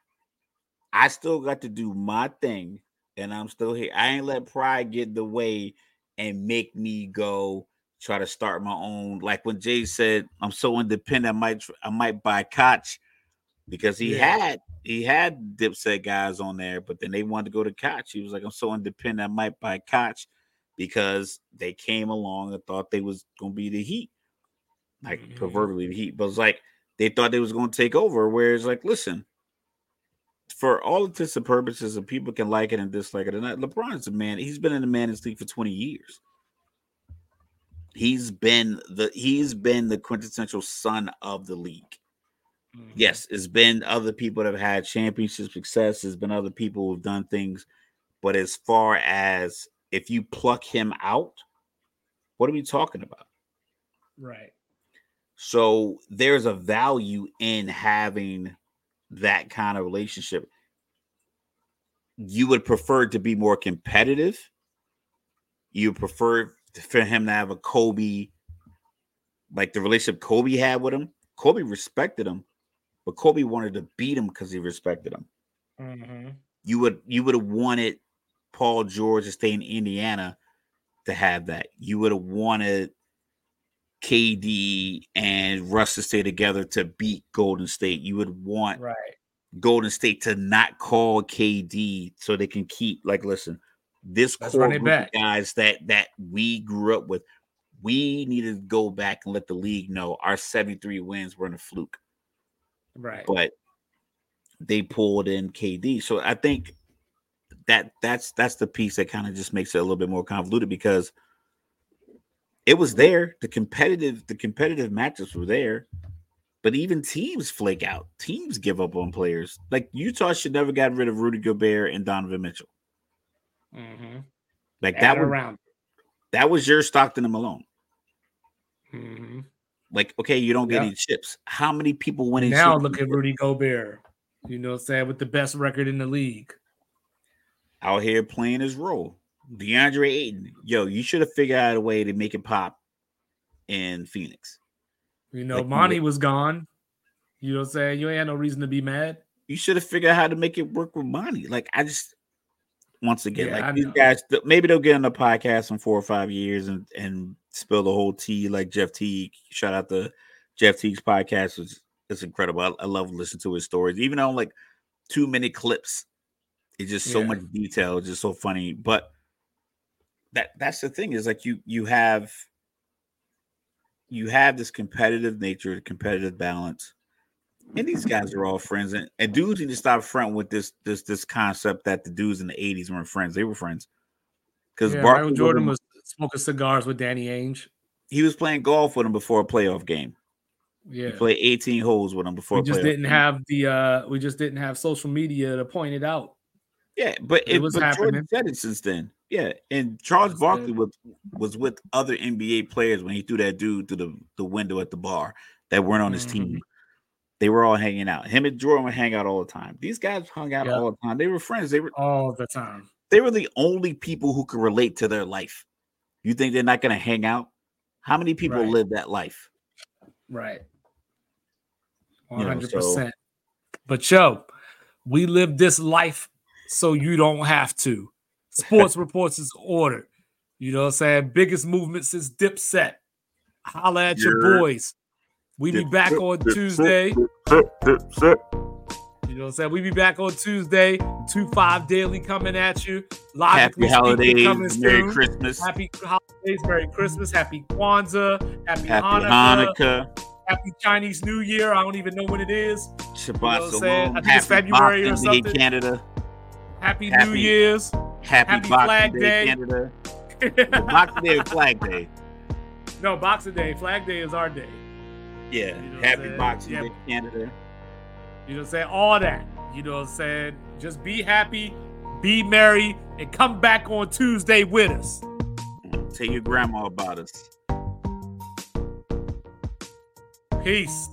I still got to do my thing, and I'm still here. I ain't let pride get the way and make me go." Try to start my own, like when Jay said, "I'm so independent, I might, I might buy Koch," because he yeah. had he had Dipset guys on there, but then they wanted to go to Koch. He was like, I'm so independent, I might buy Koch because they came along and thought they was gonna be the heat, like mm-hmm. proverbially the heat. But it's like they thought they was gonna take over. Whereas, like, listen, for all intents and purposes, and people can like it and dislike it, and not, LeBron's a man. He's been in the man's league for 20 years. He's been the he's been the quintessential son of the league. Mm-hmm. Yes, it's been other people that have had championship success. There's been other people who've done things, but as far as if you pluck him out, what are we talking about? Right. So there's a value in having that kind of relationship. You would prefer to be more competitive. You prefer for him to have a Kobe, like the relationship Kobe had with him. Kobe respected him, but Kobe wanted to beat him because he respected him. Mm-hmm. You would you would have wanted Paul George to stay in Indiana to have that. You would have wanted KD and Russ to stay together to beat Golden State. You would want right. Golden State to not call KD so they can keep like listen, this Let's core group of guys that that we grew up with, we need to go back and let the league know our 73 wins were in a fluke. Right. But they pulled in KD. So I think that that's that's the piece that kind of just makes it a little bit more convoluted because it was there. The competitive, the competitive matchups were there. But even teams flake out. Teams give up on players. Like Utah should never got rid of Rudy Gobert and Donovan Mitchell. Mm-hmm. Like that was around. that was your Stockton and Malone. Mm-hmm. Like, okay, you don't get Yeah. any chips. How many people win Now look at Rudy Gobert. You know, what I'm saying with the best record in the league. out here playing his role. DeAndre Ayton, yo, you should have figured out a way to make it pop in Phoenix. You know, Like, Monty was gone. You know, what I'm saying you ain't had no reason to be mad. You should have figured out how to make it work with Monty. Like, I just once again, Yeah, I like these guys, maybe they'll get on the podcast in four or five years and and spill the whole tea like Jeff Teague. Shout out to Jeff Teague's podcast, which is incredible. I, I love listening to his stories, even on like too many clips. It's just so Yeah. much detail, it's just so funny. But that that's the thing is like you you have you have this competitive nature, competitive balance, and these guys are all friends. And, and dudes need to stop fronting with this this this concept that the dudes in the '80s weren't friends. They were friends because Yeah, Barkley Michael Jordan was, was smoking cigars with Danny Ainge. he was playing golf with him before a playoff game. Yeah. He played 18 holes with him before. we a just playoff didn't game. have the uh we just didn't have social media to point it out. Yeah, but It it, was but Jordan happening. said it since then. Yeah, and Charles Barkley was was with other NBA players when he threw that dude through the, the window at the bar that weren't on his Mhm. team. They were all hanging out. Him and Jordan would hang out all the time. These guys hung out Yeah. all the time. They were friends. They were all the time. they were the only people who could relate to their life. You think they're not going to hang out? How many people Right. live that life? Right. You know, so-. But yo, we live this life so you don't have to. Sports reports is ordered. You know what I'm saying? Biggest movement since Dipset. Holla at your boys. We be back on Dip, dip, Tuesday. You know what I'm saying? We be back on Tuesday. Two five daily coming at you. Happy Logically speaking, holidays, coming Merry soon. Christmas, Happy holidays, Merry Christmas, Happy Kwanzaa, Happy, Happy Hanukkah, Hanukkah, Happy Chinese New Year. I don't even know when it is. Shabbat what I'm saying? I think it's Happy February or Boxing Day, something. Canada, Happy, New Year's. Happy, Happy Boxing Flag Day, Day. Canada, Boxing Day or Flag Day. no, Boxing Day. Flag Day is our day. Yeah, You know Happy? Boxing Yeah. Day, Canada. You know what I'm saying? All that. You know what I'm saying? Just be happy, be merry, and come back on Tuesday with us. Tell your grandma about us. Peace.